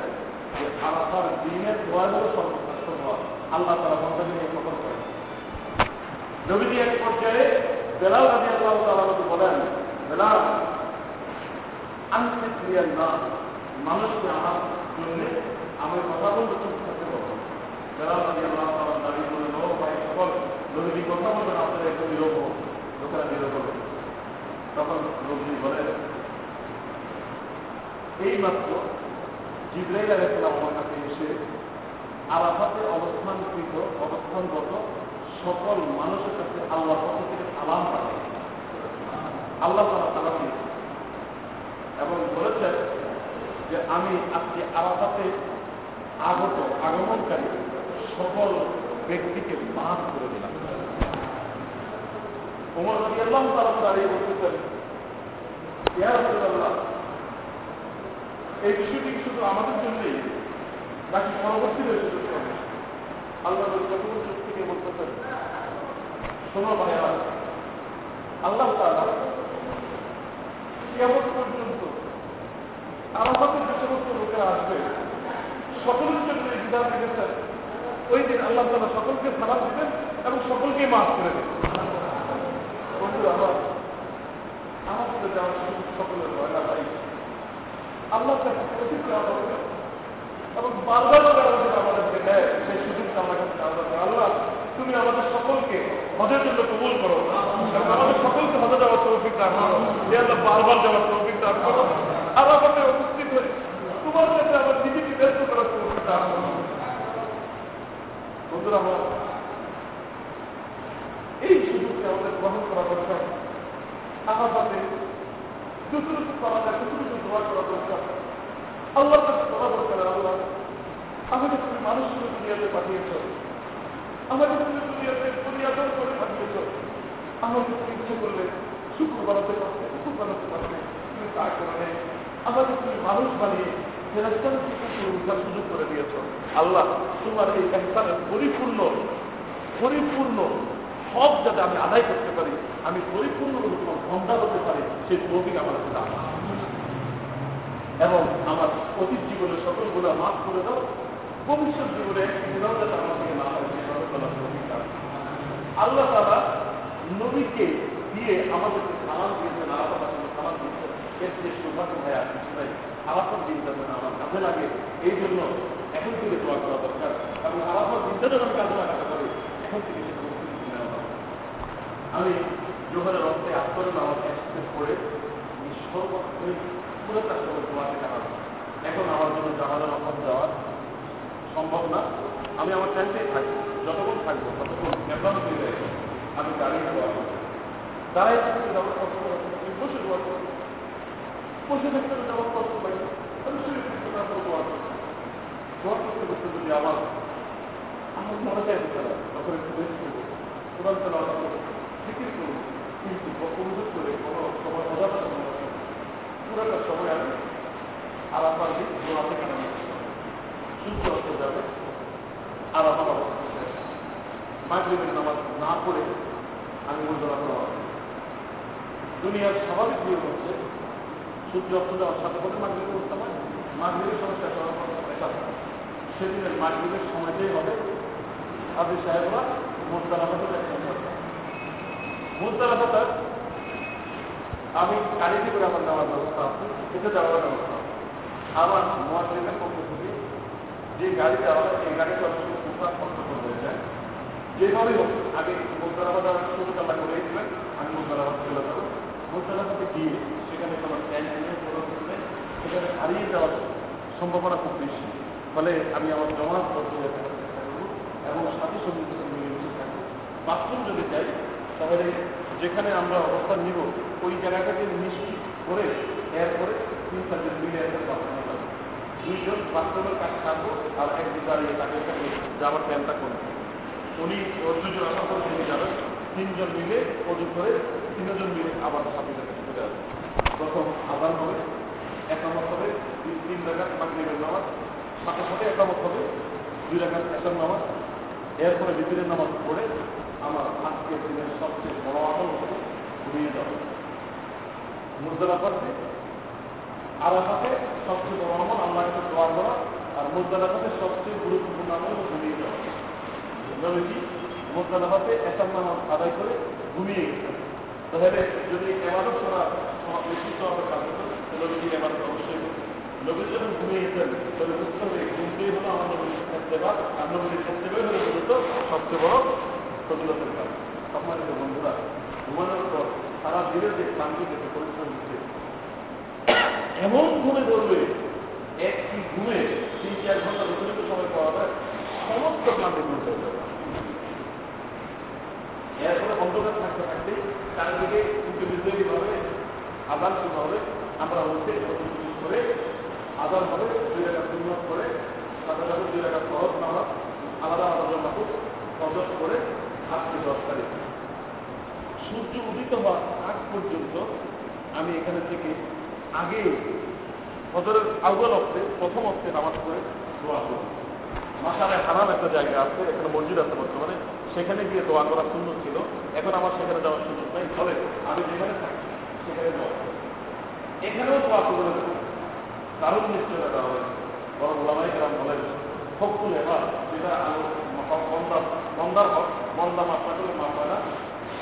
যে আরাফার দিনের দোয়া হলো সর্বশ্রেষ্ঠ দোয়া। আল্লাহ তারা বন্ধনে নিয়ে কখন করেন। নবীজি এক পর্যায়ে বেলাল রাজি আল্লাহ তালা বলেন, বেলাল আনতে ক্রিয়ার না মানুষকে আমার জন্য আমি কথা বলতে চুপ থাকতে বেলাল রাজি আল্লাহ তালা বলেন ও ভাই, সকল নবীজি কথা বলবেন আপনাদের একটু বিরোধ লোকেরা বিরোধ হবে তখন নবীজি বলেন এই মাত্র জিব্রাইল আলাইসালাম আমার কাছে এসে আরাফাতে অবস্থানকৃত, অবস্থানগত সকল মানুষের কাছে আল্লাহ পক্ষ থেকে সালাম পাঠায়। আল্লাহ তারা সালাম দিয়েছে এবং বলেছেন যে, আমি আজকে আরাফাতে আগত আগমনকারী সকল ব্যক্তিকে মাফ করে দিলাম। ওমর রবি আল্লাহ তারা দাঁড়িয়ে বলতেছেন ইয়া রাসূলুল্লাহ, এই বিষয়টি শুধু আমাদের জন্যই নাকি পরবর্তী হবে আল্লাহ চতুর্থ থেকে বলতেছেন, শোনো ভাইয়া আল্লাহ তালা কেমন পর্যন্ত আমাদের যে সমস্ত লোকেরা আসবে, সকলের জন্য এই বিধান রেখেছেন ওই দিন আল্লাহ তালা সকলকে সালাম দিবেন এবং সকলকে মাফ করে দেবেন। বন্ধু আমার আমার সাথে যাওয়ার সকলের হয় ভাই আল্লাহ তাকে প্রতি এবং বারবার আমাদেরকে দেয়। সেই সুযোগটা আমার কাছে আল্লাহ তুমি আমাদের সকলকে হজের জন্য কবুল করো। আমাদের সকলকে হজে যাওয়ার তৌফিক দান করো। যে আল্লাহ, বারবার যাওয়ার তৌফিক দান করো। আরাফাতে উপস্থিত হয়ে তোমার কাছে আমার নিজেকে ব্যস্ত করার তোমাকে দান করো। বন্ধুরা, আমার এই সুযোগকে আমাদের গ্রহণ করা দরকার। আরাফাতে যতটুকু করা যায়, ততটুকু দোয়া করা দরকার। আল্লাহর কাছে করা দরকার, আল্লাহ, আমাকে তুমি মানুষকে দুনিয়াতে পাঠিয়েছ। আমাকে তুমি দুনিয়াতে পরিয়াদন করে পাঠিয়েছ। আমাকে তুমি ইচ্ছে করলে শুক্র বানাতে পারবে শুক্র বানাতে পারবে। তুমি তা করে নেই। আমাকে তুমি মানুষ বানিয়ে সুযোগ করে দিয়েছ। আল্লাহ, তোমার এই পরিপূর্ণ পরিপূর্ণ সব যাতে আমি আদায় করতে পারি, আমি পরিপূর্ণভাবে তোমার বন্ধা হতে পারি, সেই তৌফিক আমার কাছে দাও এবং আমার অতীত জীবনের সকল গুণা মাফ করে দাও, ভবিষ্যৎ জীবনে আল্লাহ তারা নবীকে দিয়ে আমাদেরকে সালাম দিয়েছেন আলাদা ভাষায় সালাম দিয়েছেন। এর যে সৌভাগ্য হয় আর কিছু নাই। আলাপার দিনটা যেন আমার কাজে লাগে এই জন্য এখন থেকে দোয়া করা দরকার। এবং আলাপার দিনটা যেন আমি কাজে লাগাতে পারি, এখন থেকে সেটা প্রস্তুতি নেওয়া দরকার। আমি জোহরের অর্থে আস্তরের নামাজ একসাথে পড়ে এই সর্বক্ষণ পুরোটা সময় তোমাকে কাটাবো এখন আমার জন্য জানাজার অভাব যাওয়া সম্ভব না। আমি আমার ট্যাঙ্কেই থাকব, যতক্ষণ থাকব, ততক্ষণ নেপাল ফিরে আমি গাড়ি করব দাঁড়াই থাকতে যাওয়ার কষ্ট করে বসে করব বসে থাকতে যাওয়ার কষ্ট পাই আমি শুয়ে থাকতে দোয়া করব দোয়া করতে করতে যদি আমার আমার মনে চাই তখন একটু বেশি করব তেলাওয়াত করব ফিকির করব কিন্তু বক্তব্য করে কোনো সময় অজানা সময় আমি আলাপার দিক দোয়াতে কাটানো সূর্য অস্ত যাবে আলাপার অবস্থা মাগরিবের নামাজ না পড়ে আমি মূল্যরা করা দুনিয়ার স্বাভাবিক নিয়ম হচ্ছে সূর্য অস্ত যাওয়ার সাথে সাথে মাগরিবের উঠতে হয় মাগরিবের পর পেশা সেদিনের মাগরিবের সময়টাই হবে। আপনি সাহেবরা মোট মোদ্দারাফাতে হবে মোদ্দারাফাতে আমি গাড়িতে করে আমার যাওয়ার ব্যবস্থা আছে এটা যাওয়ার ব্যবস্থা আমার মোয়াজিমের পক্ষ থেকে যে গাড়ি হয় এই গাড়িতে সময় কুকুরা কষ্ট হয়ে যায় যেভাবেই হোক, আগে মোদ্দারাবাদ শুরু করে দিবেন, আমি মোদ্দারাবাদ চলে যাব। মোদ্দারাবাদে গিয়ে সেখানে কোনো ট্যাঙ্ক নেই সেখানে হারিয়ে যাওয়ার সম্ভাবনা খুব বেশি। ফলে আমি আমার জমা করতে এবং সাথী সংগীত মিলেমিশে থাকব। বাথরুম যদি যাই তাহলে যেখানে আমরা অবস্থান নিব, ওই জায়গাটাকে নিশ্চিত করে এরপরে তিন চারজন মিলে একটা বাথরুমে যাব দুইজন বাথরুমের কাজ থাকব আর একদিন দাঁড়িয়ে তাকে যাওয়ার প্ল্যানটা করব। উনি ওর দুজন আসার পর তিনি যাবেন। তিনজন মিলে অজু করে তিনজন মিলে আবার সাথে চলে আসবে। তখন আদান হবে, একামত হবে তিন রাখাত মাগরিবের নামাজ, সাথে সাথে একামত হবে, দুই রাখাত এসার নামাজ, এরপরে বিপিনের নামাজ পড়ে আমার আজকের দিনের সবচেয়ে বড় হচ্ছে ঘুমিয়ে যাবে মুদ্রা করতে আরাফাতে সবচেয়ে বড় আমল আল্লাহ কাছে দোয়া করা, আর মুদ্রাফাতে সবচেয়ে গুরুত্বপূর্ণ আমল ঘুমিয়ে যাওয়া। নবীজি মুদ্রাফাতে এসার নামাজ আদায় করে ঘুমিয়ে গেছেন। তাহলে যদি এবারও করা বেশি সবার কাজ হতো নবীজি এবারও অবশ্যই নবী যখন ঘুমিয়ে গেছেন তবে বুঝতে হবে ঘুমতেই হলো আমার নবীর সেবা আর নবীর সেবাই হলো সবচেয়ে বড় ফজিলতের কাজ। সম্মানিত বন্ধুরা ঘুমানোর পর সারা দিনের যে ক্লান্তি থেকে পরিশ্রম দিচ্ছে, এমন ঘুমে ধরবে একটি ঘুমে তিন, চার ঘণ্টা অতিরিক্ত সময় পাওয়া যায়, সমস্ত ক্লান্তি দূর হয়ে যাবে। এরপরে অন্ধকার থাকতে থাকতে চারিদিকে কিন্তু বিদ্রোহীভাবে আদান শুরু হবে, আমরা হচ্ছে করে আদান হবে, দুই টাকা সুন্নত করে, সাথে সাথে দুই টাকা সহজ নামাজ আলাদা আলাদা ফজর করে দশ তারিখ সূর্য উদিত হওয়ার আগ পর্যন্ত আমি এখানে থেকে আগে ফজরের আউ্বাল অর্থে, প্রথম অর্থে নামাজ পড়ে দোয়া করব মাসালে হারাম একটা জায়গা আছে, এখানে মসজিদ আছে বর্তমানে। সেখানে গিয়ে দোয়া করা সুন্দর ছিল। এখন আমার সেখানে যাওয়ার সুযোগ নাই। ফলে আমি যেখানে থাকি, সেখানে দোয়া এখানেও দোয়া করে দেবো কারণ নিশ্চয়তা দেওয়া হয়েছে। বরং ওলামাই গ্রাম বলেন হকুল এবার যেটা বন্দার বন্দার বন্দা মাপা করে মাপ হয় না।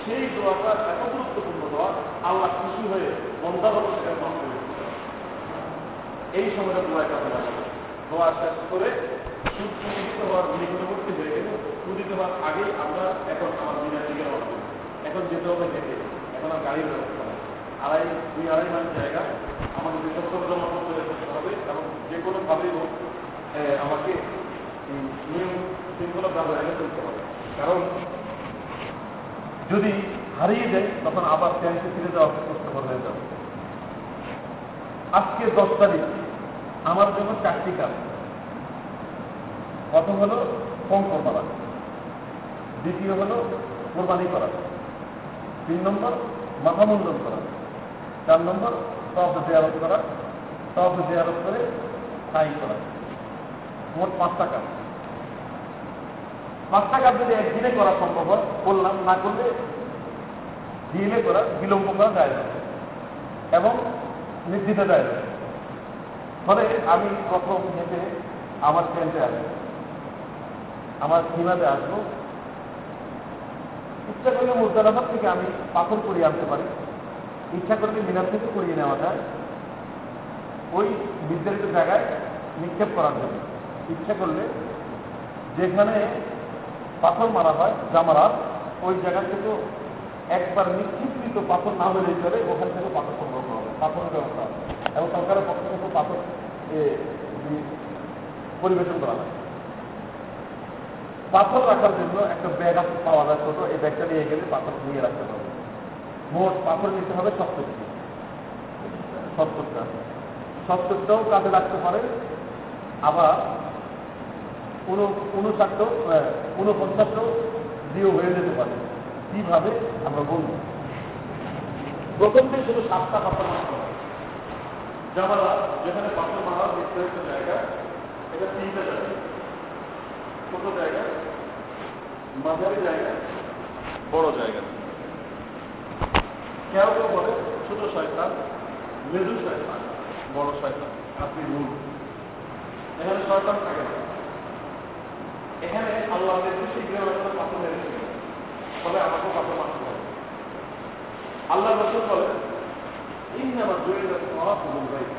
সেই দোয়াটা এত গুরুত্বপূর্ণ দোয়া, আল্লাহ খুশি হয়ে বন্দার হক সেখানে মাপ করে এই সময়টা দোয়া কাজে লাগাবে দোয়া শেষ করে সূর্য হওয়ার নিকটবর্তী হয়ে গেলে উদিত হওয়ার আগেই আমরা এখন আমার দিনের দিকে রওনা এখন যেতে হবে হেঁটে। এখন আর গাড়ির ব্যবস্থা আড়াই দুই আড়াই মাস জায়গা আমাকে বিশ্বস্তর জমা করতে হবে এবং যে কোনোভাবেই হোক আমাকে এই নিয়ম শৃঙ্খলা ব্যবহারে চলতে হবে। কারণ যদি হারিয়ে যায়, তখন আবার ট্যাঙ্কে ফিরে যাওয়া কষ্টকর হয়ে যাবে আজকে দশ তারিখ, আমার জন্য চারটি কাজ। প্রথম হলো পঙ্ক করা। দ্বিতীয় হলো কোরবানি করা। তিন নম্বর মাথা মুন্ডন করা। চার নম্বর তব জিয়ারত করা। তব জিয়ারত করে সাই করা। মোট পাঁচটা কাজ। পাঁচটা কাজ যদি একদিনে করা সম্ভব হয় করলাম না করলে দিনে করা, বিলম্ব করা যায় না। এবং নির্দিত যায় না। ফলে আমি প্রথম হেঁটে আমার ট্রেনতে আসব আমার সীমাতে আসব ইচ্ছা করলে মুদ্রালাফার থেকে আমি পাথর করিয়ে আনতে পারি। ইচ্ছা করলে মিনার থেকে করিয়ে নেওয়া যায়। ওই নির্ধারিত জায়গায় নিক্ষেপ করার জন্য। ইচ্ছা করলে যেখানে পাথর মারা হয়, জামারাত, ওই জায়গা থেকে একবার নিক্ষিপ্ত পাথর না হলে চলে, ওখান থেকে পাথর সংগ্রহ করা হবে পাথরের ব্যবস্থা এবং সরকারের পক্ষ থেকে পাথর পরিবেশন করা হয়। পাথর রাখার জন্য একটা ব্যাগ আছে পাওয়া যায় ছোট, এই ব্যাগটা নিয়ে গেলে পাথর নিয়ে রাখতে হবে। মোট পাথর নিতে হবে সত্তরটি। সত্তরটা। সত্তরটাও কাজে রাখতে পারে। আবার উন উনষাটটাও উনপঞ্চাশটাও দিয়েও হয়ে যেতে পারে। কীভাবে? আমরা বলব। প্রথমটি শুধু সাতটা হবে জামালা যেখানে পাথর মারার নির্ধারিত জায়গা, এটা তিনটা জায়গা। ছোট জায়গা, মাঝারি জায়গা, বড় জায়গা। কেউ কেউ বলে ছোট শয়তান, মেজু শয়তান, বড় শয়তান। আপনি মূল এখানে শয়তান থাকে না। এখানে আল্লাহ নির্দিষ্ট গৃহস্থ পাথর মেরেছে ফলে আমাকে পাথর মারতে হবে আল্লাহ রসুল বলেন إنما جعل الطواف بالبيت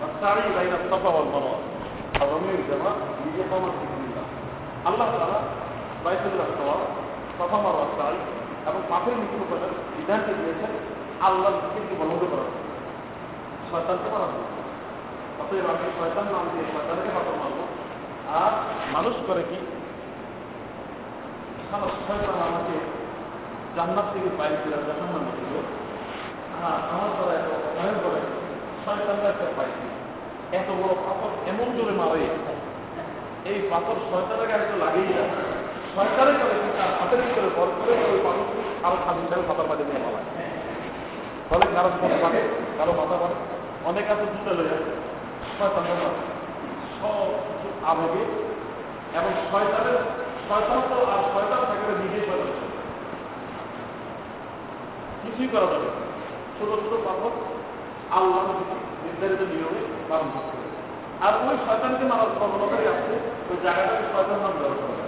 والسعي بين الصفا والمروة الرمي الجماعة لإقامة ذكر الله আল্লাহ তারা বাইতুল্লাহ সওয়াব সাফা মারওয়া সাই এবং পাপের মৃত্যু করার বিধানকে দিয়েছেন আল্লাহ দিকে বন্ধ করা শয়তানকে মারা হবে অতএব আমি শয়তান নাম দিয়ে শয়তানকে পাথর মারবো আর মানুষ করে কি? আমাকে জান্নাত থেকে বাইরে যখন মানুষ ছিল আমার দ্বারা এত ভয় করে শয়তানরা একটা পাইছি এত বড় পাথর এমন জোরে মারে। এই পাথর শয়তানের গায়ে তো লাগেই যায় শয়তানের করে তার হাতের ভিতরে বর করে ওই পাথর আরও খালি হিসাবে মাথার মাঝে নিয়ে পালায়। ফলে কারও মাথা পারে কারও মাথা পারে অনেক আছে, দুটো লয়ে শয়তানের সব আবেগে এবং শয়তানের শয়তান তো আর শয়তান থাকলে নিজেই শয়তান কিছুই করা যাবে ছোট ছোট পাথর আল্লাহ নির্ধারিত নিয়মে পালন করতে আর ওই শয়তানকে মারার প্রবণতাই আছে, ওই জায়গাটাকে শয়তান নাম দেওয়া হবে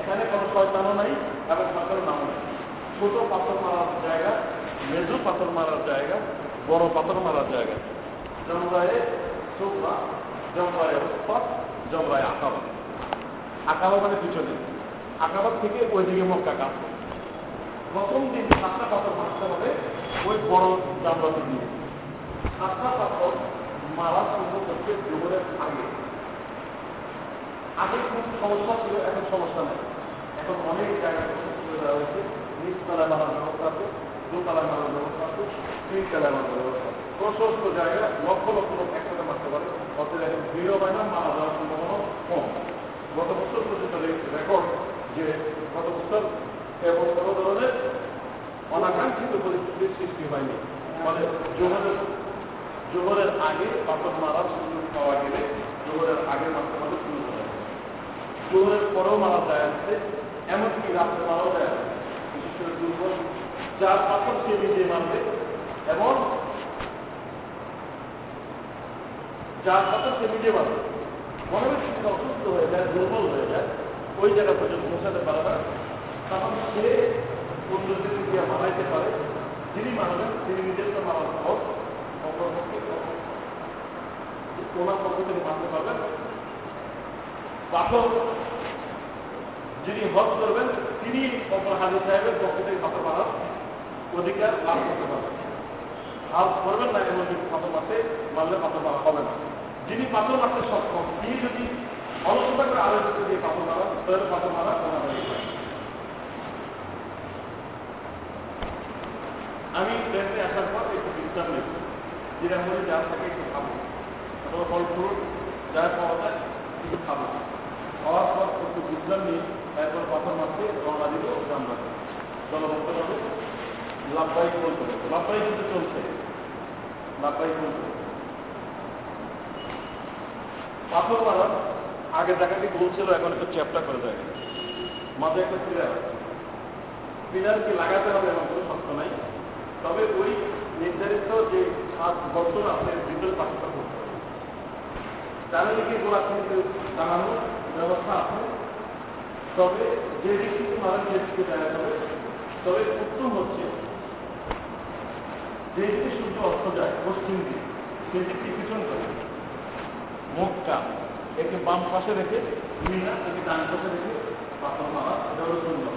এখানে কোনো শয়তানও নাই এবং শয়তানের নামও নেই। ছোট পাথর মারার জায়গা, মেজু পাথর মারার জায়গা, বড় পাথর মারার জায়গা। জমরায়ে সুফা জমরায়ে উৎপা জমরায়ে আকাবা। আকাবা মানে পিছনে। আকাবার থেকে ওইদিকে মক্কা কাজ প্রথম দিন সাতটা পাথর মারতে হবে ওই বড় জামরাতে দিয়ে সাতটা পাথর মারা শুরু করতে জোহরের আগে। আগে খুব সমস্যা ছিল, এখন সমস্যা নেই। এখন অনেক জায়গায় সুবিধা নিচতলায় মারার ব্যবস্থা আছে, দোতলায় মারার ব্যবস্থা আছে, তিনতলায় মারার ব্যবস্থা আছে। প্রশস্ত জায়গায় লক্ষ লক্ষ লোক মারতে পারে। অতএব এখন ভিড় হয় না মারা যাওয়ার সম্ভাবনা কম। গত বছর পর্যন্ত রেকর্ড যে গত বছর এবং কোনো ধরনের অনাকাঙ্ক্ষিত পরিস্থিতির সৃষ্টি হয়নি। ফলে জোহরের জোহরের আগে পাথর মারার সুযোগ পাওয়া গেলে জোহরের আগে মারতে মারতে শুরু করে জোহরের পরেও মারা যায় আছে এমনকি রাত্রে মারাও যায় আছে বিশেষ করে দুর্বল যার পাথর সে নিজে মারবে এবং যার পাথর সে মারবে মনে হয় সে অসুস্থ হয়ে যায়, দুর্বল হয়ে যায়। ওই জায়গা পর্যন্ত পৌঁছাতে পারে না। তখন সে অন্যদের দিয়ে মারাইতে পারে। যিনি মানবেন তিনি নিজের তো মারার পর অপরপক্ষে ওনার পক্ষ থেকে মারতে পারবেন। পাথর যিনি হজ করবেন, তিনি অপর হাজির সাহেবের পক্ষ থেকে পাথর মারার অধিকার লাভ করতে পারবেন। হাল করবেন না, এমন যদি পাথর মারতে মারলে পাথর মারা হবে না। যিনি পাথর মারতে সক্ষম, তিনি যদি অলসতা করে আরও যদি পাথর মারা তাহলে পাথর মারা ওনার হয়ে আমি ট্রেনে আসার পর একটু বিশ্রাম নেব। যেটা মনে যা থাকে একটু খাব। অথবা ফল ফ্রুট যা পাওয়া যায়, একটু খাব। খাওয়ার পর একটু বিশ্রাম নিয়ে তারপর পাথর মারতে রওনা দিব জানলা জলভক্ত হবে লাভবাই বলতে লাভবাই কিন্তু চলছে। পাথর মারা আগে জায়গাটি বলছিল, এখন একটু চ্যাপটা করে দেয়। মাঝে একটা পিলার পিলার কি লাগাতে হবে এমন কোনো শর্ত নাই। তবে ওই নির্ধারিত যে সাত বছর আপনার ভিতরে পাথরটা করতে হবে। চারিদিকে গোলা কিন্তু জানানোর ব্যবস্থা আছে। তবে যে দিক থেকে মারা যে দিকে দেখা যাবে তবে উত্তম হচ্ছে যে দিকে সূর্য অস্ত যায়। পশ্চিম দিক সেই দিকটি পিছন করে মুখটা একে বাম পাশে রেখে মিনা একে ডান পাশে রেখে পাথর মারা এটা হলো সুন্দর।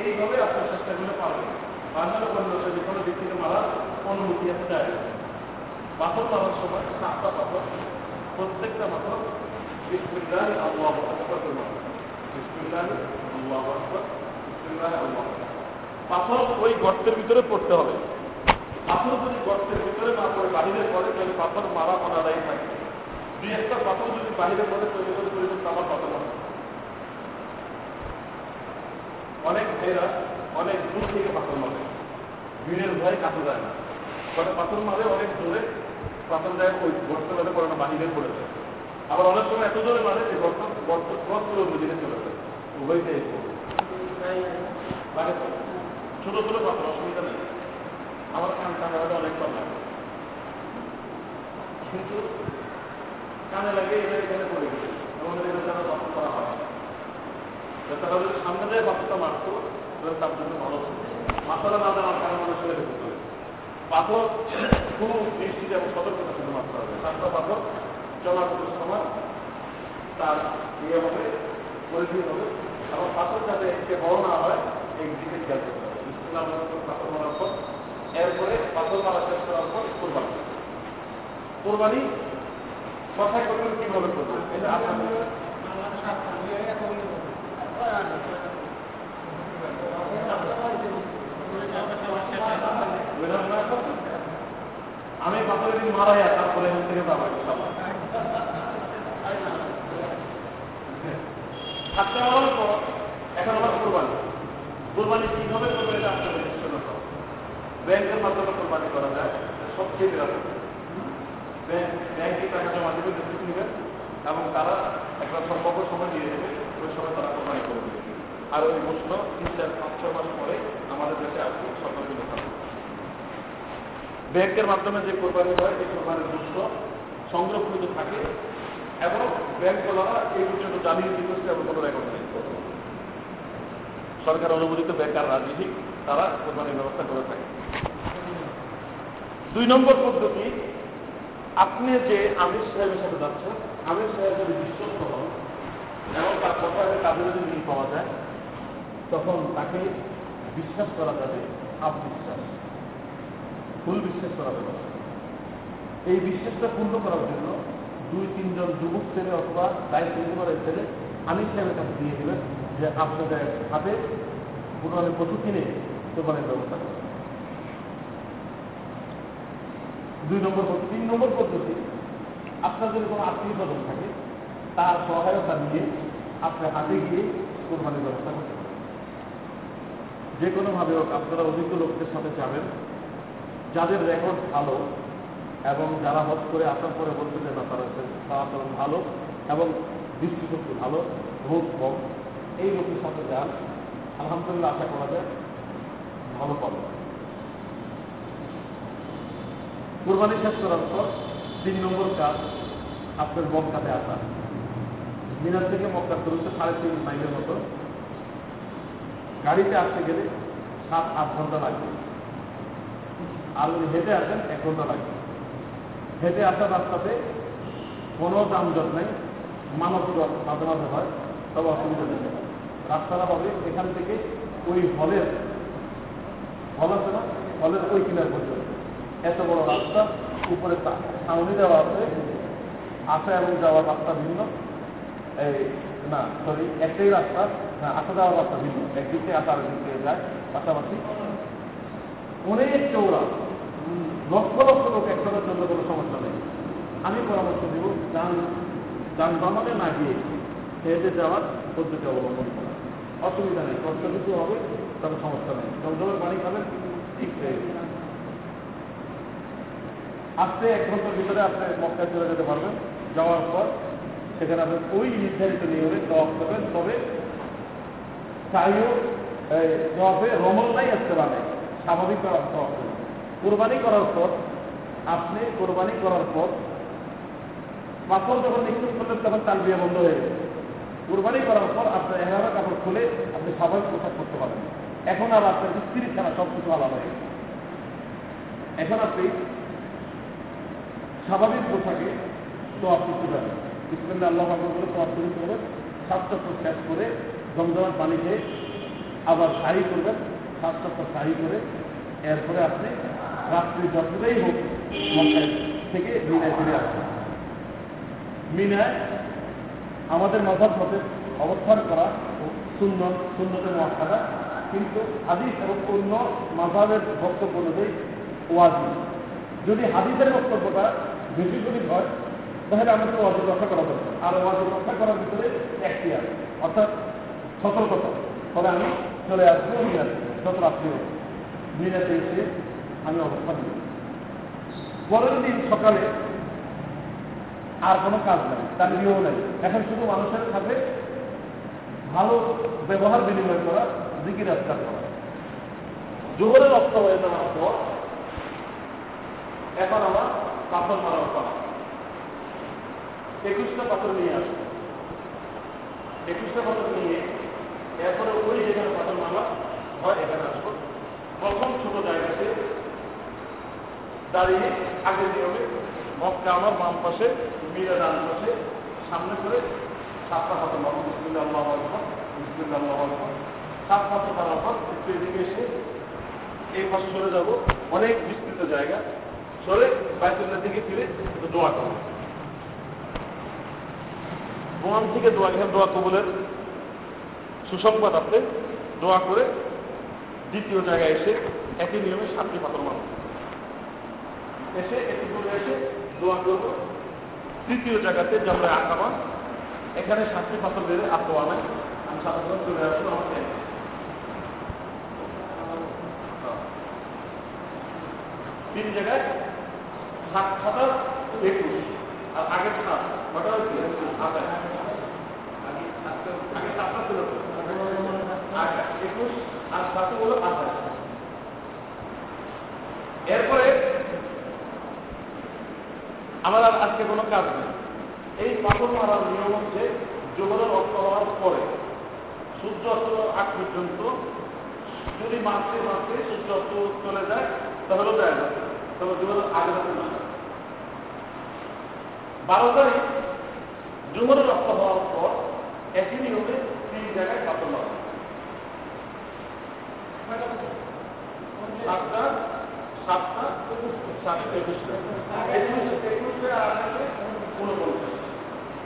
এইভাবে আপনার চেষ্টা করলে পারবেন। বাংলা বন্ধুরা যে কোনো দিক থেকে মারার অনুমতি আছে যায় পাথর মারার সময় সাতটা পাথর প্রত্যেকটা পাথর বিসমিল্লাহ আল্লাহ আকবর করে মারা বিসমিল্লাহ আল্লাহ আকবর বিসমিল্লাহ আল্লাহ পাথর ওই গর্তের ভিতরে পড়তে হবে। পাথর যদি গর্তের ভিতরে না পড়ে বাহিরে পড়ে তাহলে পাথর মারা অনাদায়ী থাকে দুই একটা পাথর যদি বাহিরে পড়ে তৈরি করে তৈরি করতে আমার পাথর মারা। অনেক ভাইরা অনেক দূর থেকে পাথর মারে। ভিড়ের ভয়ে কাছে যায় না। ফলে পাথর মারে অনেক দূরে পাথর যায় ওই গর্ত মেলে পড়ে না বাহিরে পড়ে যায়। আবার অনেক সময় এত জোরে মারে যে গর্ত গর্ত ক্রস করে অন্য দিকে চলে যায়। উভয়তে মানে ছোট ছোট পাথর অসুবিধা নেই। আমার কানে হয়তো অনেক কম লাগে। কিন্তু কানে লাগে এটা এখানে পড়ে গেছে আমাদের এটা যেন দখল করা হয়। তারা যদি সামনে দিয়ে পাথরটা মারতো, তাহলে তার জন্য ভালো মাথাটা না দেওয়ার কারণে মানুষ ছেড়ে দিতে হবে পাথর খুব দৃষ্টিতে এবং সতর্কতা শুধু মারতে হবে। সাতটা পাথর চলাচলের সময় তার ইয়ে হবে পরিধি হবে। এবং পাথর যাতে একে বড় না হয়, এই দিকে খেয়াল করতে হবে। পাথর মারার পর এরপরে পাথর মারা শেষ করার পর কোরবানি। কোরবানি কথায় করবেন কীভাবে করবেন আমি পাথরের দিন মারা যায় তারপরে থেকে যাব থাকতে হওয়ার পর এখন আমার কোরবানি। কোরবানি কীভাবে করবে এটা আপনাদের নিশ্চয় ব্যাংকের মাধ্যমে কোরবানি করা যায় সবচেয়ে নিরাপদ। ব্যাংকে টাকা জমা দেবে রিসিপ্ট নেবেন এবং তারা একটা সম্ভাব্য সময় দিয়ে দেবে, ওই সময় তারা কোরবানি করে দেবে। আর ওই প্রশ্ন, তিন চার, পাঁচ, ছয় মাস পরে আমাদের দেশে আসবে সরকারি থাকবে ব্যাংকের মাধ্যমে যে কোরবানি হয়, এই কোরবানির দৃশ্য সংরক্ষিত থাকে এবং ব্যাংকওয়ালারা এই পর্যন্ত জানিয়ে দিতেছে এবং কোনো রেকর্ড নেই। সরকার অনুমোদিত ব্যাংক আর রাজনীতিক, তারা কোরবানির ব্যবস্থা করে থাকে। দুই নম্বর পদ্ধতি, আপনি যে আমির সাহেবের সাথে যাচ্ছেন, আমির সাহেব যদি বিশ্বস্ত হন এবং তার কথা কাজে যদি মিল পাওয়া যায়, তখন তাকে বিশ্বাস করা যাবে হাফ বিশ্বাস ফুল বিশ্বাস করা যাবে এই বিশ্বাসটা পূর্ণ করার জন্য দুই, তিনজন যুবক ছেলে অথবা দায়িত্ব পারে ছেলে আমির সাহেবের কাছে দিয়ে দেবেন যে আপনাদের হাতে কোরবানের পশু কিনে কোরবানের ব্যবস্থা করবেন দুই নম্বর পদ্ধতি। তিন নম্বর পদ্ধতি, আপনার যদি কোনো আত্মীয় স্বজন থাকে, তার সহায়তা নিয়ে আপনার হাতে গিয়ে কোরবানির ব্যবস্থা করতে হবে যে কোনোভাবে হোক, আপনারা অভিজ্ঞ লোকদের সাথে যাবেন। যাদের রেকর্ড ভালো এবং যারা হজ করে আসার পরে বলতে যে না, তারা আচরণ ভালো এবং দৃষ্টিশক্তি ভালো, রোগ কম, এই লোকের সাথে যান। আলহামদুলিল্লাহ, আশা করা যায় ভালো পাবে কোরবানি শেষ করার পর তিন নম্বর কাজ আপনার মক্কাতে আসা। মিনার থেকে মক্কা দূরত্ব সাড়ে তিন মাইলের মতো। গাড়িতে আসতে গেলে সাত, আট ঘণ্টা লাগবে। আর যদি হেঁটে আসেন এক ঘণ্টা লাগবে। হেঁটে আসার রাস্তাতে কোনো যানজট নেই মানব জট মাঝে মাঝে হয়, তবে অসুবিধা নেই। রাস্তাটা হবে এখান থেকে ওই হলের, হল আছে না? হলের ওই কিনার পর্যন্ত। এত বড় রাস্তা, উপরে ছাউনি দেওয়া আছে আসা এবং যাওয়ার রাস্তা ভিন্ন। এই, না সরি একটাই রাস্তা হ্যাঁ আসা যাওয়ার রাস্তা ভিন্ন। একদিকে আসা আরেক দিক যায়, পাশাপাশি অনেক চৌড়া লক্ষ লক্ষ লোক একসাথে জন্য কোনো সমস্যা নেই। আমি পরামর্শ দিব, যান যানবাহনে না গিয়ে হেঁটে যাওয়ার পদ্ধতি অবলম্বন করা। অসুবিধা নেই, কষ্ট কিছু হবে, তবে সমস্যা নেই। জমজমের পানি খাবেন, ঠিক। আজকে এক ঘণ্টার ভিতরে আপনি মক্কায় চলে যেতে পারবেন, যাওয়ার পর। সেখানে আপনি ওই নির্ধারিত নিয়মে জবাব করবেন। তবে চাইও জবাবে নাই আসতে পারে স্বাভাবিক করার পর। কোরবানি করার পর, আপনি কোরবানি করার পর, পাথর যখন নিক্ষেপ করলেন, তখন তার বিয়ে বন্ধ হয়ে গেছে। কোরবানি করার পর আপনার এগারো কাপড় খুলে আপনি স্বাভাবিক পোশাক করতে পারেন এখন আর আপনার স্ত্রী ছাড়া সব কিছু আলাদা হয়ে গেছে। এখন আপনি স্বাভাবিক পোশাকে তোয়াপ করতে পারেন বিসমিল্লা আল্লাহ আকবর করে তোয়াপ শুরু করবেন স্বাস্থ্য শেষ করে জমজমার পানি খেয়ে আবার শাড়ি করবেন স্বাস্থ্য শাড়ি করে এরপরে আপনি রাত্রি যতটাই হোক মক্কায় থেকে মিনায় ফিরে আসবেন। মিনায় আমাদের মজার মতে অবস্থান করা শূন্য শূন্যতে মহাখানা কিন্তু হাদিস এবং অন্য মাঝাবের বক্তব্য অনুযায়ী ওয়াজি যদি হাদিসের বক্তব্যটা বেশি যদি হয় তাহলে আমাদের ওয়াজি রক্ষা করা দরকার। আর ওয়াজি রক্ষা করার ভিতরে একটি আছে, অর্থাৎ সতর্কতা তবে আমি চলে আসব মিনাতে যত রাত্রি মিনাতে এসে আমি অবস্থান নিব। পরের দিন সকালে আর কোনো কাজ নাই, তার নিয়ম নেই। এখন শুধু মানুষের সাথে ভালো ব্যবহার বিনিময় করা, জিকির আজকার করা। জোহরের অর্থ হয়ে যাওয়ার পর এখন আমার পাথর মারার পালা একুশটা পাথর নিয়ে আসবে একুশটা পাথর নিয়ে এরপরে ওই যেখানে পাথর মারা হয় এখানে আসব প্রথম ছোট জায়গাতে দাঁড়িয়ে আগের নিয়মে মক্কা আমার বাম পাশে মিরা ডান পাশে, সামনে করে সাতটা হাতে মারো। বিসমিল্লা আল্লাহ আকবর বিসমিল্লা আল্লাহ সাত হাতে মারার পর একটু এদিকে এসে এই পাশে সরে যাব। অনেক বিস্তৃত জায়গা। সরে বাইতুল্লার থেকে ফিরে দোয়া করব। বোয়াম থেকে দোয়া, এখানে দোয়া কবুলের সুসংবাদ আপনি দোয়া করে দ্বিতীয় জায়গায় এসে একই নিয়মে সাতটি পাথর মারব এসে একটু দূরে এসে দোয়া করব। তৃতীয় জায়গাতে আমরা আঁকামা। এখানে সাতটি পাথর বেড়ে নাই আমি সাথে চলে আসব, আমাকে তিন জায়গায় একুশ। আর সাত কটা হচ্ছে আগে সাতটা ছিল। একুশ, আর সাত আঠাশ এরপরে আমার আর আজকে কোনো কাজ নেই। এই পাথর মারার নিয়ম হচ্ছে জোহরের অস্ত হওয়ার পরে সূর্য অস্ত আগ পর্যন্ত যদি মারতে মারতে সূর্য অস্ত চলে যায় তাহলেও যায় না। তবে জোহরের আগে বারো তারিখ জোহরের অস্ত হওয়ার পর একই নিয়মে তিন জায়গায় পাথর মারা সাতটা সাতটা সাতটা একুশটা। একুশটা আর আছে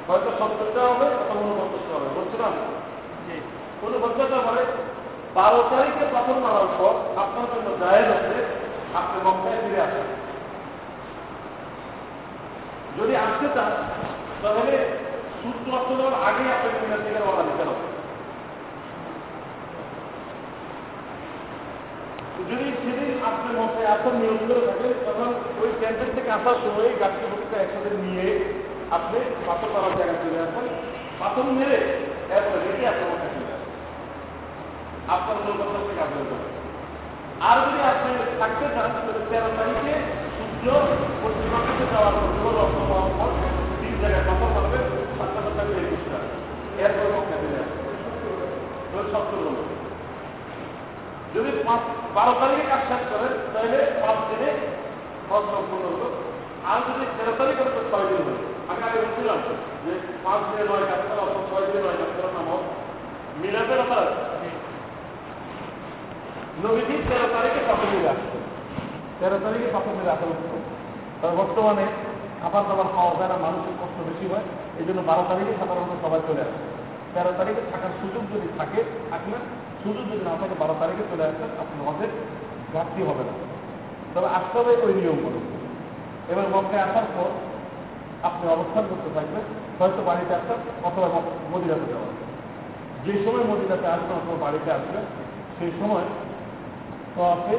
হয়তো সত্তরটা হবে অথবা মানে বারো তারিখে পাথর মারার পর আপনার জন্য জায়েজ আছে আপনি মক্কায় ফিরে আসেন। যদি আসতে চান, তাহলে সূর্য অস্ত যাওয়ার আগে আপনাকে মিনার থেকে রওনা দিতে হবে। যদি সেদিন আপনি মশাই আসার নিয়ম করে থাকেন তখন ওই ক্যান্টার থেকে আসার সময় গাছটি বসতে একসাথে নিয়ে আপনি পাথর মারার জায়গায় চলে আসবেন পাথর মেরে এরপরে রেখে আপনার মশাই চলে আসবেন আপনার নৌকা থেকে কাজ হয়ে যাবে আর যদি আপনি থাকতে চান তাহলে তেরো তারিখে সূর্য পশ্চিম আকাশে যাওয়ার পর রক্ত পাওয়ার পর তিন জায়গায় পাথর মারবেন সাতটা সাতটা করে একুশটা এরপরে যদি পাঁচ, বারো তারিখে কাজ শেষ করেন, তাহলে পাঁচ দিনে হজ সম্পূর্ণ হলো। আর যদি তেরো তারিখ করে তো ছয় দিন হলো। আমি আগে বলছিলাম যে পাঁচ দিনে নয় কাজ করা অথবা ছয় দিনে নয় কাজ করা নাম মিলাতে ব্যাপার নবীজি তেরো তারিখে মিলে আসছে। তেরো তারিখে পাথর রাখা উঠতো তবে বর্তমানে খাবার দাবার খাওয়া যায় না মানুষের কষ্ট বেশি হয়, এই জন্য বারো তারিখে সাধারণত সবাই চলে আসে। তেরো তারিখে থাকার সুযোগ যদি থাকে থাকলেন সুযোগ যদি না থাকে, বারো তারিখে চলে আসেন আপনি হজের ঘাটতি হবে না। তবে আসতে হবে ওই নিয়ম মতো। এবার মক্কায় আসার পর আপনি অবস্থান করতে থাকবেন, হয়তো বাড়িতে আসবেন অথবা মদিনাতে যাওয়া যে সময় মদিনাতে আসবেন অথবা বাড়িতে আসবেন, সেই সময় তফে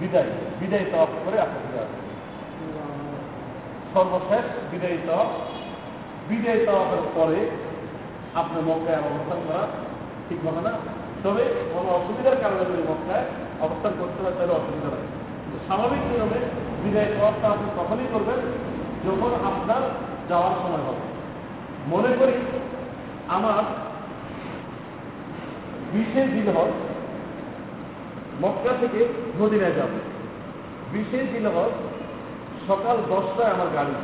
বিদায় বিদায় তফ করে আপনি সর্বশেষ বিদায়ী তফ বিদায়ী তফের পরে আপনি মক্কায় অবস্থান করা ঠিক হবে না। তবে কোনো অসুবিধার কারণে যদি মক্কায় অবস্থান করতে হয়, তাহলে অসুবিধা নেই। স্বাভাবিক নিয়মে বিদায় তফটা আপনি তখনই করবেন যখন আপনার যাওয়ার সময় হবে। মনে করি আমার বিশে দিলহর মক্কা থেকে মদিনায় যাবে। বিশে দিলহর সকাল দশটায় আমার গাড়ি।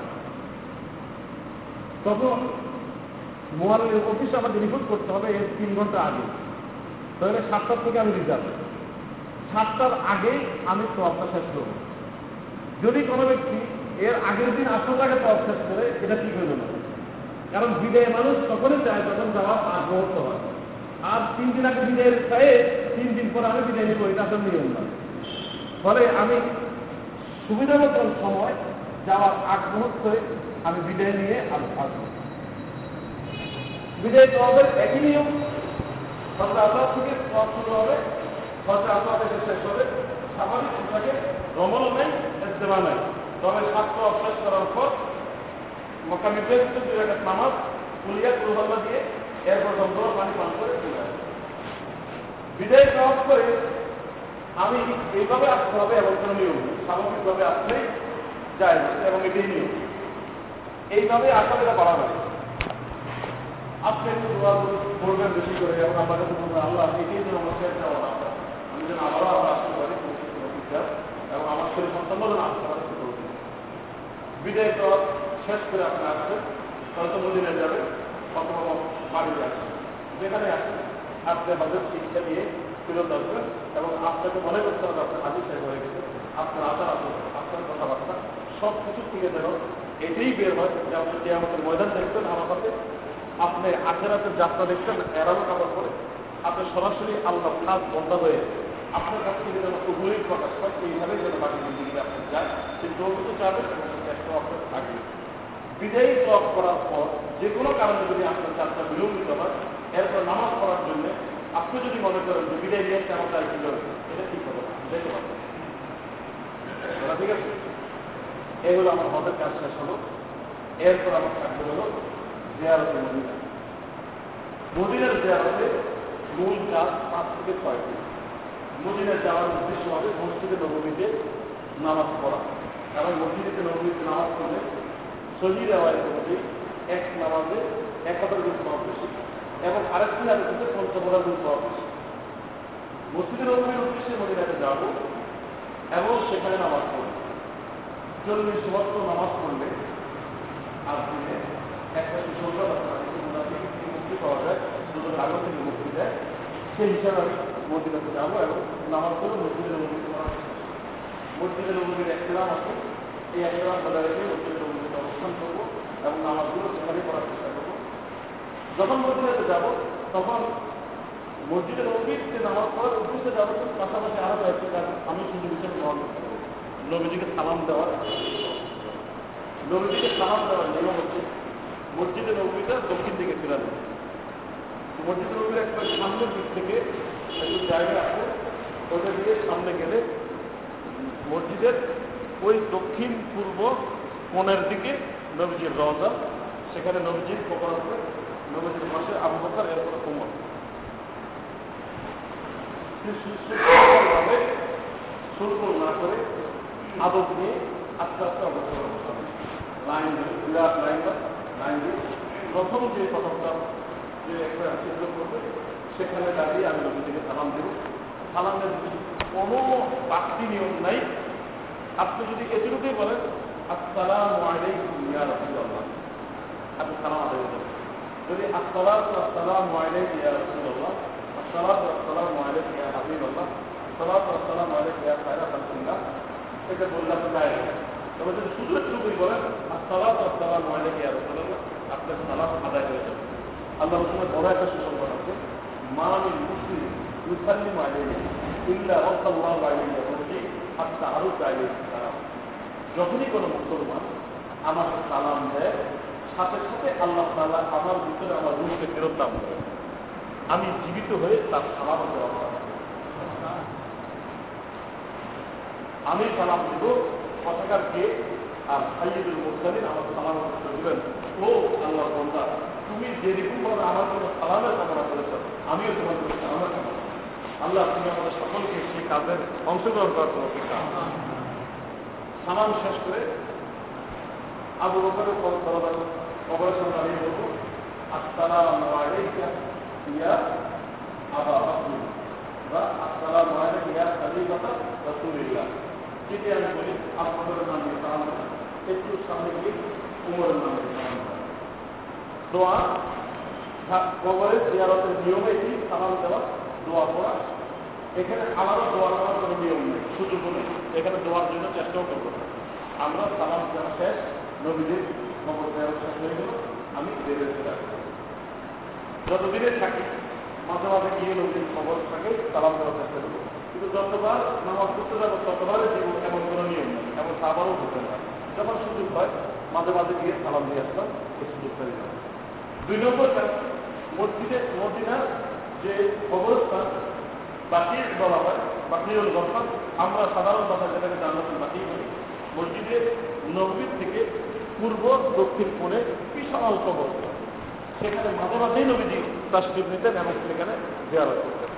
তখন মোয়ালের অফিসে আমাকে রিপোর্ট করতে হবে এর তিন ঘণ্টা আগে। তাহলে সাতটার থেকে আমি রিজার্ভ সাতটার আগে আমি তফটা শেষ করব। যদি কোনো ব্যক্তি এর আগের দিন আসল আগে তফ শেষ করে, এটা ঠিক হইল না কারণ বিদায় মানুষ তখনই চায় তখন যাওয়ার আগ্রহ হয়। আর তিন দিন আগে বিদায়ের চায়ে তিন দিন পরে আমি বিদায় নিব এটা আসলে নিয়ম না ফলে আমি সুবিধা মতন সময় যাওয়ার আগ মুহূর্তে আমি বিদায় নিয়ে আসব বিদায় তহবের একই নিয়ম হয়তো আপনার থেকে তহব শুরু হবে হয়তো আপনার থেকে শেষ হবে। স্বাভাবিক থাকে রমল নেই ইস্তেমা নেই। তবে স্বাস্থ্য অভ্যাস করার পর রাখাত নামাজ কুলিয়া কুলহল্লা দিয়ে এরপর দমদমা পানি পান করে চলে বিদায় তহব করে আমি এইভাবে আসতে হবে এবং কোনো নিয়ম। স্বাভাবিকভাবে আসলেই যায় এবং এটাই নিয়ম। এইভাবে আসলে এটা বাড়াবে আপনি একটু দোয়া করবেন বেশি করে এবং বলবেন আল্লাহ, এটাই যেন আমার শেষ যাওয়া না হয়। আমি যেন আবারও আমরা আসতে পারি এবং আমার শরীর সন্তান যেন আসতে পারে বিদায় তো শেষ করে আপনি আসবেন হয়তো মদিনে যাবেন। অথবা বাড়িতে যেখানে শিক্ষা নিয়ে ফেরত আসবেন এবং আপনাকে মনে করতে হবে আপনার হাজির সাহেব হয়ে গেছে, আপনার আচার আচরণ, আপনার কথাবার্তা সব কিছু থেকে যেন এটাই বের হয় যে আপনি যে আমাদের ময়দান দেখবেন আমার কাছে আপনি আখেরাতের যাত্রা দেখছেন এরানো কাপড় করে আপনি সরাসরি আল্লাহ খাস বন্ধ হয়ে আপনার কাছ থেকে যেন কবুলির প্রকাশ পায় এইভাবে যেন বাকি জিন্দগিতে আপনি যান সেই দৌড় চাবেন এবং আপনার থাকবে বিদায়ী জব করার পর যে কোনো কারণে যদি আপনার যাত্রা বিলম্বিত হয়, এরপর নামাজ পড়ার জন্য আপনি যদি মনে করেন যে বিদায় নিয়ে আমার দায়িত্ব হবে এটা ঠিক হবে দেখতে ঠিক আছে? এগুলো আমার হজের কাজ শেষ হলো। এরপর আমার থাকবে হলো জিয়ারতে মদিনা। মদিনার জিয়ারতে মূল কাজ পাঁচ থেকে ছয়টি মদিনায় যাওয়ার উদ্দেশ্য হবে মসজিদে নবমীতে নামাজ পড়া। কারণ মসজিদে নবমীতে নামাজ পড়লে সহি দেওয়ার অনুযায়ী এক নামাজে এক হাজার গুণ পাওয়া বেশি। এবং আরেকটি আলোচনাতে পঞ্চমরা গুণ পাওয়া বেশি। মসজিদে নবমীর উদ্দেশ্যে মদিনাতে যাব এবং সেখানে নামাজ পড়ব। চল্লিশ বছর নামাজ পড়লে আর দিনে একটা সুসংখ্যা মুক্তি পাওয়া যায় দুটো আগত থেকে মুক্তি দেয়। সেই হিসাবে আমি মন্দিরে যাব এবং নামাজ পড়ে মসজিদের চেষ্টা করব। মসজিদের নবীর একরাম আছে এই একরাম বজায় রেখে মসজিদের নবীতে অবস্থান করব এবং নামাজগুলো সেখানে করার চেষ্টা করব। যখন মসজিদে যাব, তখন মসজিদের নবীতে নামাজ পড়ার উদ্দেশ্যে যাব কিন্তু পাশাপাশি আরও কয়েকটি কাজ আমি সুযোগ হিসেবে গ্রহণ নবীজিকে সালাম দেওয়ার নবীজিকে সালাম দেওয়ার নিয়ম হচ্ছে মসজিদের নবীটা দক্ষিণ দিকে ফেরা দেবে মসজিদ নবীর একটা সামনের দিক থেকে একটু জায়গা আছে, ওটা দিয়ে সামনে গেলে মসজিদের ওই দক্ষিণ পূর্ব কোণের দিকে নবীজির রওজা, সেখানে নবীজির কোমর আছে নবীজির মাসে আবু বকর, এরপরে কোমর সুরকুল না করে আদব নিয়ে আস্তে আস্তে করতে হবে। লাইন বিরাট লাইন লাইন প্রথম যে কথাটা যে একটা চিত্র করবে সেখানে দাঁড়িয়ে আমি নবীজিকে সালাম দেব। সালামের কোনো বাড়তি নিয়ম নাই। আপনি যদি এটুকুই বলেন, আসসালাম আলাইকুম ইয়া রাসূলুল্লাহ। আপনি সালাম করবেন। যদি আসসালাম আসসালাম আলাইকুম ইয়া রাসূলুল্লাহ আসসালাম আসসালাম আলাইকুম ইয়া হাবিবাল্লাহ আসসালাম আসসালাম আলাইকুম ইয়া খায়রা খালকুল্লাহ, এটা বললাম যায় না। তবে যদি শুধু একটুকুই বলেন আর সালাম আর সালাম মহিলা কি আর আপনার সালাম আদায় হয়ে যাবে আল্লাহ রসুলের বড় একটা সুসংবাদ আছে মামিন মুসলিম ইউসাল্লিম আলাইহি ইল্লা রাসাল্লাহু আলাইহি ওয়াসাল্লাম হাত্তা আরু আলাইহি সালাম যখনই কোনো মুসলমান আমাকে সালাম দেয়, সাথে সাথে আল্লাহ তাআলা আমার ভিতরে আমার রূপকে ফেরত দান করে আমি জীবিত হয়ে তার সালাম দেওয়া। আমি সালাম দেব কথাকার কে আর সাইয়দুল মুরসালিন আমার সালাম দিবেন ও আল্লাহ বন্দা, তুমি যেরকম আমার জন্য সালামের কামনা করেছ, আমিও তোমার জন্য সালামের কামনা। আল্লাহ তুমি আমাদের সকলকে সেই কাজের অংশগ্রহণ করার জন্য সালাম শেষ করে আবু বকরের অপারেশন দাঁড়িয়ে বলব, আসসালাম আলাইকা ইয়া আবা বকর বা আসসালাম আলাইকা ইয়া খলিফাতা রাসূলুল্লাহ। যদি আমি বলি, আপনাদের নাম সালাম একটু সামনে গিয়ে উমরের নাম সালাম দোয়া কবরের জিয়ারতের নিয়মে এটি, সালাম দেওয়া দোয়া পড়া এখানে আমারও দোয়া করার কোনো নিয়ম নেই সুযোগ নেই। এখানে দোয়ার জন্য চেষ্টাও করব। না। আমরা সালাম দেওয়া শেষ, নবীদের কবর দেওয়া শেষ হয়ে গেল, আমি বের হয়ে যতদিনে থাকি, মাঝে মাঝে গিয়ে নদীর খবর থাকে, সালাম দেওয়ার চেষ্টা করব। কিন্তু যতবার নামাজ করতে যাব ততবার জীবন এমন কোনো নিয়ম নেই, এমন আবারও হতে পারে। যখন সুযোগ হয়, মাঝে মাঝে গিয়ে সালাম দিয়ে আসলাম, এই সুযোগ পেয়ে দুই নম্বর মসজিদে মদিনার যে কবরস্থান বাকি বলা হয় বাকিউল গফার আমরা সাধারণ ভাষায় যেটাকে জানাচ্ছি বাকি বলি। মসজিদের নবীর থেকে পূর্ব, দক্ষিণ কোণে বিশাল কবরস্থান সেখানে মাঝে মাঝেই নবীজি তাস্টিপ নিতেন এবং সেখানে জিয়ারত করতেন।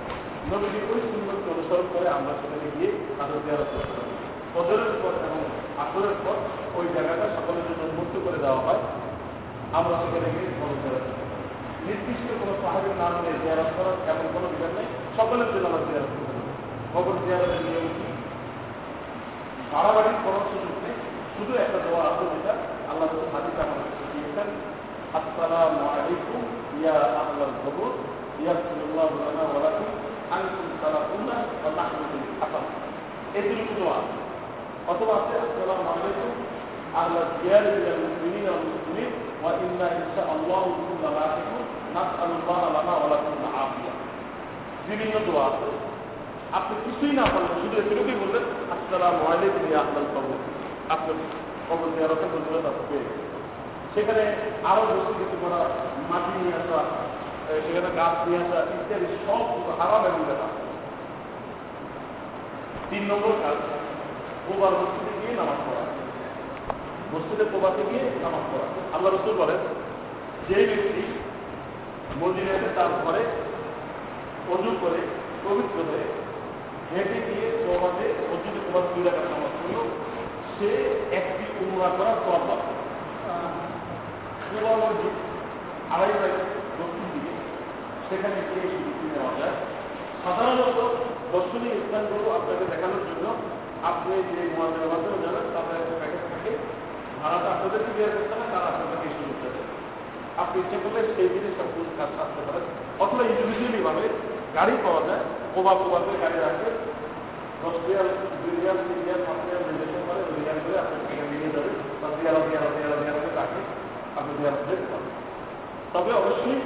নবীজি ওই সুন্দরকে অনুসরণ করে আমরা সেখানে গিয়ে তাদের জিয়ারত করতে পারি। ফজরের পর এবং আসরের পর ওই জায়গাটা সকলের জন্য উন্মুক্ত করে দেওয়া হয়। আমরা সেখানে গিয়ে করতে পারি নির্দিষ্ট কোনো সাহায্যের নাম নিয়ে জিয়ারত করার এমন কোনো বিধান নেই। সকলের জন্য আমরা জিয়ারত করতে পারি। খবর জিয়ারতের নিয়ম কি? বাড়াবাড়ির কোনো সুযোগ নেই। শুধু একটা দোয়া আছে যেটা আল্লাহ রসুল হাদিস আমাদের দিয়েছেন, আসসালামু আলাইকুম ইয়া আহলাল কবর ইয়াগফিরুল্লাহু লানা ওয়া লাকুম, আনতুম সালাতুনা ওয়া নাহনু বিল হাসান। এই দোয়া আছে। অথবা আছে, আসসালামু আলাইকুম আহলা দিয়ার মিনাল মুসলিমিন ওয়াল মুসলিমিন ওয়া ইন্না ইনশাআল্লাহু বিকুম বিভিন্ন দোয়া আছে। আপনি কিছুই না বললেন শুধু এটুকুই বললেন, আসসালামু আলাইকুম সেখানে আরও বেশি কিছু করা, মাটি নিয়ে আসা সেখানে গাছ নিয়ে আসা, ইত্যাদি সব কিছু হারাম এবং বেদা তিন নম্বর কাজ, কোবার মসজিদে গিয়ে নামাজ পড়া। মসজিদে কোবাতে গিয়ে নামাজ পড়া। আল্লাহ রসুল বলেন যে ব্যক্তি মদিনাতে তার ঘরে অজু করে, পবিত্র হয়ে হেঁটে গিয়ে কোবাতে মসজিদে কোবার দুই রাখার নামাজ পড়ল। সে একটি উমরা করার সব পাবে মসজিদ, আড়াই মাইল দক্ষিণ দিকে, সেখানে গিয়ে সুযোগ নেওয়া যায়। সাধারণত দর্শনীয় স্থানগুলো আপনাকে দেখানোর জন্য আপনি যে মোয়াজের মাধ্যমে যাবেন তাদের একটা প্যাকেজ থাকে। ভাড়াটা আপনাদেরকে বের করতে হবে তারা আপনাদেরকে আপনি ইচ্ছে করলে সেই কিছু কাজ আসতে পারেন অথবা ইন্ডিভিজুয়ালি ভাবে গাড়ি পাওয়া যায় কোবা কোবাতে গাড়ি রাখবে দশ রিয়াল দুই রিয়াল তিন রিয়াল পাঁচ রিয়াল নির্দেশন করে দুই রিয়াল করে আপনি সেখানে নিয়ে যাবেন বা রিয়াল রিয়াল রিয়াল রিয়াল করে আপনি রিয়াল তবে অবশ্যই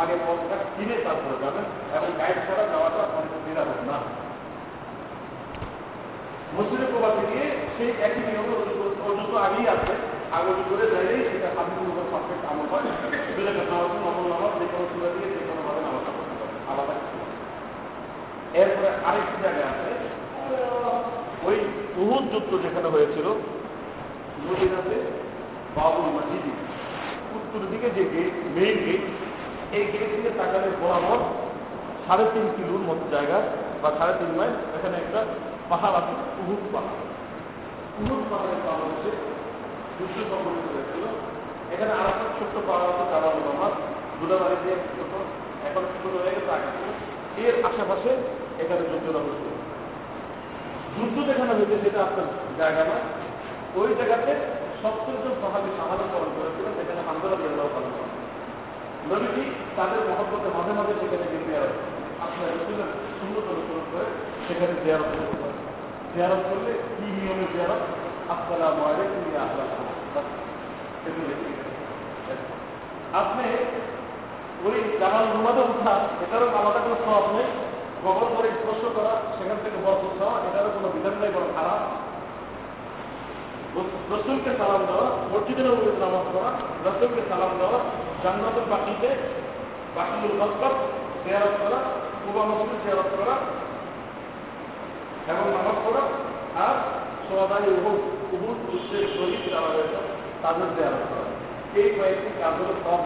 আগে পথটা কিনে তারপরে যাবেন এবং গাইড ছাড়া যাওয়াটা অনেক নিরাপদ না। মসজিদে প্রবাসে গিয়ে সেই একই নিয়মে পর্যন্ত আগেই আছে। আগে করে যাইলেই সেটা হাদিসের উপর পারফেক্ট আমল হয়। দুটো নামাজ নকল নামাজ যে কোনো সুরা দিয়ে যে কোনো ভাবে নামাজটা আলাদা কিছু এরপরে আরেকটি জায়গায় আছে ওই উহুদ যুদ্ধ যেখানে হয়েছিল, মদিনাতে বাবুল মসজিদি। উত্তর দিকে যে গেট মেইন গেট এই গেট থেকে তাকালে বরাবর সাড়ে তিন কিলোর মতো জায়গা বা সাড়ে তিন মাইল। এখানে একটা পাহাড় আছে, উহুদ পাহাড়। উহুদ পাহাড়ের পাহাড় হচ্ছে যুদ্ধ সংগঠিত হয়েছিল এখানে আর একটা ছোট্ট পাহাড় আছে জালাল নামাজ দুটা বাড়ি দিয়ে ছোট, এখন ছোট হয়ে গেছে, আগে এর আশেপাশে এখানে যুদ্ধটা হয়েছিল যুদ্ধ যেখানে হয়েছে, সেটা আপনার জায়গা না ওই জায়গাতে সত্তর জন সাহাবি সাহায্য পালন করেছিলেন সেখানে হামদুল্লাহ দিয়াল্লাহ পালন করেন নবীজি তাদের মহব্বতে মাঝে মাঝে সেখানে গিয়ে দেওয়া আপনার রসুলের সুন্দর অনুসরণ করে সেখানে দেওয়া করতে পারেন জিয়ারত করলে কি নিয়মে জিয়ারত? আসসালামু আলাইকুম ইয়া আপনি ওই জামাল রুমাদে উঠা এটারও আলাদা কোনো সব নেই। কবর করে স্পর্শ করা, সেখান থেকে বরকত দেওয়া এটারও কোনো বিধান নেই বড় খারাপ রসুলকে সালাম দেওয়া, মসজিদের উপরে নামাজ পড়া রসুলকে সালাম দেওয়া, জান্নাতের বাকিতে বাকিগুলো মসবাদ জেয়ারত করা, কুবা মসজিদ জেয়ারত করা, এবং নামাজ পড়া, আর সোয়াদাই উহুদ উহুদ শহীদ যারা রয়েছে। তাদের করা এই কয়েকটি সব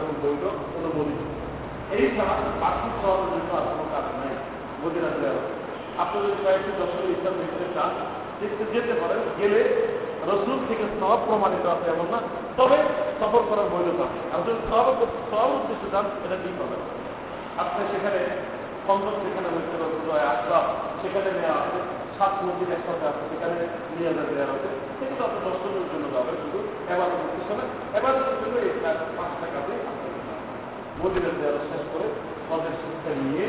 এবং বৈধ অনুমোদিত। এই ছাড়া বাকি সব জন্য আর কোনো কাজ মদিনা যদি কয়েকটি ইসলাম দেখতে চান দেখতে যেতে পারেন, গেলে রসুল থেকে সব প্রমাণিত আছে এমন না, তবে সফর করার বৈধতা। আর যদি সব সব উদ্দেশ্যে যান, এটা ঠিক হবে। আপনি সেখানে পঞ্চম যেখানে হচ্ছে রসুল্লাহ আসলাম সেখানে নেওয়া আছে। সাত মন্দির একসাথে আছে, সেখানে নিয়ে যাবে দেওয়া হবে। সেগুলো আপনি দর্শনের জন্য যাবে শুধু এবার পিছনে এবার জন্য এই পাঁচ টাকাতে মন্দিরের দেওয়া শেষ করে পদের শিক্ষা নিয়ে,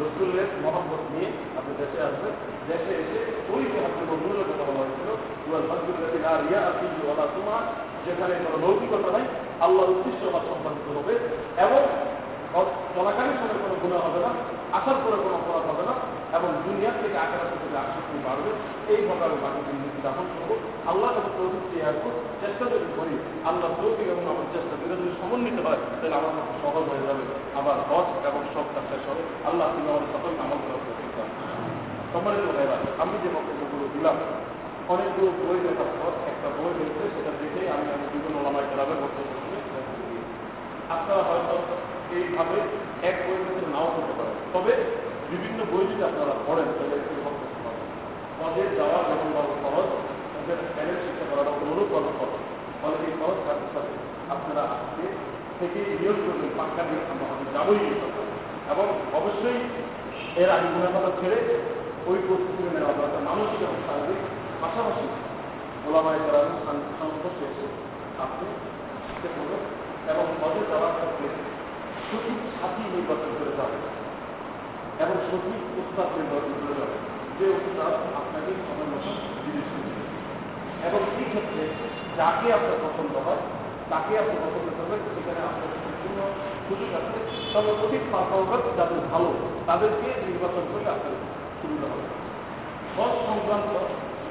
রসুলের মহব্বত নিয়ে আপনি দেশে আসবেন দেশে এসে ওই যে আপনি বন্ধুদের কথা বলা হয়েছিল, ইয়া আপনি ওলা তোমার যেখানে কোনো লৌকিকতা নাই, আল্লাহর উদ্দেশ্য বা সম্পাদিত হবে। এবং চলাকালীন সময় কোনো গুণা হবে না, আসার পরে কোনো অপরাধ হবে না এবং দুনিয়ার থেকে আকারের থেকে আসক্তি বাড়বে এইভাবে আমি বাকি জিনিস দাফন করব। আল্লাহ তৌফিক চেয়ে আসব। চেষ্টা যদি করি, আল্লাহ তৌফিক এবং আমার চেষ্টা দুটো যদি সমন্বিত হয়, তাহলে আমার কাছে সহজ হয়ে যাবে। আবার হজ এবং সব কাজ শেষ হবে। আল্লাহ তুমি আমাদের সকলকে আমল করার দান সম্মানিত ভাইরা আমি যে বক্তব্যগুলো দিলাম, অনেকগুলো বই দেখার পর একটা বই রয়েছে, সেটা দেখেই আমি আমি বিভিন্ন ওলামায় ক্লাবের বক্তব্য আপনারা হয়তো এইভাবে এক বইয়ের মধ্যে নাও করতে পারেন তবে বিভিন্ন বই যদি আপনারা পড়েন, তাহলে একটু বক্তব্য পাবেন পদের যাওয়া যখন বড় সহজ, তাদের প্যানেল শিক্ষা করাটা অনুরূপ বড় সহজ। ফলে এই সহজ কাজের সাথে আপনারা আজকে থেকে নিয়োগ করবেন, পাক্কা দিয়ে আমরা যাবই এবং অবশ্যই এর আগে গুণাগত ছেড়ে ওই প্রস্তুতি নেওয়া দরকার। মানসিক এবং শারীরিক পাশাপাশি ওলামায় যারা সংস্পর্শে এসে আপনি করবেন এবং পদে যাওয়ার ক্ষেত্রে সঠিক সাথী নির্বাচন করে যাবে এবং সঠিক উস্তাদ নির্বাচন করে যাবে যে উস্তাদ আপনাকে সময় মতো জিনিস এবং সেই ক্ষেত্রে যাকে আপনার পছন্দ হয়, তাকে আপনি পছন্দ করবেন, সেখানে আপনার সম্পূর্ণ সুযোগ আছে। তবে অধিক পারফরমেন্স যাদের ভালো, তাদেরকে নির্বাচন করে আপনার সুবিধা হবে। সব সংক্রান্ত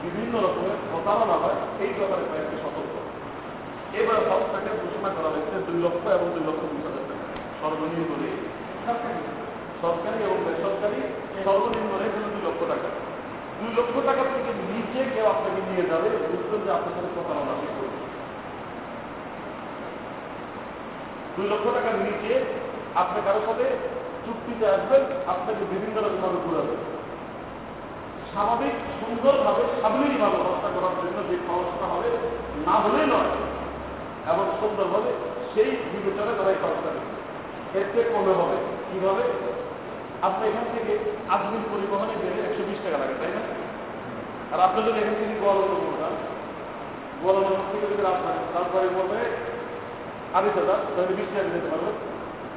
বিভিন্ন রকমের প্রতারণা হয়, এই ব্যাপারে কয়েকটি সতর্ক এবার হজটাকে ঘোষণা করা হয়েছে দুই লক্ষ এবং দুই লক্ষ বিশ হাজার টাকা। সর্বনিম্ন রেট। সরকারি। এবং বেসরকারি সর্বনিম্ন রেট হলো দুই লক্ষ টাকা। দুই লক্ষ টাকা থেকে নিচে কেউ আপনাকে নিয়ে যাবে বুঝবেন যে আপনার সাথে প্রতারণা সে করবে দুই লক্ষ টাকার নিচে আপনি কারোর সাথে চুক্তিতে আসবেন আপনাকে বিভিন্ন রকমভাবে ঘুরাবে স্বাভাবিক সুন্দরভাবে সাবলীলভাবে ব্যবস্থা করার জন্য যে খরচটা হবে না হলেই নয়। এবং সুন্দরভাবে সেই বিবেচনা তারাই খরচটা দেবে এর থেকে কমে হবে। কীভাবে? আপনি এখান থেকে আজমিন পরিবহনে গেলে একশো বিশ টাকা লাগে, তাই না? আর আপনি যদি এখান থেকে গোয়ালন্দ করবেন গোয়ালন্দ থেকে যদি রাজধানী রাজবাড়ি বলবে আড়াই হাজার, তাহলে বিশ টাকা দিতে পারবেন।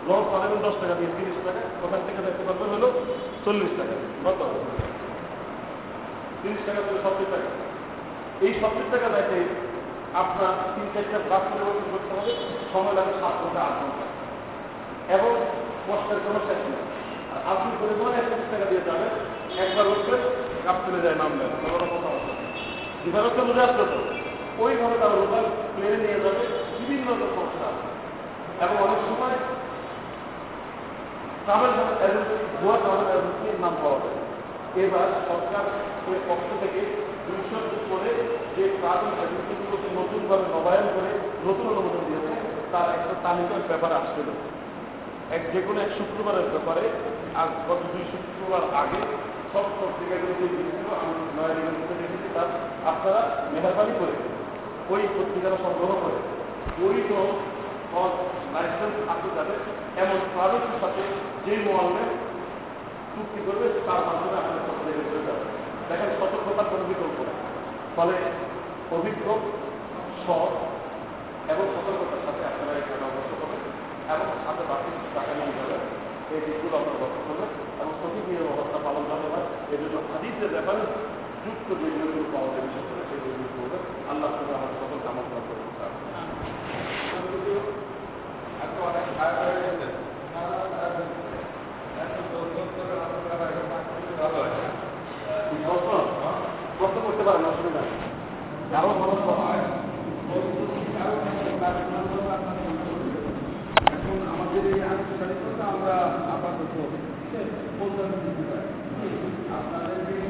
লস পাবেন দশ টাকা দিয়ে তিরিশ টাকা, ওখান থেকে দেখতে পারবেন হলো চল্লিশ টাকা কত? তিরিশ টাকা করে সত্তর টাকা। এই সত্তর টাকা দেখে আপনার তিন চারটা বাস পরিবর্তন করতে হবে সময় লাগে সাত ঘণ্টা আট ঘণ্টা এবং কষ্টের কোনো শেষ নেই। আর আপনি পরিমাণে একত্রিশ টাকা দিয়ে যাবেন, একবার উঠলে কাপ চলে যায় নামলেন কোনো কথা হচ্ছে ডিফারেন্সটা বুঝে আসলো তো ওইভাবে তারা লোকাল প্লেনে নিয়ে যাবে, বিভিন্ন রকম সমস্যা আছে। এবং অনেক সময় ট্রাভেল এজেন্সি, ভুয়া ট্রাভেল এজেন্সির নাম পাওয়া যায়। এবার সরকার ওই পক্ষ থেকে দুইশোর উপরে যে ট্রাভেল এজেন্সিগুলোকে নতুনভাবে নবায়ন করে নতুন অনুমোদন দিয়েছে, তার একটা তালিকার ব্যাপারে আসছিল এক যে কোনো এক শুক্রবারের ব্যাপারে, আর গত দুই শুক্রবার আগে সব পত্রিকাগুলো যে দিয়েছিল, আমি নয়া নিবেদিত দেখেছি, তার আপনারা মেহরবানি করে, ওই পত্রিকাটা সংগ্রহ করে, ওই তো লাইসেন্স আছে তাদের এমন প্রাইভেটের সাথে যেই মোবাইলে চুক্তি করবে, তার মাধ্যমে আপনার পত্রিকা করে যাবে। দেখেন সতর্কতার কোনো বিকল্প নেই। ফলে অভিজ্ঞ সৎ এবং সতর্কতার সাথে আপনারা এখানে অবশ্য করবেন এবং সাথে বাকি টাকা নিয়ে যাবেন। এই দিকগুলো আপনার লক্ষ্য করবেন এবং সঠিক নিয়ে অবস্থা পালন করবে না এই জন্য হাদিসের ব্যাপারে যুক্ত যে নিয়মগুলো পাওয়া যায় বিশেষ করে সেই নিয়মগুলো করবেন। আল্লাহ করে আমার সকল কামনা করবেন আজকে অনেক করেন অসুবিধা কারও খরচ এখন আমাদের এই আনুষ্ঠানিকতা আমরা আপাতত আপনাদের